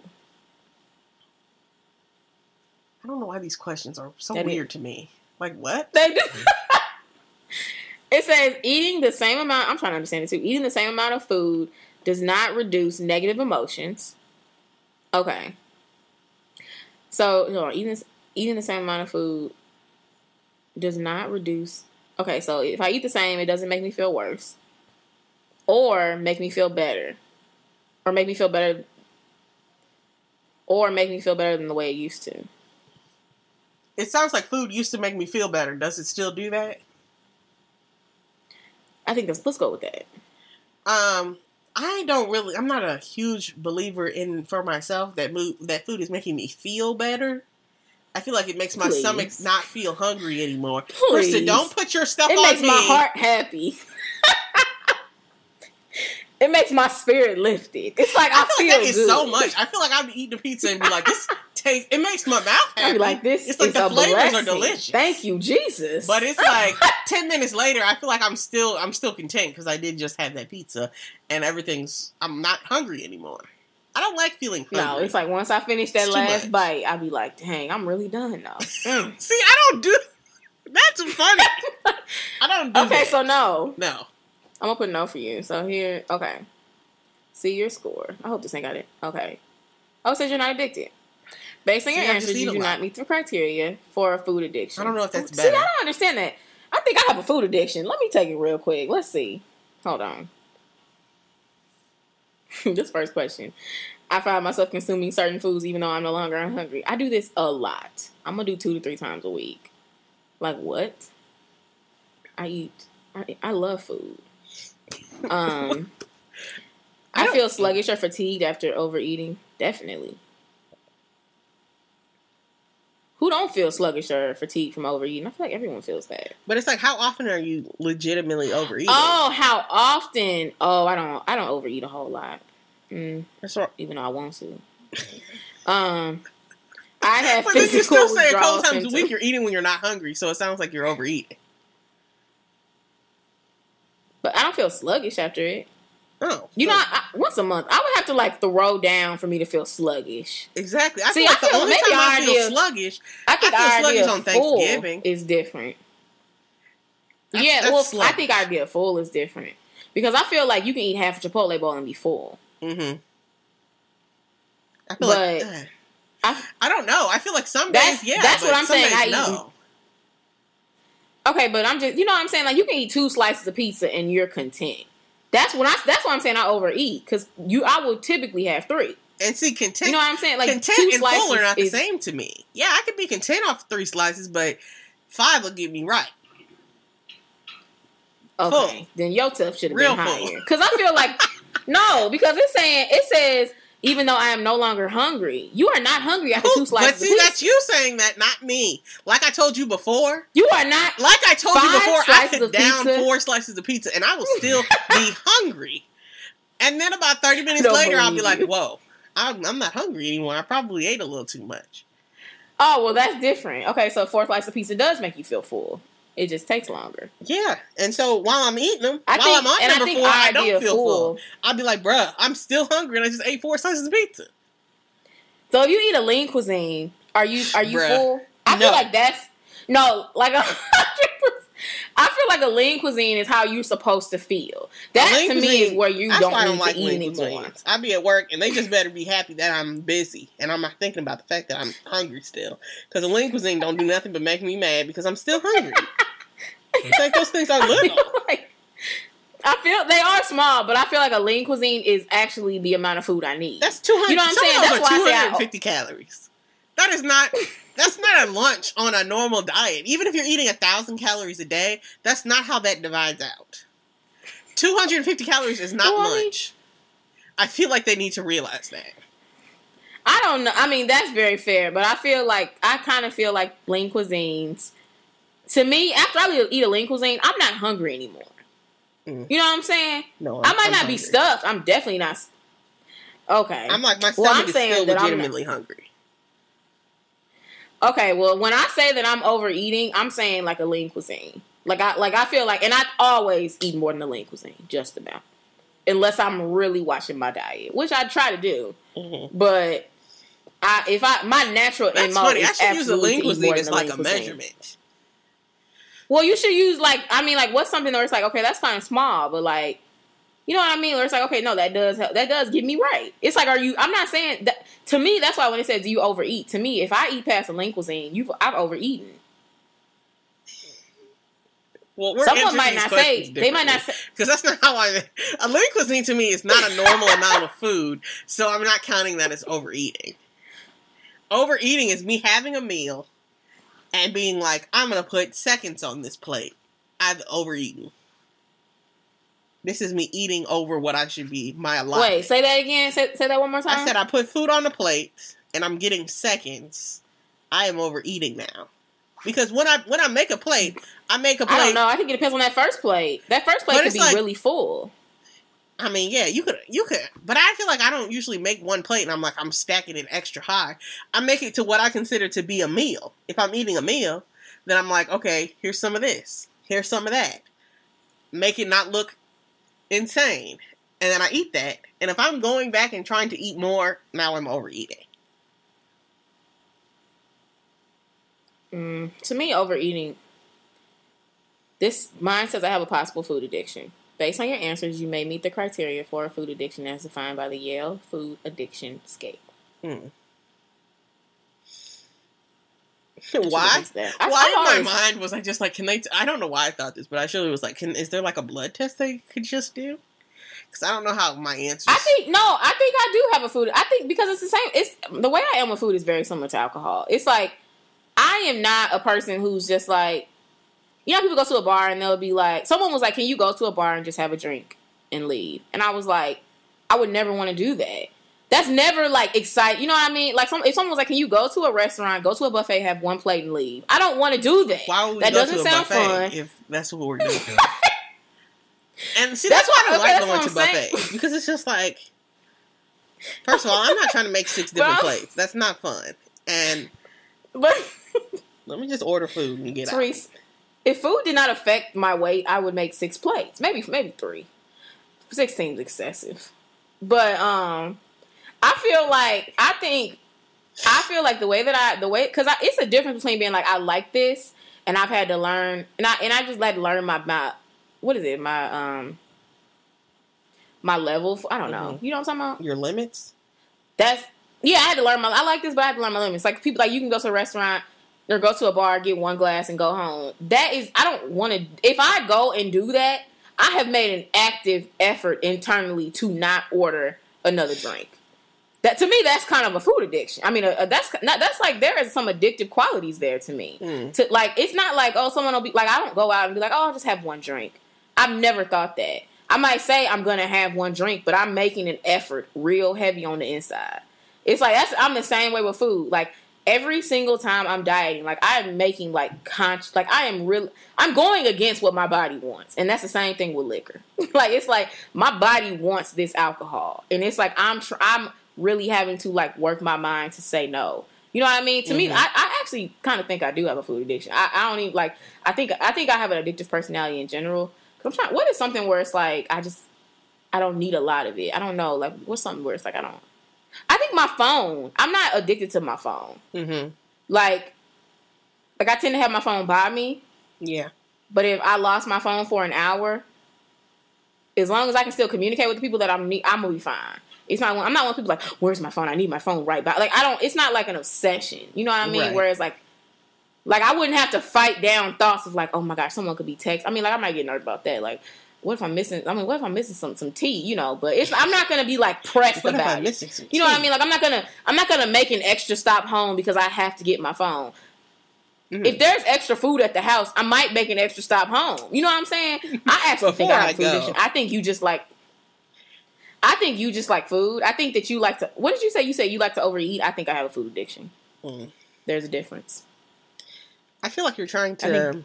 I don't know why these questions are so That weird to me. Like what? They do. it says eating the same amount. I'm trying to understand it too. Eating the same amount of food does not reduce negative emotions. Okay. So hold on, eating eating the same amount of food does not reduce. Okay, so if I eat the same, it doesn't make me feel worse, or make me feel better, or make me feel better. or make me feel better than the way it used to. It sounds like food used to make me feel better. Does it still do that? I think that's let's go with that. Um, I don't really. I'm not a huge believer in for myself that mo- that food is making me feel better. I feel like it makes my Please. stomach not feel hungry anymore. Please. Kristen, don't put your stuff on It on makes me. my heart happy. it makes my spirit lifted. It's like I, I feel feel like that is good. so much. I feel like I'd be eating a pizza and be like, this tastes. It makes my mouth happy. I'd like, this It's like the flavors blessing. are delicious. Thank you, Jesus. But it's like ten minutes later, I feel like I'm still I'm still content because I did just have that pizza and everything's I'm not hungry anymore. I don't like feeling hungry. no, it's like once I finish that It's last bite, I'll be like, dang, I'm really done now. Mm. See, I don't do. That's funny. I don't do okay, that. so no. no. I'm gonna put no for you. So here, okay. See your score. I hope this ain't got it. Okay. Oh, it says you're not addicted. Based on your answers, you do lot. not meet the criteria for a food addiction. I don't know if that's bad. See, better. I don't understand that. I think I have a food addiction. Let me take it real quick. Let's see. Hold on. this first question. I find myself consuming certain foods even though I'm no longer hungry. I do this a lot. I'm gonna do two to three times a week. Like what? I eat. I, I love food. Um, I I, feel sluggish or fatigued after overeating. Definitely. Who don't feel sluggish or fatigued from overeating? I feel like everyone feels that. But it's like, how often are you legitimately overeating? Oh, how often? Oh, I don't. I don't overeat a whole lot. Mm, That's right. even though I want to. Um, I have But physical still say a couple times a week you're eating when you're not hungry, so it sounds like you're overeating. but I don't feel sluggish after it. Oh, You so- know, I, once a month, I would have to like throw down for me to feel sluggish. exactly. I See, feel like I the only time I feel idea- sluggish, I think I feel sluggish on Thanksgiving. is different. That's- yeah, that's well, I sluggish. think our idea of full is different because I feel like you can eat half a Chipotle bowl and be full. Mm-hmm. I feel But like uh, I, I don't know. I feel like some days, yeah. that's what I'm saying. I eat- okay, but I'm just you know what I'm saying like you can eat two slices of pizza and you're content. That's what I. That's why I'm saying I overeat because you. I will typically have three. And see, content, You know what I'm saying? Like content two and slices full are not is, the same to me. Yeah, I could be content off three slices, but five will get me right. Okay, full. then your tough should have been higher. Because I feel like no, because it's saying it says even though I am no longer hungry, you are not hungry after two slices. but see, that's you saying that, not me. Like I told you before. You are not. Like I told you before, I could down pizza? four slices of pizza and I will still be hungry. And then about 30 minutes later, I'll be like, whoa, I'm, I'm not hungry anymore. I probably ate a little too much. Oh well, that's different. Okay, so four slices of pizza does make you feel full. It just takes longer. Yeah. And so while I'm eating them, I while think, I'm on I number think four, our I don't feel full. full. I'll be like, bruh, I'm still hungry and I just ate four slices of pizza. So if you eat a lean cuisine, are you are you Bruh. full? I No. feel like that's no, like a I feel like a lean cuisine is how you're supposed to feel. That to me cuisine- is where you don't I need don't like to eat anymore. cuisines. I be at work and they just better be happy that I'm busy and I'm not thinking about the fact that I'm hungry still. Because a lean cuisine don't do nothing but make me mad because I'm still hungry. it's like those things are I little. feel like I feel they are small, but I feel like a lean cuisine is actually the amount of food I need. That's two hundred. You know what I'm saying? That's why I two say I- hundred and fifty calories. That is not. That's not a lunch on a normal diet. Even if you're eating a thousand calories a day, that's not how that divides out. Two hundred and fifty calories is not lunch. I feel like they need to realize that. I don't know. I mean, that's very fair, but I feel like I kind of feel like lean cuisines. To me, after I eat a lean cuisine, I'm not hungry anymore. Mm. You know what I'm saying? No, I might I'm not be stuffed. I'm definitely not. Okay. I'm like my Well, stomach I'm is saying still that I'm not- legitimately hungry. okay. Well, when I say that I'm overeating, I'm saying like a lean cuisine. Like I like I feel like, and I always eat more than a lean cuisine, just about, unless I'm really watching my diet, which I try to do. Mhm. But I, if I my natural That's funny. is I should use a lean to eat more cuisine as like lean a cuisine. measurement. Well, you should use like I mean, like what's something where it's like okay, that's kind of small, but like you know what I mean? Where it's like okay, no, that does help. that does get me right. It's like are you? I'm not saying that to me. That's why when it says do you overeat, to me, if I eat past a lean cuisine, you I've overeaten. Well, we're Someone might not say they might not say. because that's not how I. A lean cuisine to me is not a normal amount of food, so I'm not counting that as overeating. overeating is me having a meal and being like, I'm gonna put seconds on this plate. I've overeaten. This is me eating over what I should be my life. Wait, say that again. Say, say that one more time. I said I put food on the plate and I'm getting seconds. I am overeating now. Because when I when I make a plate, I make a plate. I don't know. I think it depends on that first plate. That first plate could be like- really full. I mean, yeah, you could, you could, but I feel like I don't usually make one plate and I'm like I'm stacking it extra high. I make it to what I consider to be a meal. If I'm eating a meal, then I'm like, okay, here's some of this, here's some of that. Make it not look insane, and then I eat that. And if I'm going back and trying to eat more, now I'm overeating. Mm, to me, overeating. This mine says I have a possible food addiction. Based on your answers, you may meet the criteria for a food addiction as defined by the Yale Food Addiction Scale. Hmm. Why? Why in my mind was I just like, can they? T- I don't know why I thought this, but I surely was like, can is there like a blood test they could just do? Because I don't know how my answers. I think no. I think I do have a food. I think because it's the same. It's the way I am with food is very similar to alcohol. It's like I am not a person who's just like you know people go to a bar and they'll be like someone was like, "Can you go to a bar and just have a drink and leave?" And I was like, I would never want to do that. That's never like exciting. You know what I mean? Like some, if someone was like, "Can you go to a restaurant, go to a buffet, have one plate and leave?" I don't want to do that. Why would we that go doesn't to a sound fun. if that's what we're doing? and see, That's that's, why I don't okay, like going to saying. buffets because it's just like, first of all, I'm not trying to make six different plates. That's not fun. And But let me just order food and get out. Therese, if food did not affect my weight, I would make six plates, maybe maybe three. Six seems excessive, but um, I feel like I think I feel like the way that I the way because it's a difference between being like I like this and I've had to learn and I and I just to learn my my what is it my um my level I don't know Mhm. you know what I'm talking about Your limits. that's yeah. I had to learn my. I like this, but I had to learn my limits. Like people, like you can go to a restaurant or go to a bar, get one glass, and go home. That is, I don't want to. If I go and do that, I have made an active effort internally to not order another drink. That to me, that's kind of a food addiction. I mean, uh, uh, that's not, that's like there is some addictive qualities there to me. Mm. To like, it's not like oh, someone will be like, I don't go out and be like, oh, I'll just have one drink. I've never thought that. I might say I'm gonna have one drink, but I'm making an effort, real heavy on the inside. It's like that's I'm the same way with food. Like every single time I'm dieting, like I am making like conscious, like I am real. I'm going against what my body wants, and that's the same thing with liquor. like it's like my body wants this alcohol, and it's like I'm tr- I'm really having to like work my mind to say no. You know what I mean? To me, Mhm. I, I actually kind of think I do have a food addiction. I, I don't even like. I think I think I have an addictive personality in general. Cause I'm trying. What is something where it's like I just I don't need a lot of it. I don't know. Like what's something where it's like I don't. I think my phone. I'm not addicted to my phone. Mm-hmm. Like, like I tend to have my phone by me. Yeah. But if I lost my phone for an hour, as long as I can still communicate with the people that I'm, I'm gonna be fine. It's not. I'm not one of people like, "Where's my phone? I need my phone right back." Like I don't. It's not like an obsession. You know what I mean? Right. Whereas like, like I wouldn't have to fight down thoughts of like, "Oh my gosh, someone could be text." I mean, like I might get nervous about that. Like, what if I'm missing? I mean, what if I'm missing some some tea? You know, but it's. I'm not gonna be like pressed What if about I'm it. You know what I mean? Like I'm not gonna I'm not gonna make an extra stop home because I have to get my phone. Mhm. If there's extra food at the house, I might make an extra stop home. You know what I'm saying? I actually think I I food addiction. I think you just like I think you just like food. I think that you like to what did you say? You said you like to overeat. I think I have a food addiction. Mm. There's a difference. I feel like you're trying to.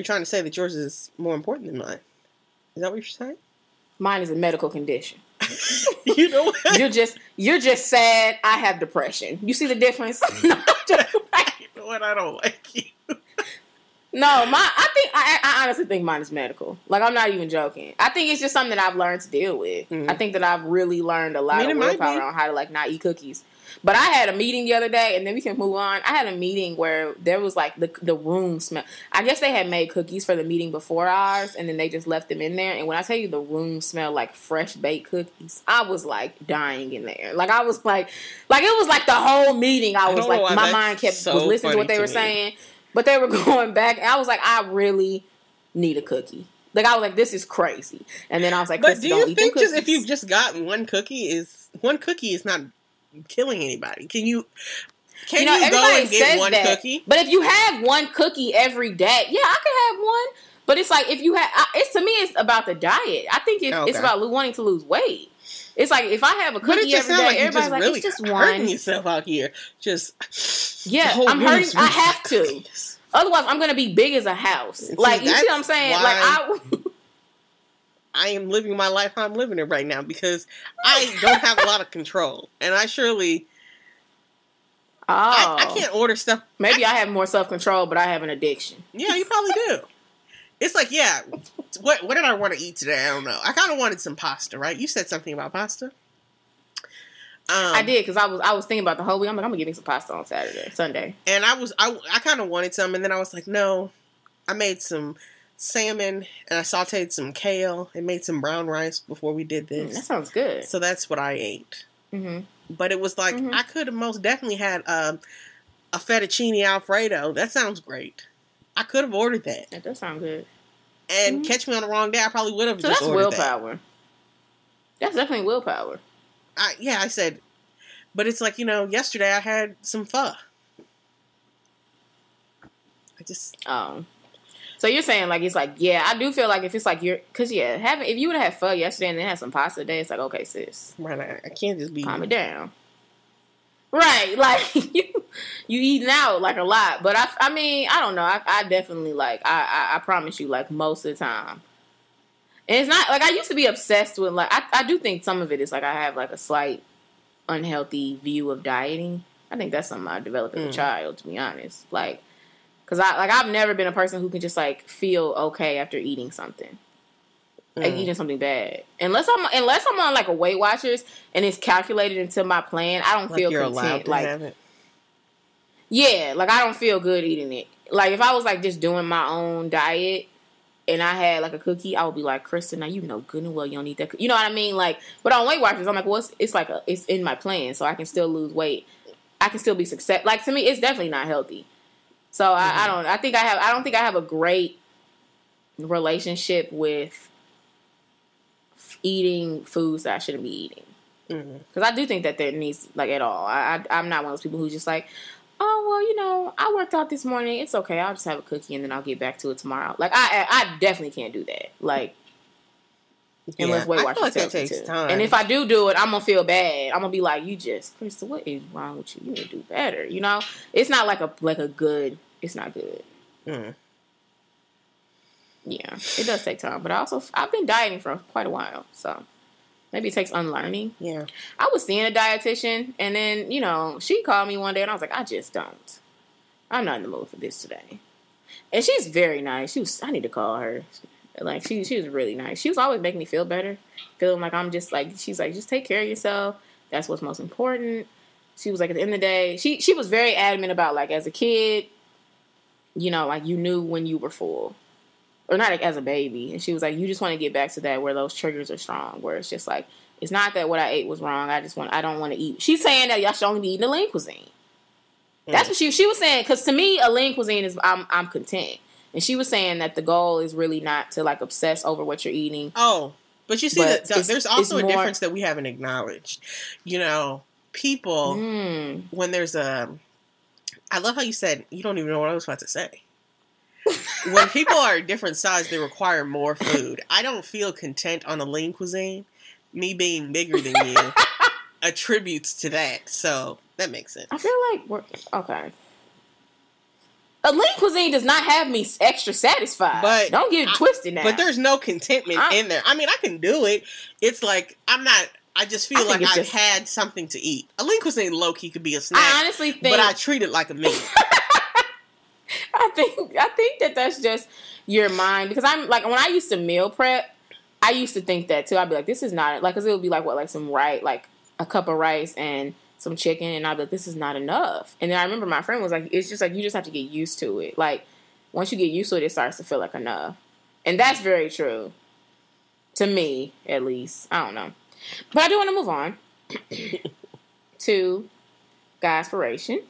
You're trying to say that yours is more important than mine. Is that what you're saying? Mine is a medical condition. you know what? You're just you're just sad. I have depression. You see the difference? no, you know what? I don't like you. No, my I think I, I honestly think mine is medical. Like I'm not even joking. I think it's just something that I've learned to deal with. Mhm. I think that I've really learned a lot I mean, of willpower on how to like not eat cookies. But I had a meeting the other day, and then we can move on. I had a meeting where there was like the the room smell. I guess they had made cookies for the meeting before ours, and then they just left them in there. And when I tell you the room smelled like fresh baked cookies, I was like dying in there. Like I was like, like it was like the whole meeting. I I was don't like, my mind kept so was listening to what they to were me. saying, but they were going back. And I was like, I really need a cookie. Like I was like, this is crazy. And then I was like, But do don't you eat think just if you've just got one cookie is one cookie is not killing anybody. Can you? Can you know, you go and get one that. cookie? But if you have one cookie every day, yeah, I could have one. But it's like if you have, it's to me, it's about the diet. I think it's, it's about wanting to lose weight. It's like if I have a cookie every day, like everybody's just like, really it's just hurting one. yourself out here. Just Yeah, I'm hurting. I have to. Otherwise, I'm gonna be big as a house. See, Like you see what I'm saying? Like I, I am living my life how I'm living it right now because I don't have a lot of control, and I surely oh, I, I can't order stuff. Maybe I have more self control, but I have an addiction. Yeah, you probably do. It's like, yeah, what what did I want to eat today? I don't know. I kind of wanted some pasta, right? You said something about pasta. Um, I did because I was I was thinking about the whole week. I'm like, I'm gonna give me some pasta on Saturday, Sunday. and I was I I kind of wanted some, and then I was like, no. I made some salmon and I sautéed some kale and made some brown rice before we did Mm, that sounds good. So that's what I ate. hmm But it was like Mhm. I could have most definitely had um, a fettuccine alfredo. That sounds great. I could have ordered that. That does sound good. And Mhm. catch me on the wrong day, I probably would have So just that's ordered that. willpower. That's definitely willpower. I, yeah, I said, but it's like you know, yesterday I had some pho. I just Um, so you're saying like it's like yeah, I do feel like if it's like you're because yeah, having if you would have had pho yesterday and then had some pasta today, it's like okay, sis, man, I, can't just be. calm it down. Right, like you you eating out like a lot, but I I mean I don't know. I, I definitely like I, I I promise you like most of the time. And it's not like I used to be obsessed with like I, I do think some of it is like I have like a slight unhealthy view of dieting. I think that's something I developed as a Mm. child, to be honest. Like, cause I like I've never been a person who can just like feel okay after eating something, like Mm. eating something bad. Unless I'm unless I'm on like a Weight Watchers and it's calculated into my plan, I don't like feel you're allowed content. to Like, have it. yeah, like I don't feel good eating it. Like if I was like just doing my own diet and I had like a cookie, I would be like, Kristen, now you know good and well you don't need that. coo-" You know what I mean? Like, but on Weight Watchers, I'm like, well, it's, it's like a, it's in my plan, so I can still lose weight. I can still be success. Like to me, it's definitely not healthy. So I, I mm-hmm. don't. I think I have. I don't think I have a great relationship with eating foods that I shouldn't be eating. Mm-hmm. Because I do think that there needs like at all. I, I I'm not one of those people who's just like, oh well, you know, I worked out this morning. It's okay. I'll just have a cookie and then I'll get back to it tomorrow. Like I I definitely can't do that. Like unless Yeah, Weight Watchers like tells me takes to. time. And if I do do it, I'm gonna feel bad. I'm gonna be like, you just, Krista, what is wrong with you? You need to do better. You know, it's not like a like a good. It's not good. Mm. Yeah, it does take time. But I also I've been dieting for quite a while, so maybe it takes unlearning. yeah, I was seeing a dietitian, and then you know she called me one day, and I was like, I just don't. I'm not in the mood for this today. And she's very nice. She was. I need to call her. Like she, she was really nice. She was always making me feel better, feeling like I'm just like she's like just take care of yourself. That's what's most important. She was like at the end of the day, she she was very adamant about like as a kid, you know, like you knew when you were full, or not like as a baby. And she was like, you just want to get back to that where those triggers are strong, where it's just like it's not that what I ate was wrong. I just want I don't want to eat. She's saying that y'all should only be eating the lean cuisine. That's mm. what she she was saying. Because to me, a lean cuisine is I'm I'm content, and she was saying that the goal is really not to like obsess over what you're eating. Oh, but you see, But that it's- there's also a more- difference that we haven't acknowledged. You know, people Mm. when there's a. I love how you said you don't even know what I was about to say. when people are a different size, they require more food. I don't feel content on a lean cuisine. Me being bigger than you attributes to that, so that makes sense. I feel like we're okay. A lean cuisine does not have me extra satisfied. But don't get it twisted now. But there's no contentment I- in there. I mean, I can do it. It's like I'm not. I just feel I like I've just- had something to eat. A lean cuisine low key could be a snack, I honestly think but I treat it like a meal. I think I think that that's just your mind because I'm like when I used to meal prep, I used to think that too. I'd be like, this is not like because it would be like what like some right like a cup of rice and some chicken, and I'd be like, this is not enough. And then I remember my friend was like, it's just like you just have to get used to it. Like once you get used to it, it starts to feel like enough, and that's very true to me at least. I don't know, but I do want to move on to Guyspiration.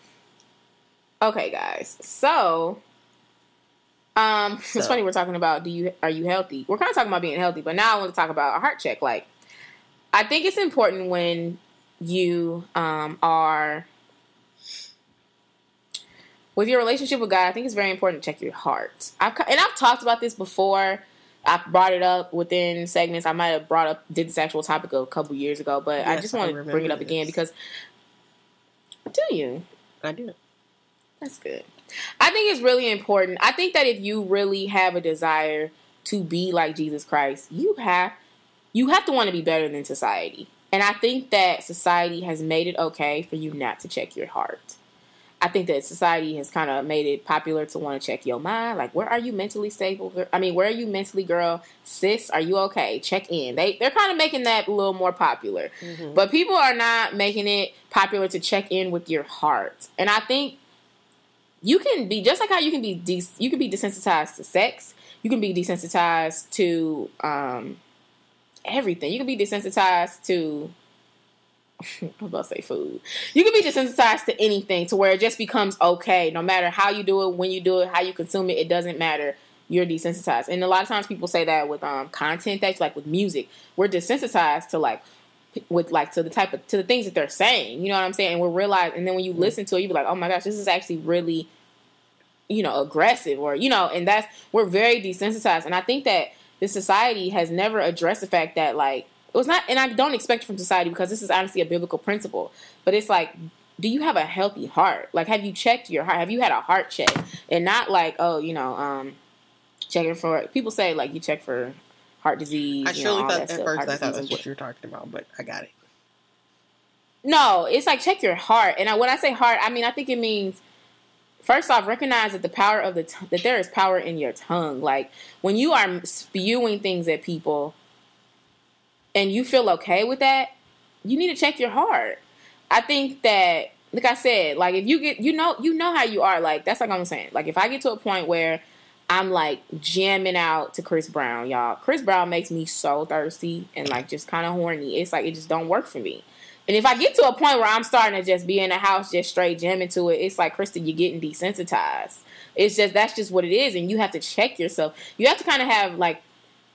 Okay, guys. So, um, So. it's funny we're talking about do you are you healthy? We're kind of talking about being healthy, but now I want to talk about a heart check. Like, I think it's important when you um, are with your relationship with God, I think it's very important to check your heart. I've, and I've talked about this before. I've brought it up within segments. I might have brought up did this actual topic a couple years ago, but yes, I just want to bring it up this. again because do you? I do. That's good. I think it's really important. I think that if you really have a desire to be like Jesus Christ, you have you have to want to be better than society. And I think that society has made it okay for you not to check your heart. I think that society has kind of made it popular to want to check your mind. Like, where are you mentally stable? I mean, where are you mentally, girl? Sis, are you okay? Check in. They they're kind of making that a little more popular, mm-hmm. but people are not making it popular to check in with your heart. And I think you can be just like how you can be de- you can be desensitized to sex. You can be desensitized to um, everything. You can be desensitized to I'm about to say food. You can be desensitized to anything to where it just becomes okay. No matter how you do it, when you do it, how you consume it, it doesn't matter. You're desensitized. And a lot of times people say that with um content that's like with music. We're desensitized to like with like to the type of to the things that they're saying. You know what I'm saying? And we're realize and then when you listen to it, you be like, oh my gosh, this is actually really, you know, aggressive or you know, and that's we're very desensitized. And I think that this society has never addressed the fact that like it was not, and I don't expect it from society because this is honestly a biblical principle. But it's like, do you have a healthy heart? Like, have you checked your heart? Have you had a heart check? And not like, oh, you know, um, checking for people say like you check for heart disease. I surely thought at first I thought that's what you were talking about, but I got it. No, it's like check your heart. And I, when I say heart, I mean I think it means first off recognize that the power of the t- that there is power in your tongue. Like when you are spewing things at people and you feel okay with that, you need to check your heart. I think that, like I said, like if you get, you know, you know how you are. Like that's like I'm saying. Like if I get to a point where I'm like jamming out to Chris Brown, y'all. Chris Brown makes me so thirsty and like just kind of horny. It's like it just don't work for me. And if I get to a point where I'm starting to just be in the house just straight jamming to it, it's like Kristen, you're getting desensitized. It's just that's just what it is, and you have to check yourself. You have to kind of have like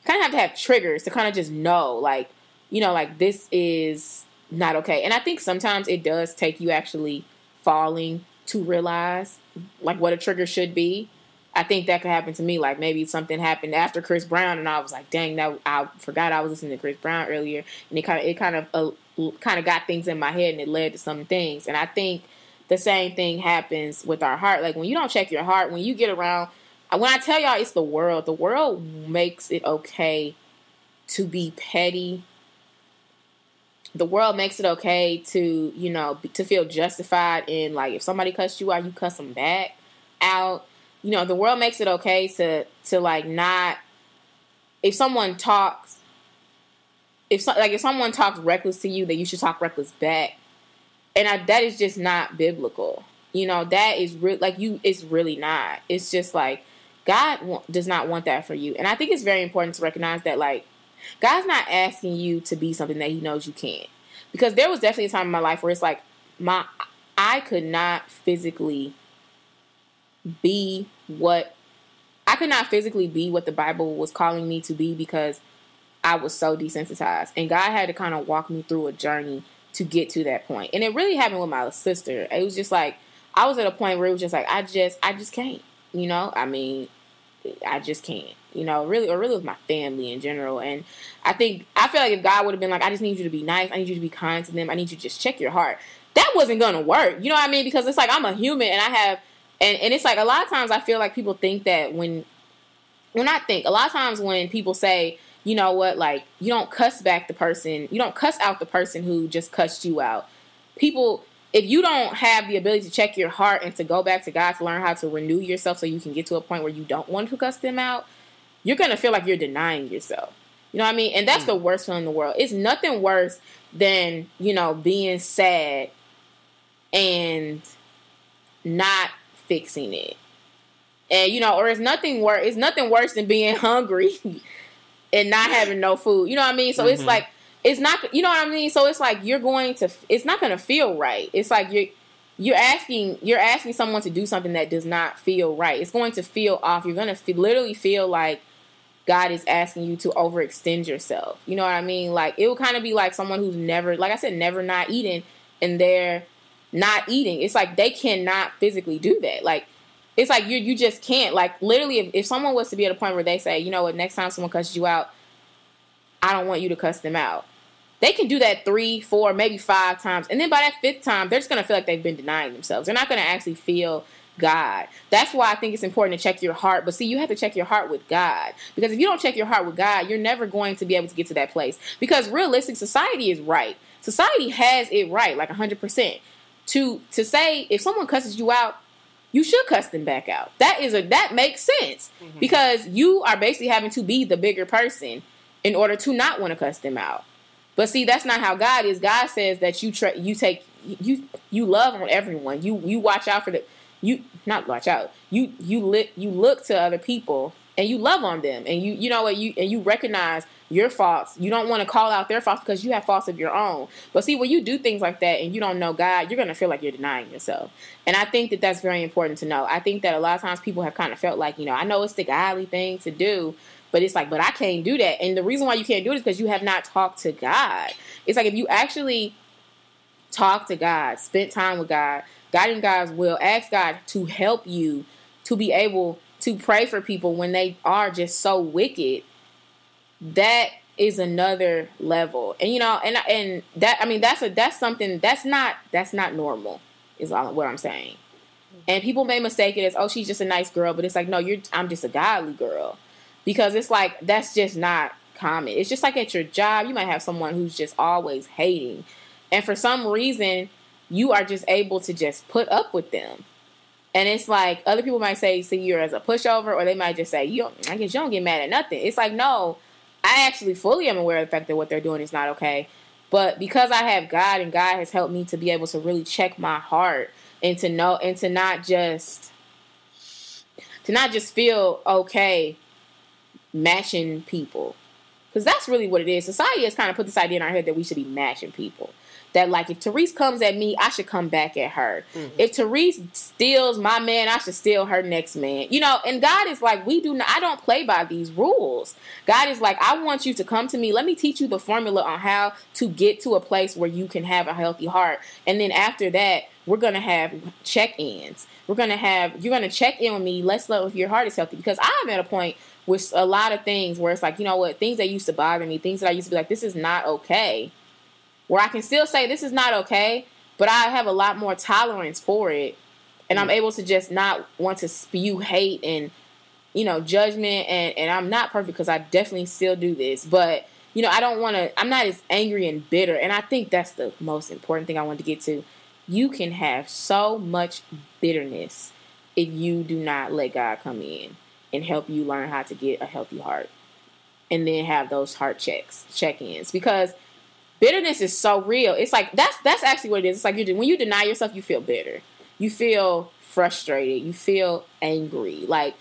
kind of have to have triggers to kind of just know, like, you know, like this is not okay. And I think sometimes it does take you actually falling to realize like what a trigger should be. I think that could happen to me. Like maybe something happened after Chris Brown, and I was like, "Dang, that I forgot I was listening to Chris Brown earlier," and it kind of it kind of uh, kind of got things in my head, and it led to some things. And I think the same thing happens with our heart. Like when you don't check your heart, when you get around when I tell y'all it's the world, the world makes it okay to be petty. The world makes it okay to, you know, to feel justified in like if somebody cussed you out, you cuss them back out. You know, the world makes it okay to to like not if someone talks if so, like if someone talks reckless to you, that you should talk reckless back. And I, that is just not biblical. You know, that is real. Like you, it's really not. It's just like God does not want that for you. And I think it's very important to recognize that, like, God's not asking you to be something that He knows you can't. Because there was definitely a time in my life where it's like, my, I could not physically be what, I could not physically be what the Bible was calling me to be because I was so desensitized. And God had to kind of walk me through a journey to get to that point. And it really happened with my sister. It was just like, I was at a point where it was just like, I just, I just can't. You know, I mean, I just can't. You know, really, or really with my family in general. And I think I feel like if God would have been like, I just need you to be nice. I need you to be kind to them. I need you to just check your heart. That wasn't gonna work. You know what I mean? Because it's like I'm a human and I have, and and it's like a lot of times I feel like people think that when, when I think a lot of times when people say, you know what, like you don't cuss back the person, you don't cuss out the person who just cussed you out. People if you don't have the ability to check your heart and to go back to God to learn how to renew yourself so you can get to a point where you don't want to cuss them out, you're going to feel like you're denying yourself. You know what I mean? And that's mm. the worst feeling in the world. It's nothing worse than, you know, being sad and not fixing it. And you know, or it's nothing worse. It's nothing worse than being hungry and not having no food. You know what I mean? So mm-hmm. it's like it's not you know what I mean. So it's like you're going to it's not going to feel right. It's like you're you're asking you're asking someone to do something that does not feel right. It's going to feel off. You're going to feel, literally feel like God is asking you to overextend yourself. You know what I mean? Like it will kind of be like someone who's never, like I said, never not eating, and they're not eating. It's like they cannot physically do that. Like it's like you you just can't. Like literally, if, if someone was to be at a point where they say, you know what, next time someone cusses you out, I don't want you to cuss them out. They can do that three, four, maybe five times, and then by that fifth time, they're just gonna feel like they've been denying themselves. They're not gonna actually feel God. That's why I think it's important to check your heart. But see, you have to check your heart with God. Because if you don't check your heart with God, you're never going to be able to get to that place. Because realistic society is right. Society has it right, like 100%. To to say if someone cusses you out, you should cuss them back out. That is a that makes sense. Mm-hmm. Because you are basically having to be the bigger person in order to not want to cuss them out. But see, that's not how God is. God says that you tra- you take you you love on everyone. You you watch out for the you not watch out. You you lit you look to other people and you love on them and you you know what you and you recognize your faults. You don't want to call out their faults because you have faults of your own. But see, when you do things like that and you don't know God, you're going to feel like you're denying yourself. And I think that that's very important to know. I think that a lot of times people have kind of felt like, you know, I know it's the godly thing to do, but it's like, but I can't do that. And the reason why you can't do it is because you have not talked to God. It's like if you actually talk to God, spent time with God, God guiding God's will, ask God to help you to be able to pray for people when they are just so wicked. That is another level. And you know, and and that I mean that's a that's something that's not that's not normal is all what I'm saying. Mm-hmm. And people may mistake it as oh she's just a nice girl, but it's like no, you're I'm just a godly girl. Because it's like that's just not common. It's just like at your job, you might have someone who's just always hating. And for some reason, you are just able to just put up with them. And it's like other people might say see you're as a pushover, or they might just say, "You, I guess you don't get mad at nothing." It's like, no, I actually fully am aware of the fact that what they're doing is not okay. But because I have God and God has helped me to be able to really check my heart and to know and to not just to not just feel okay matching people. Because that's really what it is. Society has kind of put this idea in our head that we should be matching people that like if Therese comes at me, I should come back at her. Mm-hmm. If Therese steals my man, I should steal her next man. You know, and God is like, we do not I don't play by these rules. God is like, I want you to come to me. Let me teach you the formula on how to get to a place where you can have a healthy heart. And then after that, we're gonna have check-ins. We're gonna have you're gonna check in with me. Let's know if your heart is healthy. Because I'm at a point with a lot of things where it's like, you know what, things that used to bother me, things that I used to be like, this is not okay where I can still say this is not okay, but I have a lot more tolerance for it. And I'm mm. able to just not want to spew hate and, you know, judgment. And, and I'm not perfect because I definitely still do this. But, you know, I don't want to, I'm not as angry and bitter. And I think that's the most important thing I want to get to. You can have so much bitterness if you do not let God come in and help you learn how to get a healthy heart and then have those heart checks, check ins. Because bitterness is so real. It's like that's that's actually what it is. It's like you when you deny yourself, you feel bitter. You feel frustrated. You feel angry. Like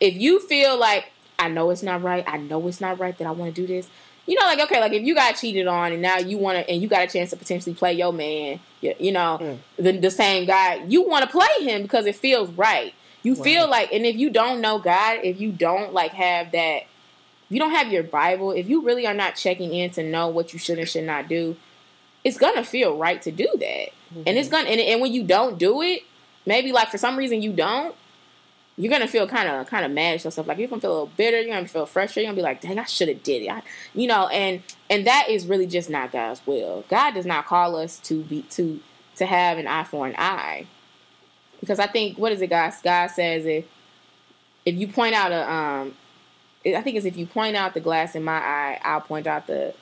if you feel like I know it's not right. I know it's not right that I want to do this. You know, like okay, like if you got cheated on and now you want to, and you got a chance to potentially play your man, you, you know, mm. the, the same guy, you want to play him because it feels right. You right. feel like, and if you don't know God, if you don't like have that if you don't have your Bible, if you really are not checking in to know what you should and should not do, it's gonna feel right to do that. Mm-hmm. And it's gonna and, and when you don't do it, maybe like for some reason you don't, you're gonna feel kind of kind of mad at yourself. Like you're gonna feel a little bitter. You're gonna feel frustrated. You're gonna be like, "Dang, I should have did it." I, you know, and and that is really just not God's will. God does not call us to be to to have an eye for an eye, because I think what is it, God? God says if if you point out a um I think it's if you point out the glass in my eye, I'll point out the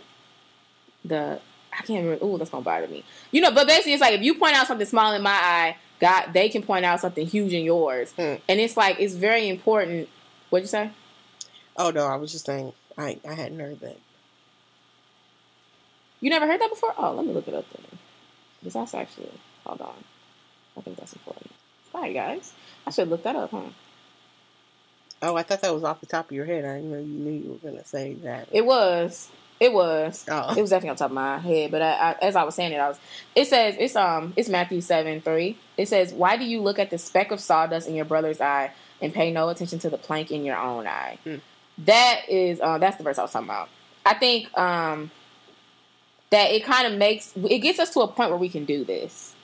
the I can't remember. Oh, that's gonna bother me. You know, but basically, it's like if you point out something small in my eye, God, they can point out something huge in yours, hmm. and it's like it's very important. What'd you say? Oh no, I was just saying I I hadn't heard that. You never heard that before? Oh, let me look it up then. Because that's actually hold on. I think that's important. Bye, guys. I should look that up, huh? Oh, I thought that was off the top of your head. I didn't know you knew you were going to say that. It was. It was. Oh. It was definitely on top of my head. But I, I, as I was saying it, I was. It says it's um it's Matthew seven three. It says, "Why do you look at the speck of sawdust in your brother's eye and pay no attention to the plank in your own eye?" Hmm. that is uh, that's the verse I was talking about. I think um, that it kind of makes it gets us to a point where we can do this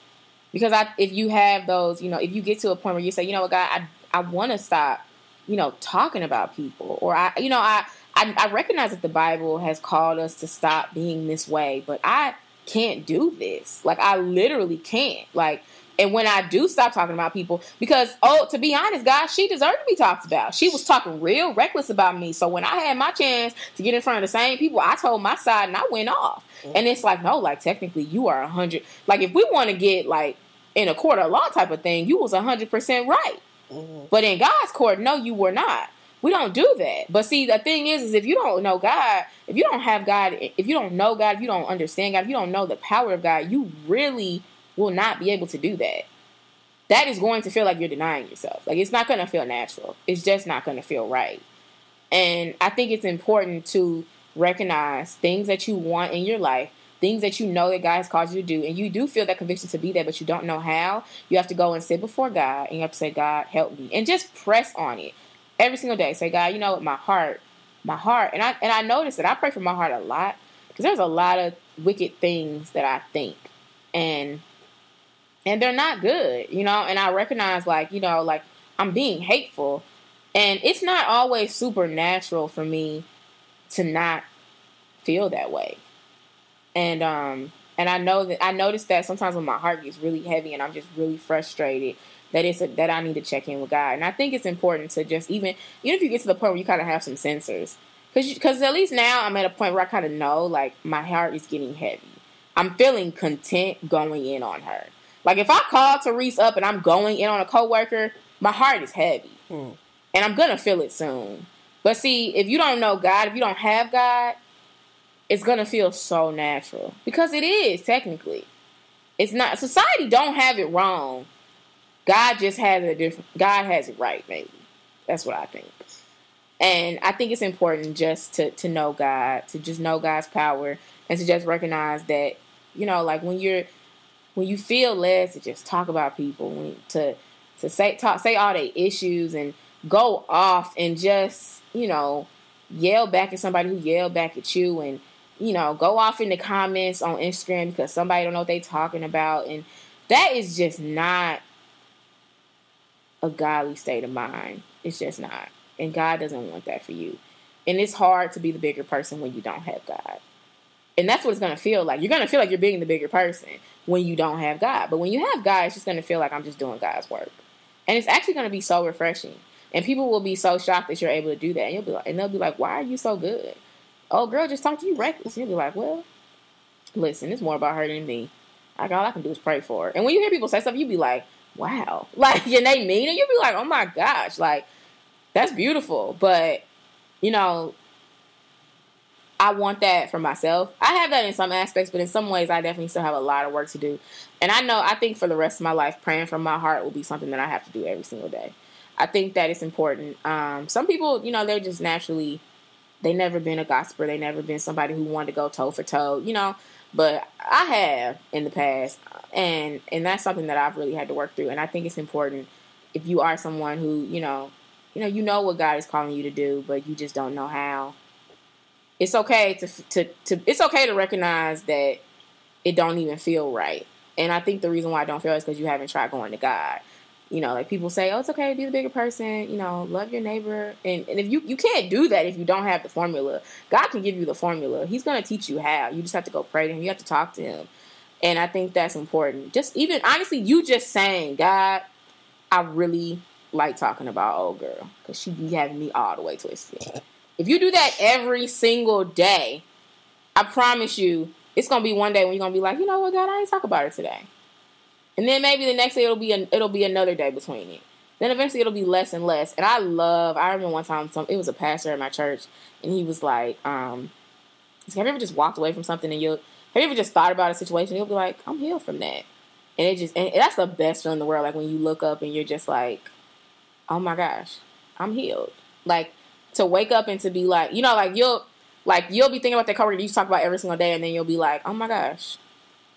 because I if you have those you know if you get to a point where you say you know what God I I want to stop you know talking about people or I you know I, I I recognize that the Bible has called us to stop being this way but I can't do this like I literally can't like and when I do stop talking about people, because oh, to be honest, guys, she deserved to be talked about. She was talking real reckless about me. So when I had my chance to get in front of the same people, I told my side and I went off. Mm-hmm. And it's like, no, like technically you are a hundred. Like if we want to get like in a court of law type of thing, you was a hundred percent right. Mm-hmm. But in God's court, no, you were not. We don't do that. But see, the thing is, is if you don't know God, if you don't have God, if you don't know God, if you don't understand God, if you don't know the power of God, you really will not be able to do that. That is going to feel like you're denying yourself. Like it's not going to feel natural. It's just not going to feel right. And I think it's important to recognize things that you want in your life, things that you know that God has called you to do, and you do feel that conviction to be there, but you don't know how. You have to go and sit before God and you have to say, God, help me. And just press on it every single day. Say, God, you know what, my heart, my heart. And I and I notice that I pray for my heart a lot because there's a lot of wicked things that I think. And and they're not good, you know. And I recognize, like, you know, like I'm being hateful, and it's not always supernatural for me to not feel that way. And um, and I know that I noticed that sometimes when my heart gets really heavy and I'm just really frustrated, that it's a, that I need to check in with God. And I think it's important to just even even if you get to the point where you kind of have some sensors, because because at least now I'm at a point where I kind of know like my heart is getting heavy. I'm feeling content going in on her. Like if I call Therese up and I'm going in on a coworker, my heart is heavy. Hmm. And I'm gonna feel it soon. But see, if you don't know God, if you don't have God, it's gonna feel so natural. Because it is, technically. It's not society don't have it wrong. God just has a different God has it right, maybe. That's what I think. And I think it's important just to to know God, to just know God's power and to just recognize that, you know, like when you're when you feel led to just talk about people, when, to to say talk say all the issues and go off and just you know yell back at somebody who yelled back at you and you know go off in the comments on Instagram because somebody don't know what they talking about and that is just not a godly state of mind. It's just not. And God doesn't want that for you. And it's hard to be the bigger person when you don't have God. And that's what it's to feel like. You're to feel like you're being the bigger person when you don't have God. But when you have God, it's just to feel like I'm just doing God's work. And it's actually to be so refreshing. And people will be so shocked that you're able to do that. And you'll be like, and they'll be like, "Why are you so good?" Oh, girl, just talk to you reckless. You'll be like, "Well, listen, it's more about her than me. Like all I can do is pray for her." And when you hear people say stuff, you be like, "Wow!" Like, and they mean it. You'll be like, "Oh my gosh!" Like, that's beautiful. But you know, I want that for myself. I have that in some aspects, but in some ways, I definitely still have a lot of work to do. And I know, I think for the rest of my life, praying from my heart will be something that I have to do every single day. I think that it's important. Um, some people, you know, they're just naturally, they never been a gossiper. They never been somebody who wanted to go toe for toe, you know. But I have in the past, and and that's something that I've really had to work through. And I think it's important if you are someone who, you know, you know, you know what God is calling you to do, but you just don't know how it's okay to to to it's okay to recognize that it don't even feel right. And I think the reason why I don't feel is because you haven't tried going to God. You know, like people say, oh, it's okay, be the bigger person, you know, love your neighbor. And, and if you, you can't do that if you don't have the formula. God can give you the formula. He's going to teach you how. You just have to go pray to him. You have to talk to him. And I think that's important. Just even, honestly, you just saying, God, I really like talking about old girl because she be having me all the way twisted. If you do that every single day, I promise you, it's gonna be one day when you're gonna be like, you know what, God, I ain't talk about her today. And then maybe the next day it'll be an, it'll be another day between it. Then eventually it'll be less and less. And I love. I remember one time some it was a pastor at my church, and he was like, um, "Have you ever just walked away from something and you have you ever just thought about a situation? You'll be like, I'm healed from that." And it just and that's the best feeling in the world. Like when you look up and you're just like, "Oh my gosh, I'm healed." Like to wake up and to be like, you know, like you'll like you'll be thinking about that coworker you talk about every single day, and then you'll be like, oh my gosh,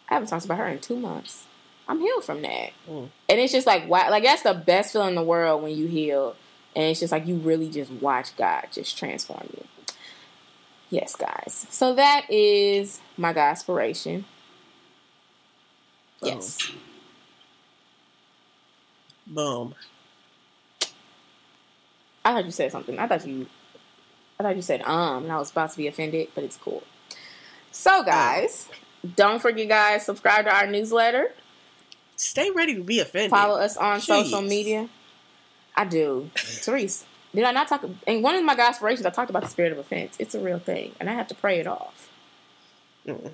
I haven't talked about her in two months. I'm healed from that, mm. and it's just like wow, like that's the best feeling in the world when you heal. And it's just like you really just watch God just transform you. Yes, guys. So that is my God inspiration. Yes. Boom. I thought you said something. I thought you I thought you said um and I was about to be offended, but it's cool. So guys, don't forget guys, subscribe to our newsletter. Stay ready to be offended. Follow us on social media. I do. Therese, did I not talk? In one of my aspirations, I talked about the spirit of offense. It's a real thing, and I have to pray it off. Mm.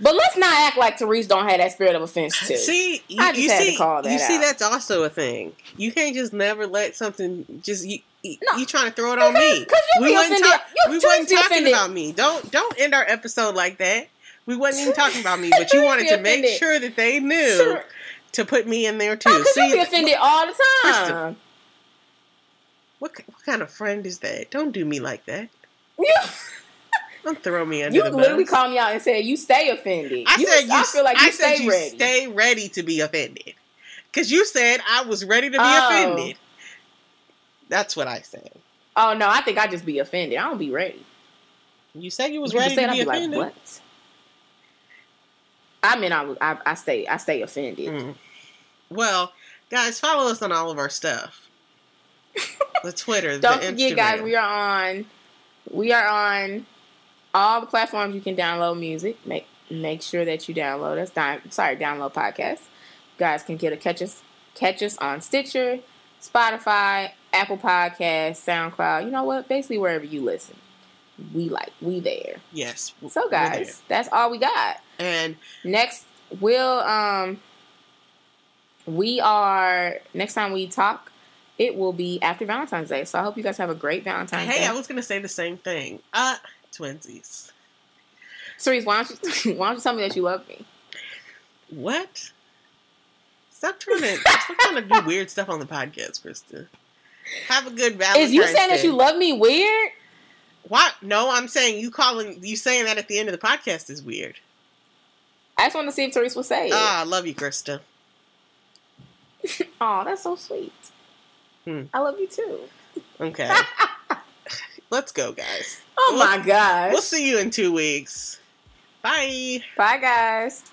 But let's not act like Therese don't have that spirit of offense too. See, you, I just you had to see, call that you see, out. that's also a thing. You can't just never let something just you. You, No. you trying to throw it on me? you we be wasn't, offended. talk- You- we wasn't talking offended. about me. Don't don't end our episode like that. We wasn't even talking about me, but you wanted to make offended. sure that they knew Sure. to put me in there too. Because you See, be offended all the Kristen, time. what what kind of friend is that? Don't do me like that. You, Don't throw me under you the bus. literally called me out and said you stay offended. I you, said you. I feel like I you said stay you ready. stay ready to be offended, because you said I was ready to be Oh. offended. That's what I said. Oh no, I think I just be offended. I don't be ready. You said you was People ready to be be like, offended. what? I mean, I, I I stay I stay offended. Mm. Well, guys, follow us on all of our stuff. The Twitter, Don't the forget, Instagram. guys, we are on we are on all the platforms you can download music. Make make sure that you download us. Down, sorry, download podcast. guys can get a catch us catch us on Stitcher, Spotify, Apple Podcasts, SoundCloud. You know what? Basically wherever you listen. We like we there. yes. So guys, that's all we got. and Next we'll um we are next time we talk, it will be after Valentine's Day. So I hope you guys have a great Valentine's hey, Day. Hey, I was gonna say the same thing. Uh, twinsies. Therese, why don't you why don't you tell me that you love me? What? Stop trying to stop trying to do weird stuff on the podcast, Krista. Have a good Valentine's Is you saying Day. that you love me weird? What? No, I'm saying you calling you saying that at the end of the podcast is weird. I just want to see if Therese will say it. Ah, I love you, Krista. oh, that's so sweet. Hmm. I love you too. Okay. Let's go, guys. Oh We'll- my gosh. We'll see you in two weeks. Bye. Bye guys.